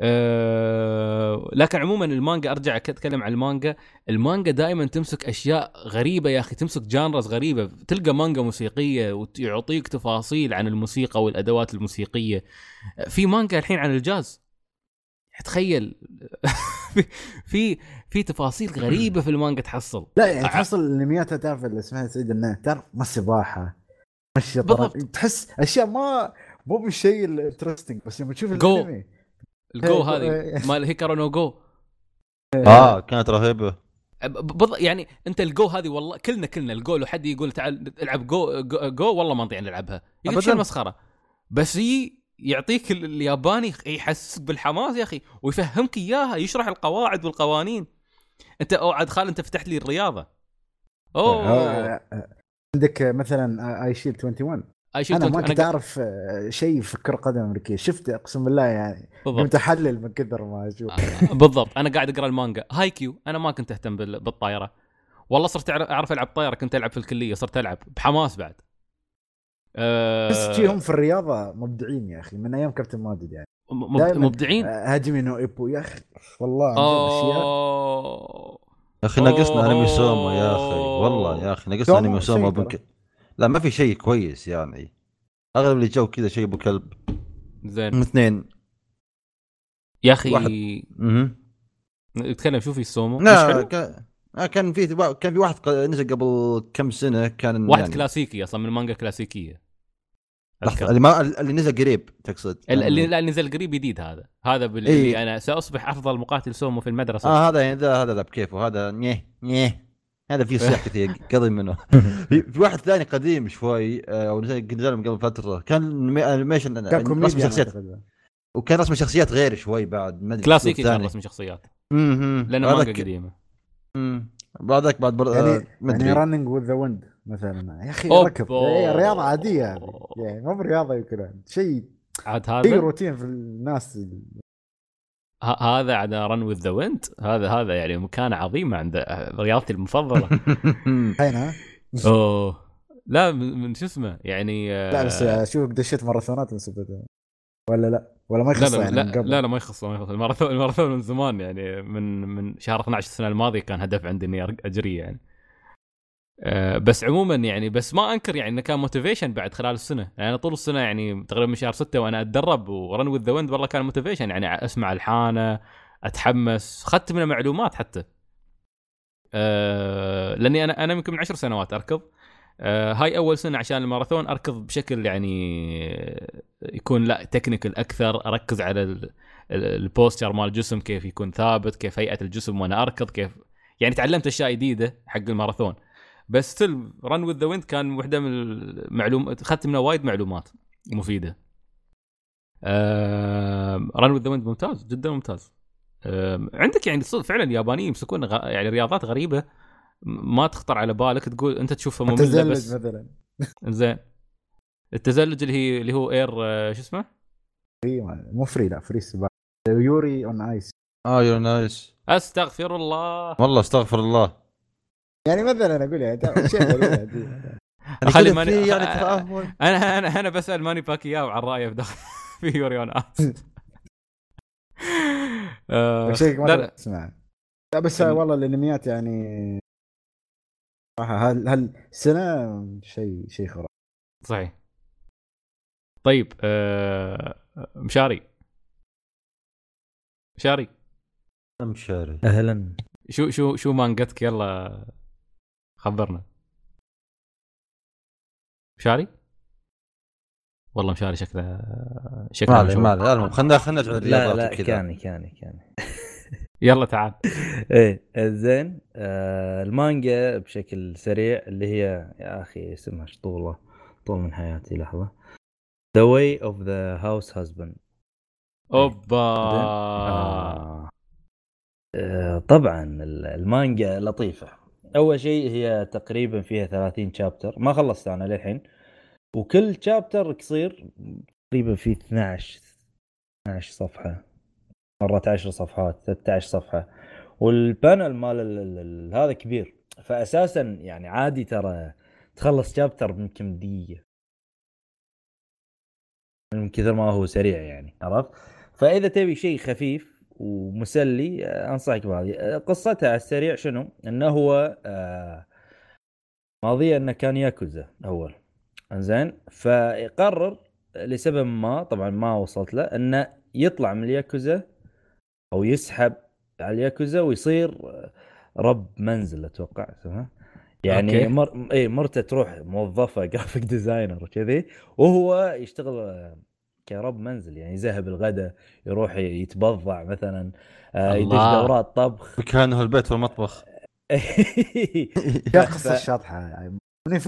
أه لكن عموما المانجا أرجع أتكلم عن المانجا. المانجا دائما تمسك أشياء غريبة يا أخي تمسك جانرز غريبة. تلقى مانجا موسيقية ويعطيك تفاصيل عن الموسيقى والأدوات الموسيقية. في مانجا الحين عن الجاز. تخيل. في في تفاصيل غريبة في المانجا تحصل. لا يعني تحصل الانميات تعرف اللي اسمها سعيد انه تعرف ما السباحه ما الشطرنج. تحس أشياء ما مو بالشيء ال interesting بس لما تشوف جو. الأنمي. الجو إيه، هذه. إيه. مال Hikaru no Go. آه كانت رهيبة. بض... يعني أنت الجو هذه والله كلنا كلنا الجو لو حد يقول تعال العب جو جو, جو والله ما نطيع نلعبها. يقول. شو المسخرة؟ بس يي يعطيك ال- الياباني يحسسك بالحماس يا أخي ويفهمك إياها يشرح القواعد والقوانين. أنت أو عاد خال أنت فتحت لي الرياضة. أوه. آه، آه، عندك مثلا Eyeshield 21 اي شفت أنا ما كنت اعرف آه، شيء في كره قدم امريكيه شفت أقسم بالله يعني كنت أحلل من كثر ما أشوف. بالضبط. أنا قاعد أقرأ المانجا. Haikyuu. أنا ما كنت أهتم بال- بالطايره والله صرت أعرف ألعب طايره كنت ألعب في الكلية صرت ألعب. بحماس بعد. أه بس شيهم في الرياضة مبدعين يا أخي من أيام كابتن ماجد يعني. مبدعين؟ آه، هاجمي نو ايبو يا أخي والله جد أشياء. يا أخي ناقصنا انمي سوما يا أخي. والله يا أخي ناقصنا انمي سوما بنك... لا ما في شيء كويس يعني. أغلب اللي جو كذا شيء أبو كلب. زين. اثنين. يا أخي. أها نتكلم شو في السومو مش لا حلو؟ كان آه، كان في كان في واحد ق- نزل قبل كم سنة كان واحد يعني... كلاسيكي أصلا من مانجا كلاسيكية. لحظة. اللي ما اللي نزل قريب تقصد ال- اللي لا نزل قريب جديد هذا هذا باللي إيه. اللي أنا سأصبح أفضل مقاتل سومو في المدرسة آه هذا يعني ذا هذا لعب كيفه هذا نيه نيه هذا فيه صياح كثير قضي منه في واحد ثاني قديم شوي آه، أو نزل من قبل فترة كان مي- animation كان رسم شخصيات. وكان رسم شخصيات غير شوي بعد ما أدري كلاسيكي كان ثاني. رسم شخصيات. لأنه مانجا قديمة مم. بعدك بعد بر... يعني آه، يعني with the Wind مثلا. يا أخي. ركض. إيه، رياضه عادية. هذه يعني مو برياضه يمكن. شيء عاد شيء هذا روتين في الناس. ه- هذا عاد Run with the Wind هذا هذا يعني مكانه عظيمه عند رياضتي المفضلة. ها أوه. لا من شو اسمه؟ يعني آه، لا بس أشوفك دشيت ماراثونات من ولا لا؟ ولا ما لا يخص لا يعني لا, من قبل. لا لا ما يخص ما يخص. الماراثون الماراثون من زمان يعني من من شهر 12 السنة الماضية كان هدف عندي إني أجري يعني. أه بس عموما يعني بس ما أنكر يعني إنه كان motivation بعد خلال السنة. يعني أنا طول السنة يعني تقريبا من شهر 6 وأنا أتدرب و Run with the Wind والله كان motivation يعني أسمع الحانة أتحمس أخذت منه معلومات حتى. آه لأني أنا أنا يمكن من عشر سنوات أركض. آه هاي أول سنة عشان الماراثون أركض بشكل يعني يكون لا technical أكثر أركز على ال- ال- ال posture مال الجسم كيف يكون ثابت كيف هيئة الجسم وأنا أركض كيف يعني تعلمت أشياء جديدة حق الماراثون. بس still Run with the Wind كان واحدة من المعلومات أخذت منه وايد معلومات مفيدة. Run with the Wind ممتاز جدا ممتاز. عندك يعني صدق فعلا اليابانيين يمسكون غ... يعني رياضات غريبة ما تخطر على بالك تقول أنت تشوفها مملة بس. مثلا. زين. التزلج اللي هي اللي هو اير آه، شو اسمه؟ فري مو فري لا فري سباق. يوري اون ايس آه يو نايس أستغفر الله. والله أستغفر الله. يعني مثلا أقول يعني يعني. خلي كذا ماني- يعني تفاهم أنا أنا أنا بسأل ماني باكياو عن رأيه في داخل في يوري اون اس آه، شيء ما لا تسمع. بس ال- والله الأنميات يعني صراحة هال هالسنه شيء شيء خرافي صحيح. طيب آه، مشاري. مشاري. مشاري. أهلا. شو شو شو مانجتك؟ يلا. خبرنا. مشاري؟ والله مشاري شكله شكله ما. ما المهم خلينا خلينا نرجع لا لا وكذا. كاني كاني كاني. يلا تعال. إيه زين آه المانجا بشكل سريع اللي هي يا أخي اسمها شطوله طول من حياتي لحظة. The Way of the House Husband. أوبا. آه. آه طبعا ال- المانجا لطيفة. أول شيء هي تقريبا فيها 30 شابتر ما خلصت أنا للحين. وكل شابتر قصير تقريبا فيه 12 12 صفحة. مرات 10 صفحات 13 صفحة. والبانل مال ال- ال- ال- هذا كبير. فاساسا يعني عادي ترى تخلص شابتر يمكن دقيقة. من كثر ما هو سريع يعني عرفت؟ فإذا تبي شيء خفيف ومسلي آه، أنصحك بهذه. آه، قصتها على السريع شنو؟ إنه هو آه، ماضيه إنه كان ياكوزا أول. إنزين؟ فيقرر لسبب ما طبعا ما وصلت له إنه يطلع من الياكوزا أو يسحب على الياكوزا ويصير رب منزل أتوقع يعني أوكي. مر... اي مرته تروح موظفة graphic designer وكذي وهو يشتغل كرب منزل يعني يذهب الغداء يروح يتبضع مثلا آه، يدش. دورات طبخ. مكانه البيت والمطبخ يا قصة يعني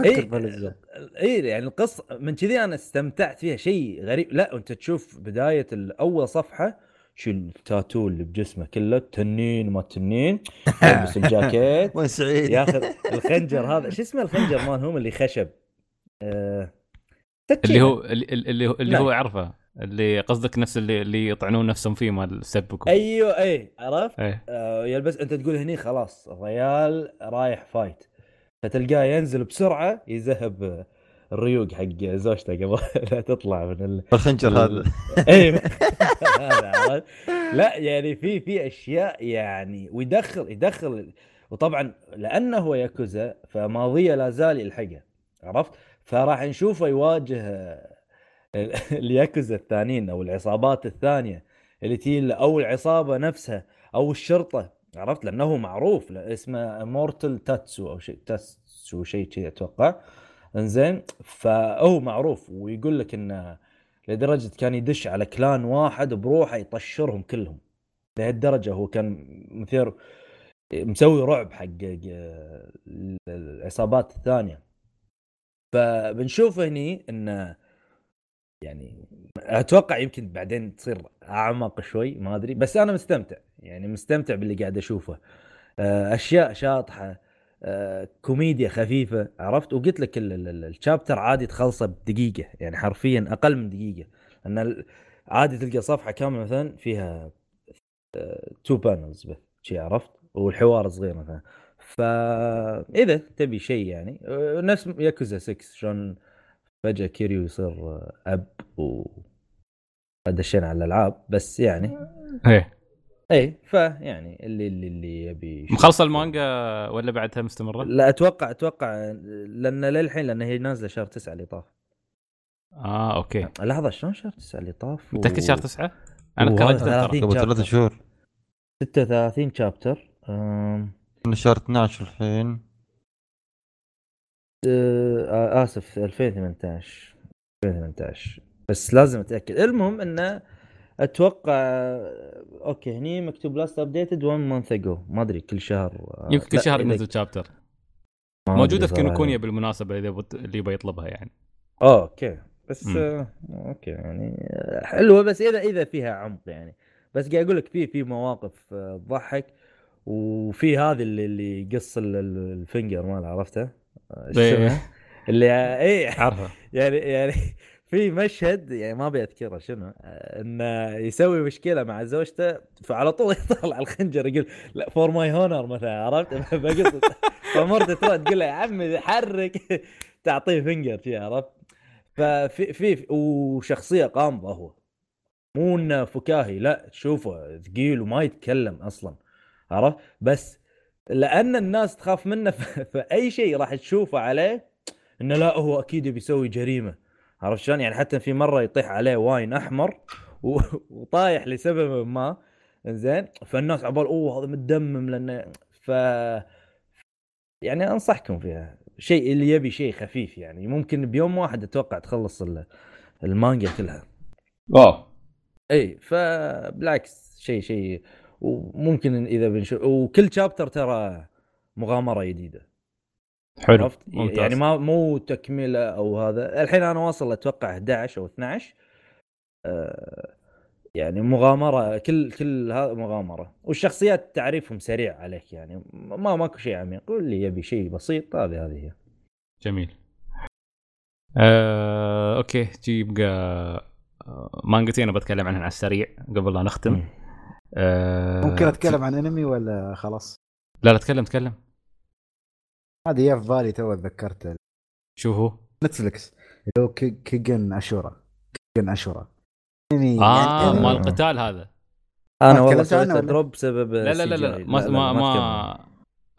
إيه. بهالاشياء اي يعني القصة من كذي أنا استمتعت فيها. شيء غريب. لا أنت تشوف بداية اول صفحة شو التاتو اللي بجسمه كله تنين ما تنين يلبس الجاكيت. وين سعيد؟ ياخذ الخنجر هذا. شو اسمه الخنجر مالهم اللي خشب؟ آه... اللي. هو اللي اللي هو اللي نعم. هو اعرفه اللي قصدك نفس اللي اللي يطعنون نفسهم فيه مال السبك أيوه أي عرفت إيه آه يلبس أنت تقول هني خلاص الريال رايح فايت فتلقاه ينزل بسرعة يذهب الريوق حق زوجته قبل لا تطلع من ال... الخنجر هذا اي عرفت؟ لا يعني في في أشياء يعني ويدخل يدخل وطبعا لأنه هو ياكوزا فماضيه لا زال يلحقه عرفت؟ فراح نشوفه يواجه الياكوزا الثانيين أو العصابات الثانية اللي له، أو العصابة نفسها أو الشرطة عرفت؟ لأنه هو معروف اسمه مورتل تاتسو أو شيء تاتسو شيء كذي أتوقع. إنزين فهو معروف ويقول لك إنه لدرجة كان يدش على كلان واحد بروحه يطشرهم كلهم. لهالدرجة هو كان مثير مسوي رعب حق العصابات الثانية. فبنشوف هني انه يعني أتوقع يمكن بعدين تصير أعمق شوي ما أدري بس أنا مستمتع يعني مستمتع باللي قاعد أشوفه. آه، أشياء شاطحة آه، كوميديا خفيفة عرفت؟ وقلت لك ال- ال- ال- ال chapter عادي تخلصه بدقيقة يعني حرفيا أقل من دقيقة ال- عادي تلقى صفحة كاملة مثلا فيها two panels بس عرفت؟ والحوار صغير مثلا. فاذا تبي شيء يعني نفس ياكوزا 6 شلون فجأة كيريو يصير أب و دشينا على الألعاب بس يعني. إيه. اي فيعني اللي اللي, اللي يبي مخلص المانجا ولا بعدها مستمرة؟ لا أتوقع أتوقع لأن للحين لأن هي نازلة شهر 9 اللي طاف. آه أوكي. لحظة شلون شهر 9 اللي طاف؟ متاكد شهر أنا وهذا كرهت 30 قبل ثلاث chapter. شهور. 36 chapter أم... من شهر 12 الحين. آه آسف 2018 2018 بس لازم أتأكد. المهم انه أتوقع أوكي هني مكتوب last updated 1 month ago ما أدري كل شهر آه، يمكن كل شهر ينزل chapter ما موجودة في. كينوكونيا بالمناسبة إذا بت- اللي يبغى يطلبها يعني. آه أوكي. بس مم. آه أوكي يعني آه، حلوة. بس إذا إذا فيها عمق يعني. بس قاعد أقول لك في في مواقف آه، تضحك. وفي هذه اللي اللي يقص ال- ال- ال finger مال عرفته؟ آه، إيه. اللي اي عارفه يعني يعني في مشهد يعني ما ابي اذكره شنو؟ آه، إنه يسوي مشكلة مع زوجته فعلى طول يطلع الخنجر يقول لا for my honor مثلا عرفت؟ بقص فمرته تروح تقول له يا عمي حرك. تعطيه finger شي عرفت؟ ففي في وشخصية قامضه هو. مو إنه فكاهي لا تشوفه ثقيل وما يتكلم أصلا. عرفت؟ بس لأن الناس تخاف منه فأي شيء راح تشوفه عليه إنه لا هو أكيد بيسوي جريمة. عرفت شلون؟ يعني حتى في مرة يطيح عليه واين أحمر وطايح لسبب ما. زين فالناس عبال أوه هذا متدمم لأنه ف يعني أنصحكم فيها. شيء اللي يبي شيء خفيف يعني. ممكن بيوم واحد أتوقع تخلص ال- المانجا كلها. واو. إي فبالعكس شيء شيء وممكن إذا بنشوف وكل شابتر ترى مغامرة جديدة. حلو عرفت؟ ممتاز. يعني ما مو تكملة أو هذا. الحين أنا واصل أتوقع 11 أو 12 آه يعني مغامرة كل كل هذا مغامرة. والشخصيات تعريفهم سريع عليك يعني. ما ماكو شيء عميق. واللي يبي شيء بسيط هذه هذه. هي جميل. آه، أوكي جي يبقى آه، مانجتين بتكلم عنها على السريع قبل لا نختم. مم. آه، ممكن أتكلم عن انمي ولا خلاص؟ لا لا تكلم تكلم. هذه يا في بالي تو تذكرت. شو هو؟ نتفلكس اللي هو كي- كنغان اشورا كنغان اشورا انمي آه يعني مال. القتال هذا. أنا ما والله سويت؟ drop بسبب لا لا لا لا CGI. ما ما, تكلم. ما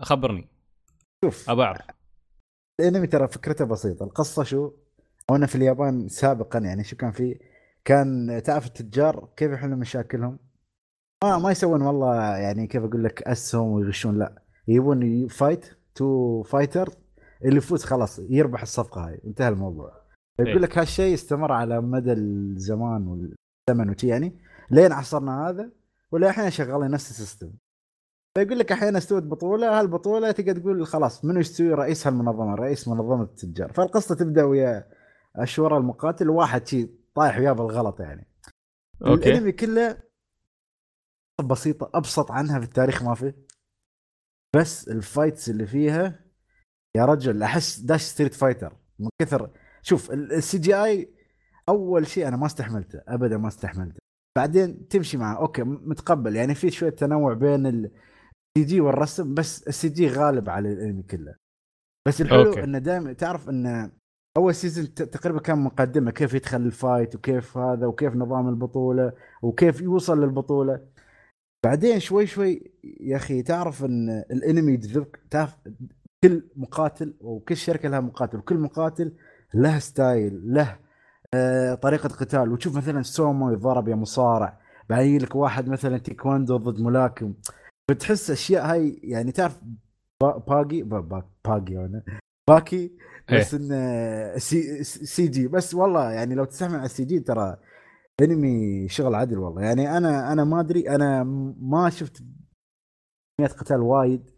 خبرني. شوف. ابى اعرف الانمي ترى فكرته بسيطة. القصة شو؟ وأنا في اليابان سابقا يعني شو كان في؟ كان تعرف التجار كيف يحلون مشاكلهم؟ ما ما يسوون والله يعني كيف أقول لك أسهم ويغشون لا. يبون fighter to fighter اللي يفوز خلاص يربح الصفقة هاي. انتهى الموضوع. إيه. يقول لك هالشيء استمر على مدى الزمان والزمن وشي يعني لين عصرنا هذا وللحين شغالين نفس ال system. فيقول لك أحيانا استوت بطولة هالبطولة تقدر تقول خلاص منو يستوي؟ رئيس هالمنظمة رئيس منظمة التجار. فالقصة تبدأ ويا اشورا المقاتل واحد شي طايح وياه بالغلط يعني. أوكي. الأنمي كله بسيطة أبسط عنها في التاريخ ما في. بس ال fights اللي فيها يا رجل أحس داش Street Fighter من كثر. شوف ال CGI أول شيء أنا ما استحملته ابدا ما استحملته. بعدين تمشي معه أوكي متقبل. يعني في شوية تنوع بين ال CG والرسم بس ال CG غالب على الأنمي كله. بس الحلو أوكي. إنه دائما تعرف انه أول season تقريبا كان مقدمة كيف يدخل ال fight وكيف هذا وكيف نظام البطولة وكيف يوصل للبطولة. بعدين شوي شوي يا أخي تعرف إن الإنمي يجذبك تعرف كل مقاتل وكل شركة لها مقاتل وكل مقاتل له style له آه طريقة قتال. وتشوف مثلا سومو يضرب يا مصارع بعدين لك واحد مثلا تيكواندو ضد ملاكم. بتحس أشياء هاي يعني تعرف با- باقي با- با- باكي أنا باكي بس انه سي, سي جي. بس والله يعني لو تستحمل على ال CG ترى انمي شغل عدل والله. يعني أنا أنا ما أدري أنا ما شفت كمية قتال وايد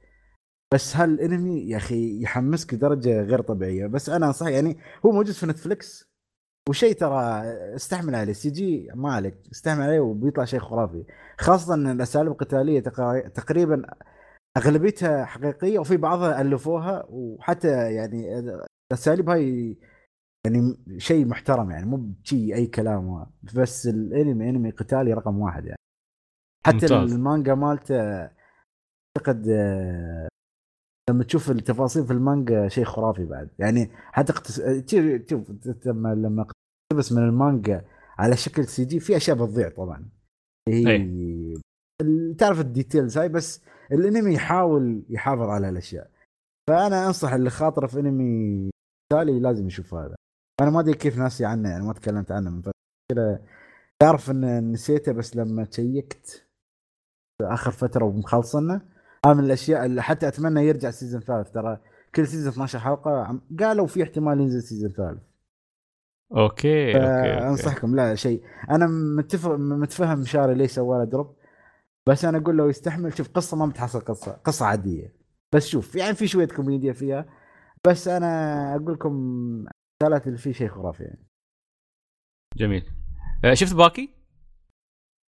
بس هالانمي يا أخي يحمسك لدرجة غير طبيعية. بس أنا أنصح يعني هو موجود في نتفلكس وشيء ترى استحمل عليه. CG ما عليك استحمل عليه وبيطلع شيء خرافي. خاصة إن الأساليب القتالية تقريبا أغلبيتها حقيقية وفي بعضها ألفوها وحتى يعني الأساليب هاي يعني شيء محترم يعني مو بشيء أي كلام بس الأنمي أنمي قتالي رقم واحد يعني. حتى ممتاز. المانجا مالته أعتقد آه، لما تشوف التفاصيل في المانجا شيء خرافي بعد. يعني حتى. تشوف شوف لما لما اقتبس من المانجا على شكل CG في أشياء بتضيع طبعا. هي ال- تعرف ال details هاي بس الأنمي يحاول يحافظ على هالاشياء فأنا أنصح اللي خاطره في أنمي تالي لازم يشوف هذا. أنا ما أدري كيف ناسي عنه يعني ما تكلمت عنه من فترة. كذا تعرف إن نسيته بس لما check ت آخر فترة ومخلصنه هذا من الأشياء اللي حتى أتمنى يرجع season ثالث. ترى كل season 12 حلقة قالوا في احتمال ينزل season ثالث. okay okay, okay. أنصحكم لا شيء. أنا متفق متفهم شاري ليش سوى له drop. بس أنا أقول له يستحمل شوف قصة ما بتحصل قصة قصة عادية. بس شوف يعني في شوية كوميديا فيها. بس أنا أقول لكم ثلاث اللي فيه شيء خرافي يعني جميل آه، شفت باكي؟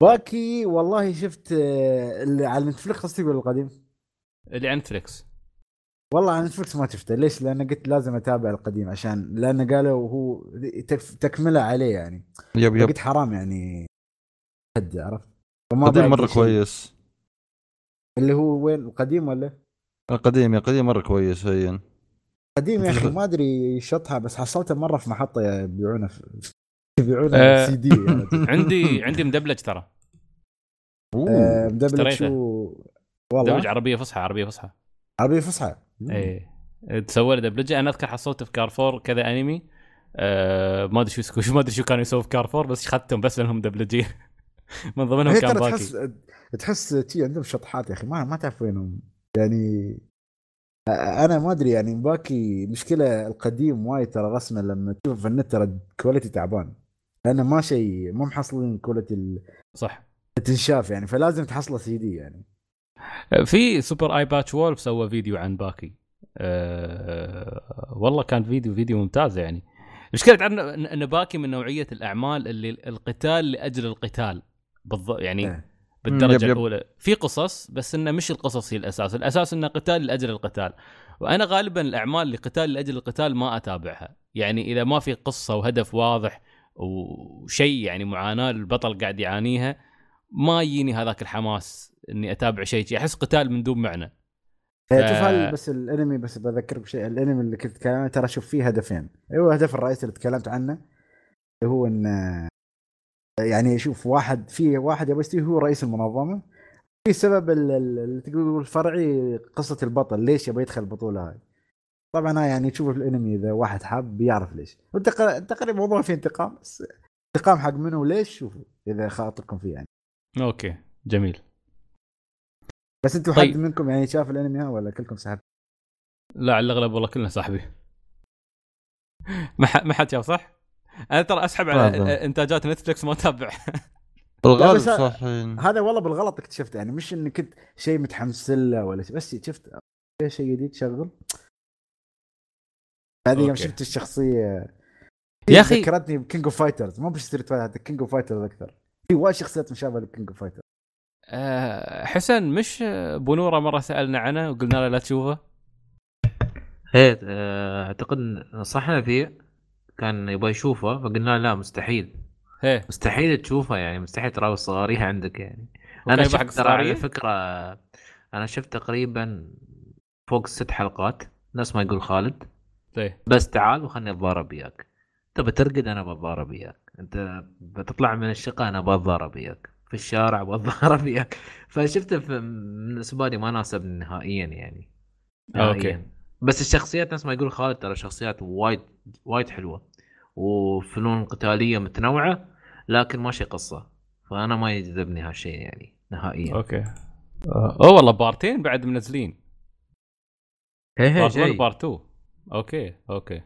باكي والله شفت آه، اللي على نتفلكس قصدي ولا القديم؟ اللي على نتفلكس والله على نتفلكس ما شفته ليش؟ لأن قلت لازم أتابع القديم عشان لأن قالوا هو تك- تكملة عليه يعني yep yep قلت حرام يعني حد عرفت؟ فما قديم مرة. كويس اللي هو وين القديم ولا؟ القديم يا قديم مرة كويس هين قديم يا أخي ما أدري شطها بس حصلته مرة في محطة يبيعونه في يبيعونه آه، سي دي يعني. عندي عندي مدبلج ترى. مدبلج. شو؟ مدبلج والله عربية فصحى عربية فصحى. عربية فصحى. إيه. تسوى لي دبلجة. أنا أذكر حصلته في كارفور كذا أنمي. آه ما أدري شو ما أدري شو كانوا يسووا في كارفور بس اخذتهم بس لأنهم مدبلجين. من ضمنهم كان باكي. تحس تحس تي عندهم شطحات يا أخي ما ما تعرف وينهم. يعني أنا ما أدري يعني باكي مشكلة القديم وايد ترى رسمه لما تشوف في النت ترى quality تعبان. لأنه ما شيء مو محصلين quality صح. التنشاف يعني فلازم تحصله سي دي يعني. في Super Eyepatch Wolf سوى فيديو عن باكي. أه والله كان فيديو فيديو ممتاز يعني. المشكلة عندنا ان باكي من نوعية الأعمال اللي القتال لأجل القتال بالضبط يعني إيه. بالدرجة يب يب. الأولى. في قصص بس إنه مش القصص هي الأساس. الأساس إنه قتال لأجل القتال. وأنا غالبا الأعمال لقتال لأجل القتال ما أتابعها. يعني إذا ما في قصة وهدف واضح وشيء يعني معاناة البطل قاعد يعانيها ما يجيني هذاك الحماس إني أتابع شيء أحس قتال من دون معنى. ف- شوف هل بس الأنمي بس بذكرك بشيء. الأنمي اللي كنت اتكلم عنه ترى شوف فيه هدفين. هو الهدف الرئيسي اللي تكلمت عنه اللي هو ان يعني شوف واحد في واحد يبغى يستوي هو رئيس المنظمة. في سبب ال- ال- اللي تقول الفرعي قصة البطل ليش يبغى يدخل البطولة هاي؟ طبعا هاي يعني تشوف الأنمي إذا واحد حاب بيعرف ليش. تقريبا الموضوع فيه انتقام بس انتقام حق منه وليش شوفوا إذا خاطركم فيه يعني. أوكي جميل. بس أنتم طيب. حد منكم يعني شاف الأنمي ولا كلكم سحبت لا على الأغلب والله كلنا صاحبي ما حد شاف صح؟ أنا ترى اسحب على. انتاجات نتفلكس ما اتابع ه- صح. هذا والله بالغلط اكتشفته يعني مش اني كنت شيء متحمس له ولا شيء بس شفت شيء جديد شغل هذه يوم. شفت الشخصية يا أخي- ذكرتني ب King of Fighters مو ب Street Fighter King of Fighters أكثر في وايد شخصيات مشابهة ل King of Fighter أه حسن مش بونوره مرة سألنا عنه وقلنا له لا تشوفه هي آه، أعتقد نصحنا فيه كان يبغى يشوفه فقلنا لا مستحيل. هي. مستحيل تشوفه يعني مستحيل تراوي الصغاريه عندك يعني. أنا شفت ترى على؟ فكرة أنا شفت تقريبا فوق ست حلقات. نفس ما يقول خالد. هي بس تعال وخلني أتضارب وياك. انت بترقد أنا بتضارب وياك. أنت بتطلع من الشقة أنا بتضارب وياك. في الشارع بتضارب وياك. فشفته بالنسبة لي ما ناسبني نهائيا يعني. okay. بس الشخصيات نفس ما يقول خالد ترى شخصيات وايد وايد حلوة وفنون قتالية متنوعة لكن ماشي قصة. فأنا ما يجذبني هالشيء يعني نهائيا. okay. آه، أوه والله part ين بعد منزلين. هي هي part 1 جاي. part 2 okay okay.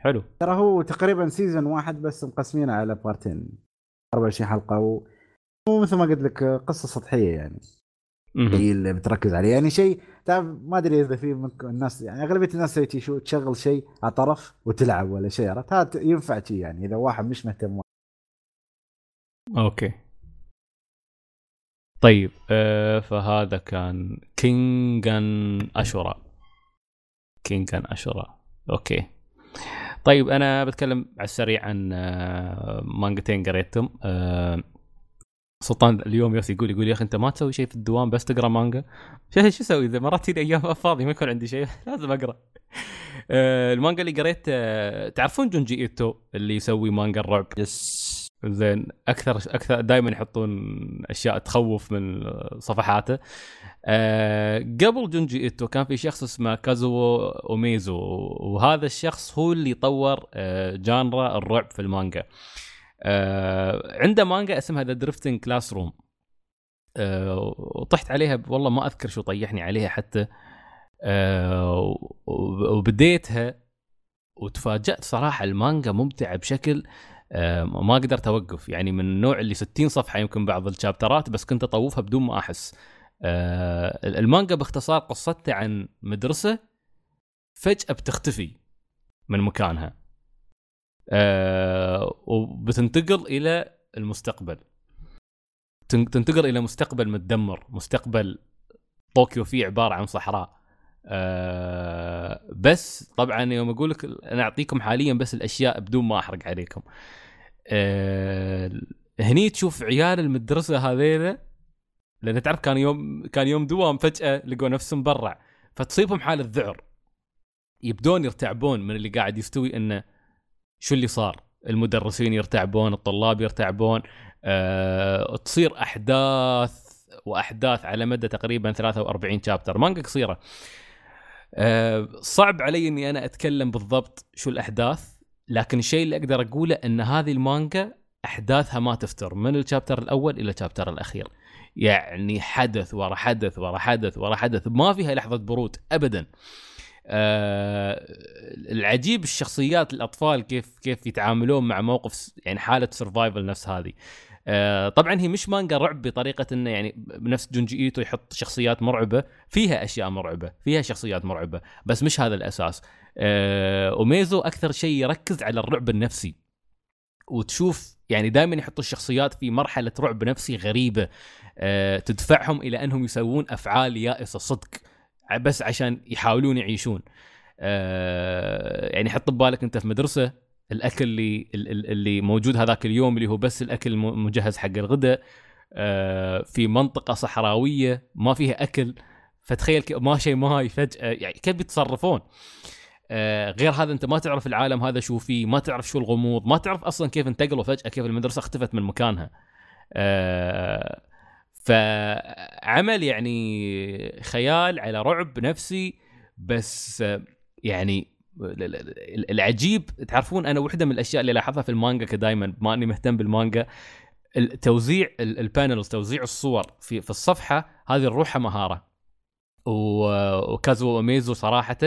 حلو. ترى هو تقريبا season واحد بس مقسمينه على part ين. 24 حلقة و... ومثل ما قلت لك قصة سطحية يعني. هي اللي بتركز عليه. يعني شيء تعرف ما أدري إذا في منكم الناس يعني أغلبية الناس تسوي شو تشغل شيء على طرف وتلعب ولا شيء عرفت؟ هذا ينفع شيء يعني إذا واحد مش مهتم. okay. طيب آه فهذا كان كينجان أشورا. كينجان أشورا. okay. طيب أنا بتكلم على السريع عن آه مانجتين قريتهم. آه سلطان اليوم يوسف يقول يقول يا أخي أنت ما تسوي شيء في الدوام بس تقرأ مانجا؟ شو شو أسوي؟ إذا مرات تجي أيام فاضي ما يكون عندي شيء لازم أقرأ. آه المانجا اللي قريت آه تعرفون جونجي إيتو اللي يسوي مانجا الرعب؟ yes. زين أكثر أكثر دائما يحطون أشياء تخوف من صفحاته. أه قبل جونجي إيتو كان في شخص اسمه كازو أوميزو وهذا الشخص هو اللي طور أه genre الرعب في المانجا. أه عنده مانجا اسمها The Drifting Classroom وطحت عليها والله ما أذكر شو طيحني عليها حتى. آه، وبديتها وتفاجأت صراحة المانجا ممتعة بشكل آه، ما قدرت أوقف. يعني من النوع اللي 60 صفحة يمكن بعض ال chapter ات بس كنت أطوفها بدون ما أحس. آه، المانجا باختصار قصتها عن مدرسة فجأة بتختفي من مكانها. آه، وبتنتقل إلى المستقبل. تن- تنتقل إلى مستقبل متدمر مستقبل طوكيو فيه عبارة عن صحراء. أه بس طبعا يوم أقول لك أنا أعطيكم حاليا بس الأشياء بدون ما أحرق عليكم. أه هني تشوف عيال المدرسة هذيلا لأن تعرف كان يوم كان يوم دوام فجأة لقوا نفسهم برا فتصيبهم حالة ذعر. يبدون يرتعبون من اللي قاعد يستوي إنه شو اللي صار؟ المدرسين يرتعبون الطلاب يرتعبون أه تصير أحداث وأحداث على مدى تقريبا 43 شابتر مانجا قصيرة. أه صعب علي إني أنا أتكلم بالضبط شو الأحداث لكن الشيء اللي أقدر أقوله إن هذه المانجا أحداثها ما تفتر من الشابتر الأول إلى الشابتر الأخير. يعني حدث ورا حدث ورا حدث ورا حدث ما فيها لحظة برود ابدا. آه العجيب الشخصيات الأطفال كيف كيف يتعاملون مع موقف يعني حالة survival نفس هذه. آه طبعا هي مش مانجا رعب بطريقة إنه يعني بنفس جونجي إيتو يحط شخصيات مرعبة فيها أشياء مرعبة فيها شخصيات مرعبة بس مش هذا الأساس. آه أوميزو أكثر شيء يركز على الرعب النفسي. وتشوف يعني دائما يحطوا الشخصيات في مرحلة رعب نفسي غريبة. آه تدفعهم إلى أنهم يسوون أفعال يائسة صدق. بس عشان يحاولون يعيشون. آه يعني حط ببالك انت في مدرسة الأكل اللي ال- اللي موجود هذاك اليوم اللي هو بس الأكل الم- مجهز حق الغداء. آه في منطقة صحراوية ما فيها أكل. فتخيل ما شيء ماي فجأة يعني كيف بيتصرفون؟ آه غير هذا انت ما تعرف العالم هذا شو فيه ما تعرف شو الغموض ما تعرف أصلا كيف انتقلوا فجأة كيف المدرسة اختفت من مكانها. آه فعمل يعني خيال على رعب نفسي بس يعني ال- ال- ال- العجيب تعرفون أنا واحدة من الأشياء اللي لاحظها في المانجا كدايما بما اني مهتم بالمانجا التوزيع ال- ال panels توزيع الصور في في الصفحة هذه روحها مهارة. وكازو اوميزو صراحة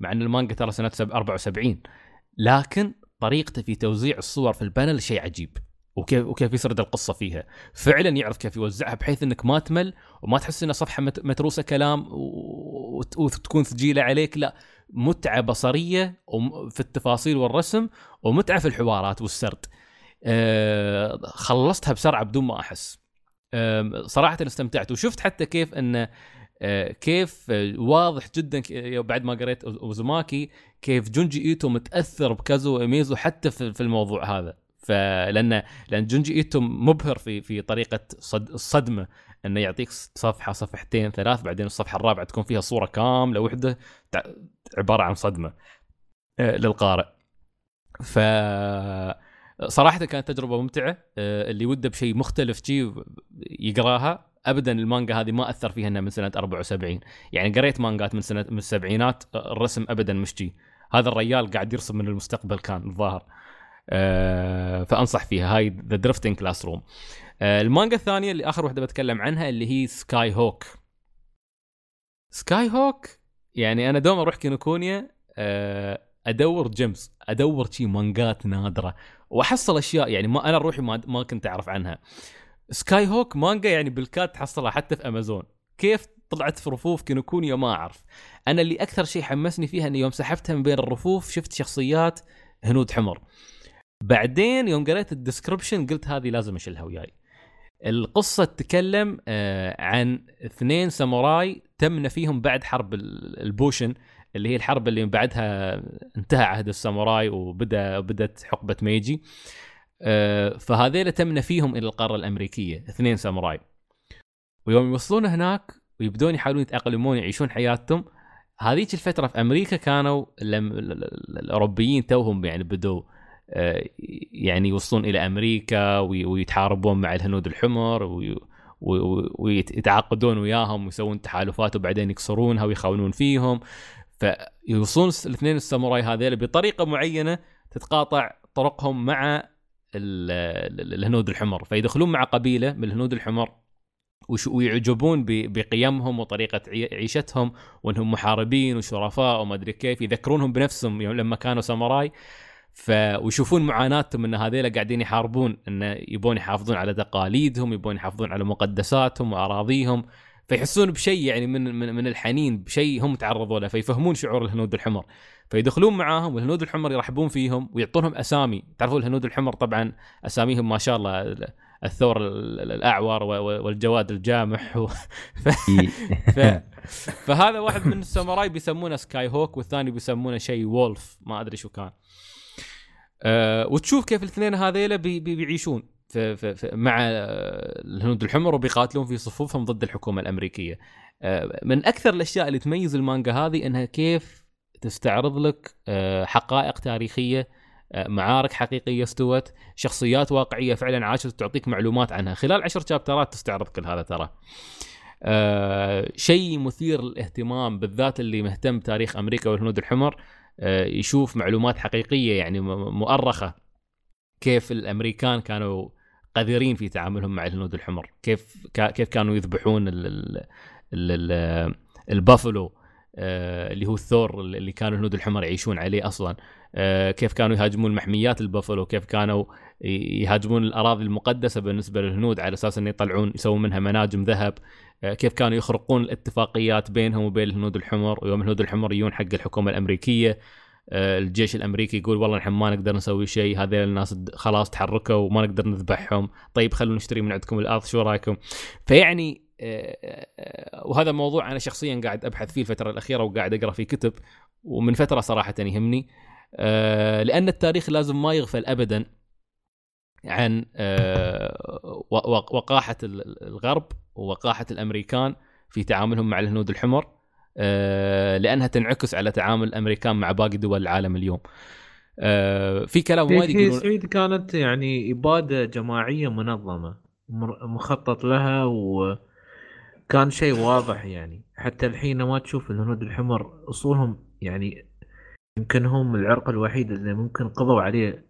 مع إن المانجا ترى سنة سب- 74 لكن طريقته في توزيع الصور في ال panel شيء عجيب. وكيف وكيف يسرد القصة فيها. فعلا يعرف كيف يوزعها بحيث إنك ما تمل وما تحس انها صفحة مت- متروسة كلام وتكون ثقيله عليك. لا متعة بصرية في التفاصيل والرسم ومتعة في الحوارات والسرد. أه خلصتها بسرعة بدون ما أحس. صراحة استمتعت وشفت حتى كيف انه أه كيف آه، واضح جدا بعد ما قريت اوزوماكي كيف جونجي إيتو متأثر بكازو اوميزو حتى في الموضوع هذا. فلان لأن جونجي إيتو مبهر في في طريقة صد الصدمه إنه يعطيك صفحة صفحتين ثلاث بعدين الصفحة الرابعة تكون فيها صورة كاملة وحدة عبارة عن صدمة آه، للقارئ. ف صراحة كانت تجربة ممتعة آه، اللي وده بشيء مختلف شيء يقراها. ابدا المانجا هذه ما أثر فيها إنها من سنة 74 يعني قريت مانجات من سنة من السبعينات الرسم ابدا مش جي هذا الريال قاعد يرسم من المستقبل كان الظاهر. فأنصح فيها. هاي The Drifting Classroom المانجا الثانية اللي آخر واحدة بتكلم عنها اللي هي Sky Hawk Sky Hawk يعني أنا دوم أروح كينوكونيا آه، أدور gems أدور شي مانجات نادرة وأحصل أشياء يعني ما أنا روحي ما, ما كنت أعرف عنها. Sky Hawk مانجا يعني بالكاد تحصلها حتى في امازون كيف طلعت في رفوف كينوكونيا ما أعرف. أنا اللي أكثر شيء حمسني فيها إني يوم سحبتها من بين الرفوف شفت شخصيات هنود حمر. بعدين يوم قريت ال description قلت هذه لازم أشيلها وياي. القصة تتكلم آه، عن اثنين ساموراي تم نفيهم بعد حرب ال- البوشن اللي هي الحرب اللي بعدها انتهى عهد الساموراي وبدا بدت حقبة ميجي. آه، فهذيل تم نفيهم إلى القارة الأمريكية اثنين ساموراي. ويوم يوصلون هناك ويبدون يحاولون يتأقلمون يعيشون حياتهم هذيك الفترة في أمريكا كانوا الأوروبيين توهم يعني بدوا يعني يوصلون إلى أمريكا وي- ويتحاربون مع الهنود الحمر وي- وي- ويتعاقدون وياهم ويسوون تحالفات وبعدين يكسرونها ويخونون فيهم. فيوصلون الاثنين الساموراي هذيل بطريقة معينة تتقاطع طرقهم مع ال- ال- الهنود الحمر. فيدخلون مع قبيلة من الهنود الحمر ويعجبون بقيمهم وطريقة عي- عيشتهم وأنهم محاربين وشرفاء وما أدري كيف يذكرونهم بنفسهم لما كانوا ساموراي. ف ويشوفون معاناتهم إن هذيلا قاعدين يحاربون انه يبون يحافظون على تقاليدهم يبون يحافظون على مقدساتهم وأراضيهم فيحسون بشيء يعني من من, من الحنين بشيء هم تعرضوا له فيفهمون شعور الهنود الحمر. فيدخلون معاهم والهنود الحمر يرحبون فيهم ويعطونهم أسامي. تعرفون الهنود الحمر طبعا أساميهم ما شاء الله ال- الثور ال- ال- الأعور والجواد الجامح و... ف... ف... فهذا واحد من الساموراي بيسمونه Sky Hawk والثاني بيسمونه شيء Wolf ما أدري شو كان. أه وتشوف كيف الاثنين هذيلا بي بي بيعيشون في في في مع آه، الهنود الحمر وبيقاتلون في صفوفهم ضد الحكومة الأمريكية. أه من أكثر الأشياء اللي تميز المانجا هذه إنها كيف تستعرض لك أه حقائق تاريخية أه معارك حقيقية استوت، شخصيات واقعية فعلا عاشت تعطيك معلومات عنها، خلال عشر شابترات تستعرض كل هذا ترى. أه شيء مثير للاهتمام بالذات اللي مهتم بتاريخ أمريكا والهنود الحمر يشوف معلومات حقيقية يعني مؤرخة كيف الأمريكان كانوا قذرين في تعاملهم مع الهنود الحمر. كيف كيف كانوا يذبحون ال ال ال ال البافلو آه، اللي هو الثور اللي كانوا الهنود الحمر يعيشون عليه أصلا. آه، كيف كانوا يهاجمون محميات البافلو كيف كانوا يهاجمون الأراضي المقدسة بالنسبة للهنود على أساس انه يطلعون يسوون منها مناجم ذهب. آه، كيف كانوا يخرقون الاتفاقيات بينهم وبين الهنود الحمر ويوم الهنود الحمر يجون حق الحكومة الأمريكية آه، الجيش الأمريكي يقول والله نحن ما نقدر نسوي شيء هذول الناس خلاص تحركوا وما نقدر نذبحهم. طيب خلونا نشتري من عندكم الأرض شو رأيكم؟ فيعني آه، آه، وهذا موضوع أنا شخصيا قاعد أبحث فيه الفترة الأخيرة وقاعد أقرأ فيه كتب ومن فترة صراحة يهمني. آه، لأن التاريخ لازم ما يغفل ابدا عن آه، وقاحة ال- الغرب ووقاحة الأمريكان في تعاملهم مع الهنود الحمر آه، لأنها تنعكس على تعامل الأمريكان مع باقي دول العالم اليوم. آه، في كلام وايد يقولون سعيد كانت يعني إبادة جماعية منظمة مخطط لها وكان شيء واضح يعني حتى الحين ما تشوف الهنود الحمر أصولهم يعني يمكن هم العرق الوحيد اللي ممكن قضوا عليه.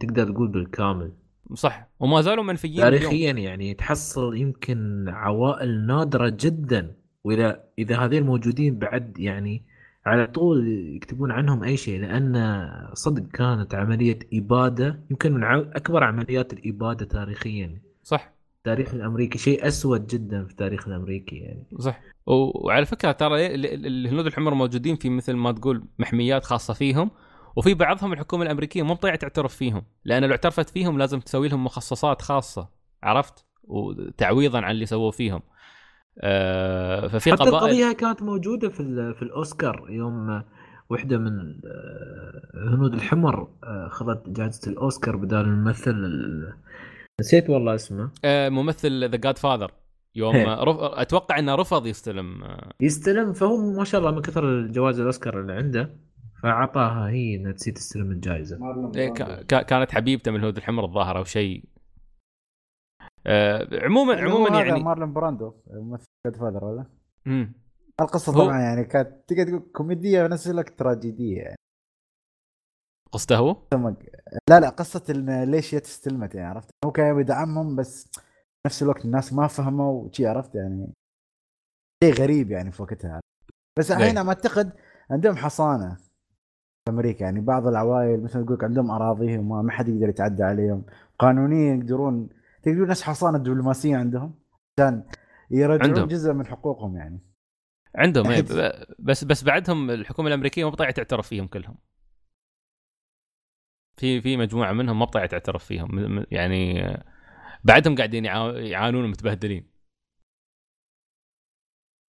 تقدر تقول بالكامل. صح. وما زالوا منفيين اليوم. تاريخيا يعني تحصل يمكن عوائل نادرة جدا. واذا إذا هذين موجودين بعد يعني على طول يكتبون عنهم أي شيء. لأن صدق كانت عملية إبادة يمكن من أكبر عمليات الإبادة تاريخيا. صح. التاريخ الأمريكي شيء أسود جدا في التاريخ الأمريكي يعني. صح. وعلى فكرة ترى ال- الهنود الحمر موجودين في مثل ما تقول محميات خاصة فيهم وفي بعضهم الحكومة الأمريكية مو بطيعة تعترف فيهم لأن لو اعترفت فيهم لازم تسوي لهم مخصصات خاصة عرفت؟ وتعويضا عن اللي سووه فيهم. آه ففي حتى قبائل القضية كانت موجودة في في الأوسكار يوم واحدة من آه، الهنود الحمر آه، أخذت جائزه الأوسكار بدال الممثل ال- نسيت والله اسمه. آه ممثل ذا جاد فاذر يوم. رف... أتوقع إنه رفض يستلم آه، يستلم فهو ما شاء الله من كثر الجوائز الأوسكار اللي عنده فأعطاها هي إنها تسي تستلم الجائزة. إيه، كا- كانت حبيبته من الهنود الحمر الظاهر أو شيء. آه عموما عموما يعني مارلون براندو ممثل جاد فاذر ولا؟ مم. القصة هو- طبعا يعني كانت تقدر تقول كوميدية ونفس الوقت تراجيدية. يعني قصته هو؟ لا لا قصة ليش هي استلمت يعني عرفت؟ هو كان يدعمهم بس نفس الوقت الناس ما فهموا وشي عرفت؟ يعني شيء غريب يعني في وقتها. بس الحين إيه. ما أعتقد عندهم حصانة في أمريكا. يعني بعض العوائل مثل ما تقول عندهم أراضيهم ما ما حد يقدر يتعدى عليهم. قانونيا يقدرون تقدرون نفس حصانة دبلوماسية عندهم عشان يرجعون عندهم. جزء من حقوقهم يعني. عندهم إيه، بس بس بعدهم الحكومة الأمريكية ما بطيعه تعترف فيهم كلهم. في في مجموعة منهم ما بطيعة تعترف فيهم يعني بعدهم قاعدين يعا- يعانون ومتبهدلين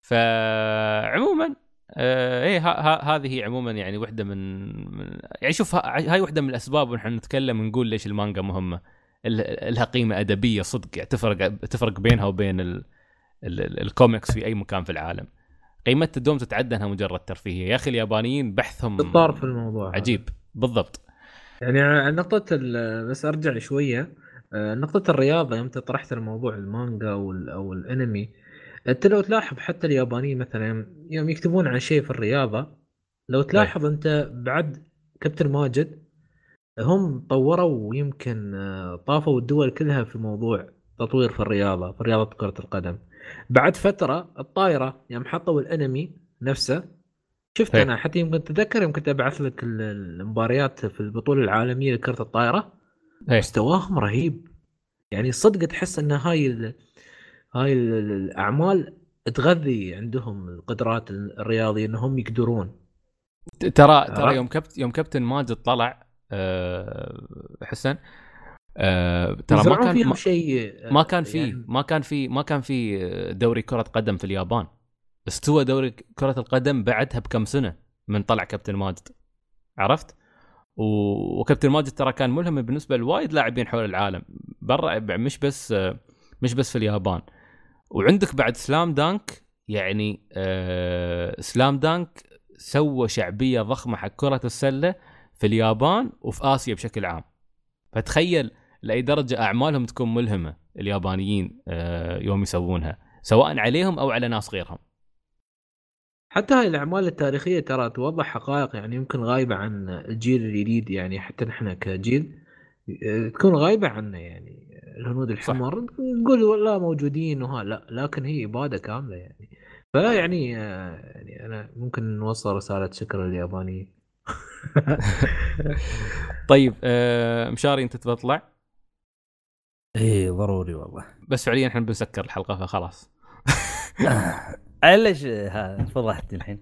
فعموما آه إيه هذه عموما يعني وحدة من, من يعني شوف ها- هاي وحدة من الأسباب ونحن نتكلم ونقول ليش المانجا مهمة. لها قيمه أدبية صدق يعني تفرق تفرق بينها وبين ال ال ال الكوميكس في أي مكان في العالم. قيمتها دوم تتعدى إنها مجرد ترفيهية. يا أخي اليابانيين بحثهم في الموضوع. عجيب. بالضبط. يعني على نقطة بس أرجع شوية آه، نقطة الرياضة يوم طرحت الموضوع المانجا أو ال- أو الأنمي أنت لو تلاحظ حتى اليابانيين مثلا يوم يكتبون عن شيء في الرياضة لو تلاحظ أنت بعد كابتن ماجد هم طوروا ويمكن آه، طافوا الدول كلها في موضوع تطوير في الرياضة في رياضة كرة القدم. بعد فترة الطايره يوم حطوا الأنمي نفسه شفت هي. أنا حتى يمكن تتذكر يوم كنت أبعث لك ال- المباريات في البطولة العالمية لكرة الطايره إيه. مستواهم رهيب يعني صدق تحس إن هاي ال هاي ال- ال- الأعمال تغذي عندهم القدرات الرياضية إنهم يقدرون ترى ترى؟ يوم كبت يوم كابتن ماجد طلع آه، حسن آه، ترى ما كان ما, شيء ما كان في يعني ما كان في ما كان في دوري كرة قدم في اليابان استوى دوري كرة القدم بعدها بكم سنة من طلع كابتن ماجد. عرفت؟ وكابتن ماجد ترى كان ملهم بالنسبة لوايد لاعبين حول العالم. برا مش بس مش بس في اليابان. وعندك بعد سلام دانك يعني آه سلام دانك سوى شعبية ضخمة حق كرة السلة في اليابان وفي آسيا بشكل عام. فتخيل لأي درجة أعمالهم تكون ملهمة اليابانيين آه يوم يسوونها سواء عليهم أو على ناس غيرهم. حتى هاي الأعمال التاريخية ترى توضح حقائق يعني يمكن غايبة عن الجيل الجديد يعني حتى نحن كجيل آه، تكون غايبة عنا يعني. الهنود الحمر نقول والله موجودين وها لا لكن هي إبادة كاملة يعني. فلا يعني آه، يعني أنا ممكن نوصل رسالة شكر لليابانيين طيب آه مشاري أنت تبى تطلع؟ إيه ضروري والله. بس فعليا إحنا بنسكر الحلقة فخلاص. علاش ها فضحتني الحين.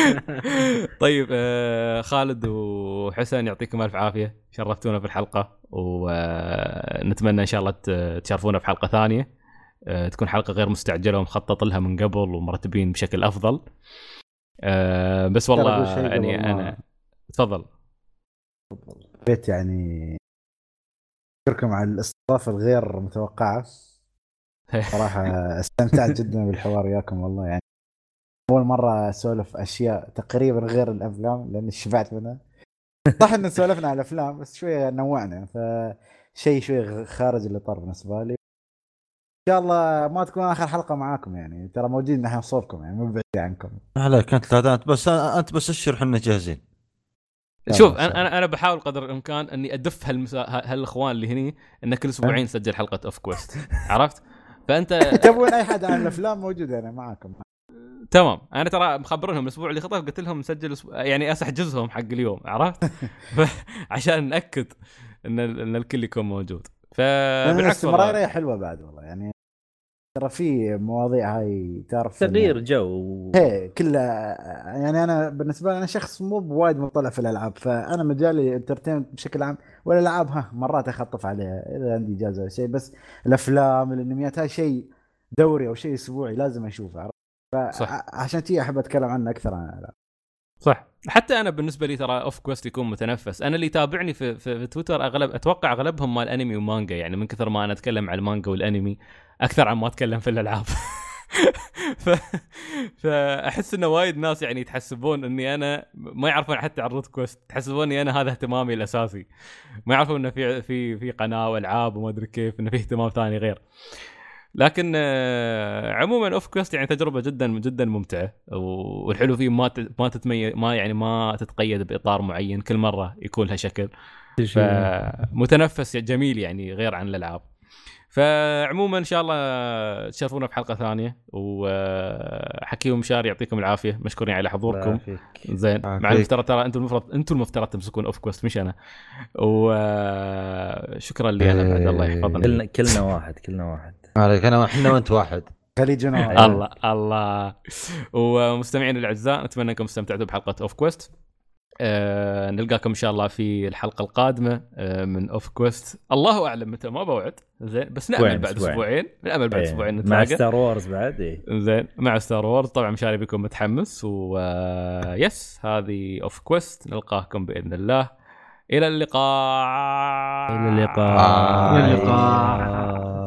طيب آه خالد وحسن يعطيكم ألف عافية. شرفتونا في الحلقة ونتمنى إن شاء الله تشرفونا في حلقة ثانية. آه تكون حلقة غير مستعجلة ومخطط لها من قبل ومرتبين بشكل أفضل. آه بس والله يعني أنا تفضل. بيت يعني أشكركم على الاستضافة الغير متوقعة. صراحة استمتعت جدا بالحوار وياكم والله يعني أول مرة أسولف أشياء تقريبا غير الأفلام لأني شبعت منها. صح إن سولفنا على الأفلام بس شوية نوعنا فشيء شوي خارج الإطار بالنسبة لي. إن شاء الله ما تكون آخر حلقة معاكم يعني ترى موجودين نحن صوبكم يعني مو بعيد عنكم. لا كانت ثلاثة انت بس أنت بس أشر إحنا جاهزين. شوف أنا أنا أنا بحاول قدر الإمكان إني أدف هالمسا... هالإخوان اللي هني إن كل أسبوعين نسجل حلقة أوف كويست. عرفت؟ فأنت تبون أي حد عن الأفلام موجود أنا معاكم. تمام. أنا ترى مخبرهم الأسبوع اللي خطف قلت لهم نسجل أسبوع... يعني اسحجزهم حق اليوم عرفت؟ عشان ناكد إن إن الكل يكون موجود. فبالعكس الاستمراريه والله. حلوة بعد والله يعني ترى في مواضيع هاي تعرف إن- تغيير جو إيه كلها يعني أنا بالنسبة لي أنا شخص مو بوايد مطلع في الألعاب فأنا مجالي entertainment بشكل عام والألعاب ها مرات أخطف عليها إذا عندي إجازة ولا شيء بس الأفلام الأنميات هاي شيء دوري أو شيء أسبوعي لازم أشوفه عرفت؟ صح. فعشان تي أحب أتكلم عنه أكثر عن الألعاب صح حتى أنا بالنسبة لي ترى Off Quest يكون متنفس أنا اللي يتابعني في, في, في تويتر أغلب أتوقع أغلبهم مال أنمي ومانجا يعني من كثر ما أنا أتكلم عن المانجا والأنمي أكثر عن ما أتكلم في الألعاب. ف... فاحس انه وايد ناس يعني يتحسبون إني أنا ما يعرفون حتى عن Root Quest يتحسبوني أنا هذا اهتمامي الأساسي. ما يعرفون إنه في في في قناة وألعاب وما أدري كيف إنه في اهتمام ثاني غير. لكن آه، عموما Off Quest يعني تجربة جدا جدا ممتعة. والحلو فيه ما ما تتميز ما يعني ما تتقيد بإطار معين كل مرة يكون لها شكل. فمتنفس جميل يعني غير عن الألعاب. فعموما إن شاء الله تشرفونا في حلقه ثانية وحكي ومشار يعطيكم العافية. مشكورين على حضوركم. زين. مع. المفترض ترى أنتم المفروض أنتم المفترض تمسكون أوف كويست مش أنا. وشكرا لي أنا بعد الله يحفظنا. كلنا كلنا واحد كلنا واحد. عليك انا إحنا وأنت واحد. خليج نوع أيوة. الله الله. ومستمعينا الأعزاء نتمنى أنكم استمتعتوا بحلقة أوف كويست آه نلقاكم إن شاء الله في الحلقة القادمة آه من اوف كويست الله أعلم متى ما بوعد. زين بس نأمل بعد أسبوعين. أسبوعين. نأمل بعد إيه. أسبوعين مع نتلاقى. ستار وورز بعد إيه. زين مع ستار وورز طبعا مشاري بيكون متحمس ويس هذه اوف كويست نلقاكم بإذن الله. إلى اللقاء. إلى اللقاء. إلى اللقاء.